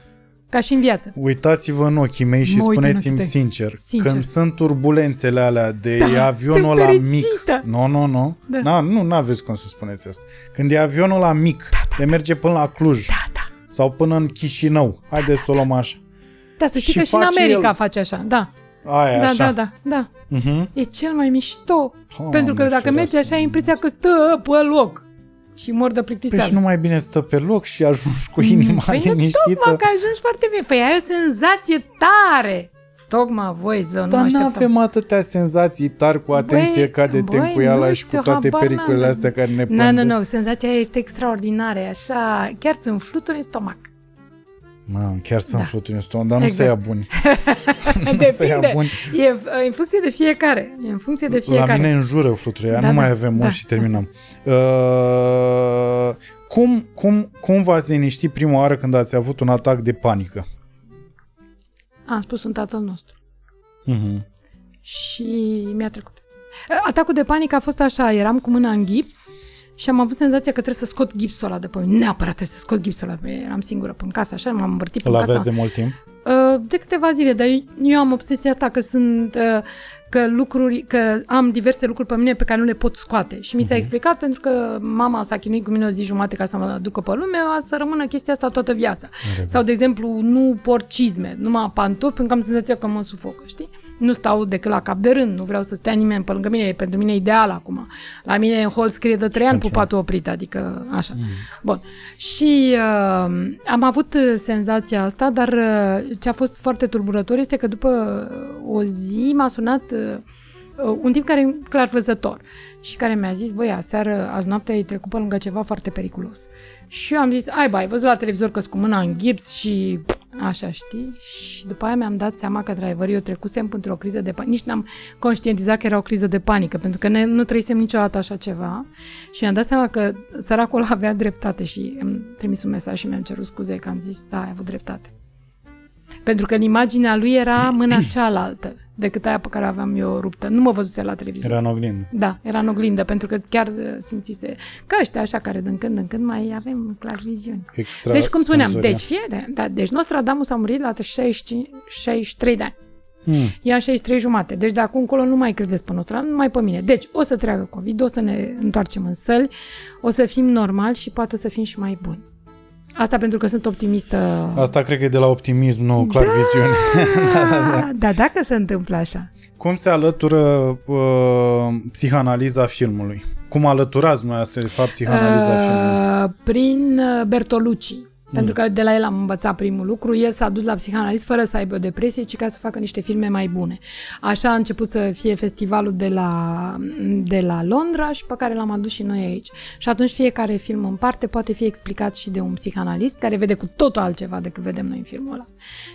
Ca și în viață. Uitați-vă în ochii mei și Mă uit în spuneți-mi ochii tăi. sincer, Sincer. când sunt turbulențele alea de Da, e avionul sunt ăla mic. fericită. Nu, nu, nu. Da. Na, nu, nu aveți cum să spuneți asta. Când e avionul ăla mic, de merge până la Cluj Da, da. sau până în Chișinău. Haideți să o luăm așa. Da, să știi Și că și în face America el- face așa. Da, Aia, da, așa. da, da, da. Uh-huh. E cel mai mișto. Doamne Pentru că dacă ferească. mergi așa, ai impresia că stă pe loc. Și mor de Păi plictiseală. și nu mai bine stă pe loc și ajungi cu inima Păi nu liniștită. tocmai că ajungi foarte bine. Păi ai o senzație tare. Tocmai voi, zău, nu Dar mă nu așteptam. avem atâtea senzații tari cu atenție Băi, ca de băi, tencuiala nu și cu știu, toate habar pericolele n-am. astea care ne Nu, nu, pândesc. nu, senzația aia este extraordinară, e așa, chiar sunt fluturi în stomac. Mamă, chiar sunt Da. fluturi în stomac, dar nu Exact. să ia buni. să ia Depinde, buni. e e în funcție de fiecare, e în funcție de fiecare. La mine înjură fluturile, Da, nu mai da, avem da, mult și terminăm. Uh, cum, cum, cum v-ați liniștit prima oară când ați avut un atac de panică? Am spus un tatăl nostru Uh-huh. și mi-a trecut. Atacul de panică a fost așa, eram cu mâna în gips și am avut senzația că trebuie să scot gipsul ăla de pe mine. Neapărat trebuie să scot gipsul ăla. Eram singură pe casă, așa, m-am învârtit pe Îl casa. aveți de mult timp? Uh, de câteva zile, dar eu, eu am obsesia asta că sunt uh, că lucruri, că am diverse lucruri pe mine pe care nu le pot scoate. Și mi s-a explicat pentru că mama s-a chinuit cu mine o zi jumate ca să mă ducă pe lume, a să rămână chestia asta toată viața. Sau, de exemplu, nu port cizme, numai pantofi, pentru că am senzația că mă sufocă, știi? Nu stau decât la cap de rând, nu vreau să stea nimeni pe lângă mine, e pentru mine ideal acum. La mine în hol scrie de trei ani pentru pupatul oprit, adică așa. Mm. Bun. Și uh, am avut uh, senzația asta, dar uh, ce a fost foarte tulburător este că după uh, o zi m-a sunat uh, uh, un tip care e clar văzător și care mi-a zis, băi, aseară, azi noapte ai trecut pe lângă ceva foarte periculos. Și eu am zis, ai, bai, ai văzut la televizor că cu mâna în gips și așa, știi? Și după aia mi-am dat seama că, într-adevăr, eu trecusem într-o criză de panică. Nici n-am conștientizat că era o criză de panică, pentru că ne, nu trăisem niciodată așa ceva. Și mi-am dat seama că săracul avea dreptate și am trimis un mesaj și mi-am cerut scuze că am zis, da, ai avut dreptate. Pentru că în imaginea lui era mâna cealaltă decât aia pe care aveam eu ruptă. Nu mă văzuse la televizor. Era în oglindă. Da, era în oglindă, pentru că chiar uh, simțise că ăștia așa care din când în când mai avem clar viziuni. Extra Deci, cum spuneam, senzorial. deci, fie de, da, deci Nostradamus a murit la 65, 63 de ani. Hmm. Ea 63 jumate. Deci de acum încolo nu mai credeți pe Nostradamus, numai pe mine. Deci o să treacă COVID, o să ne întoarcem în săli, o să fim normali și poate o să fim și mai buni. Asta pentru că sunt optimistă. Asta cred că e de la optimism, nu clar viziune. Da, da, dacă se întâmplă așa. Cum se alătură uh, psihanaliza filmului? Cum alăturați dumneavoastră, de fapt, psihanaliza filmului? Uh, prin uh, Bertolucci. Pentru că de la el am învățat primul lucru. El s-a dus la psihanalist fără să aibă o depresie, ci ca să facă niște filme mai bune. Așa a început să fie festivalul de la, de la Londra și pe care l-am adus și noi aici. Și atunci fiecare film în parte poate fi explicat și de un psihanalist care vede cu totul altceva decât vedem noi în filmul ăla.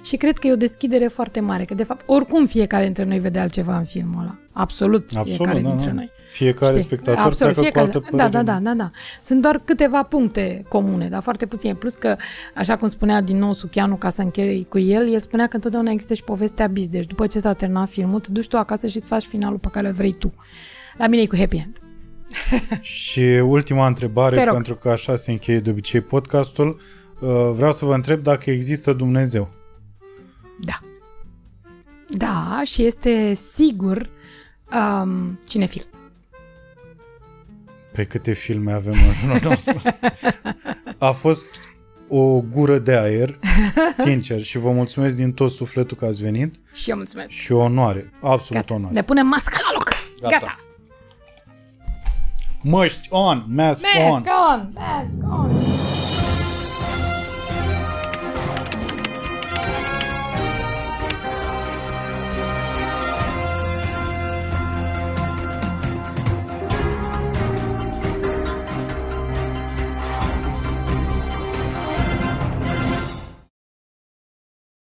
Și cred că e o deschidere foarte mare, că de fapt oricum fiecare dintre noi vede altceva în filmul ăla. Absolut, Absolut, fiecare da, dintre da. noi. Fiecare Știi? spectator Absolut, pleacă fiecare, cu altă da, părere. da, da, da, da. Sunt doar câteva puncte comune, dar foarte puține. Plus că, așa cum spunea din nou Suchianu, ca să închei cu el, el spunea că întotdeauna există și povestea bis. Deci după ce s-a terminat filmul, te duci tu acasă și îți faci finalul pe care îl vrei tu. La mine e cu happy end. Și ultima întrebare, Te rog. pentru că așa se încheie de obicei podcastul, uh, vreau să vă întreb dacă există Dumnezeu. Da. Da, și este sigur um, cinefil. Pe câte filme avem în jurul nostru. A fost o gură de aer, sincer, și vă mulțumesc din tot sufletul că ați venit Și eu mulțumesc. și o onoare, absolut Gata. onoare. Ne punem masca la loc. Gata. Gata. Măști on, mask, on. Mask on, mask on.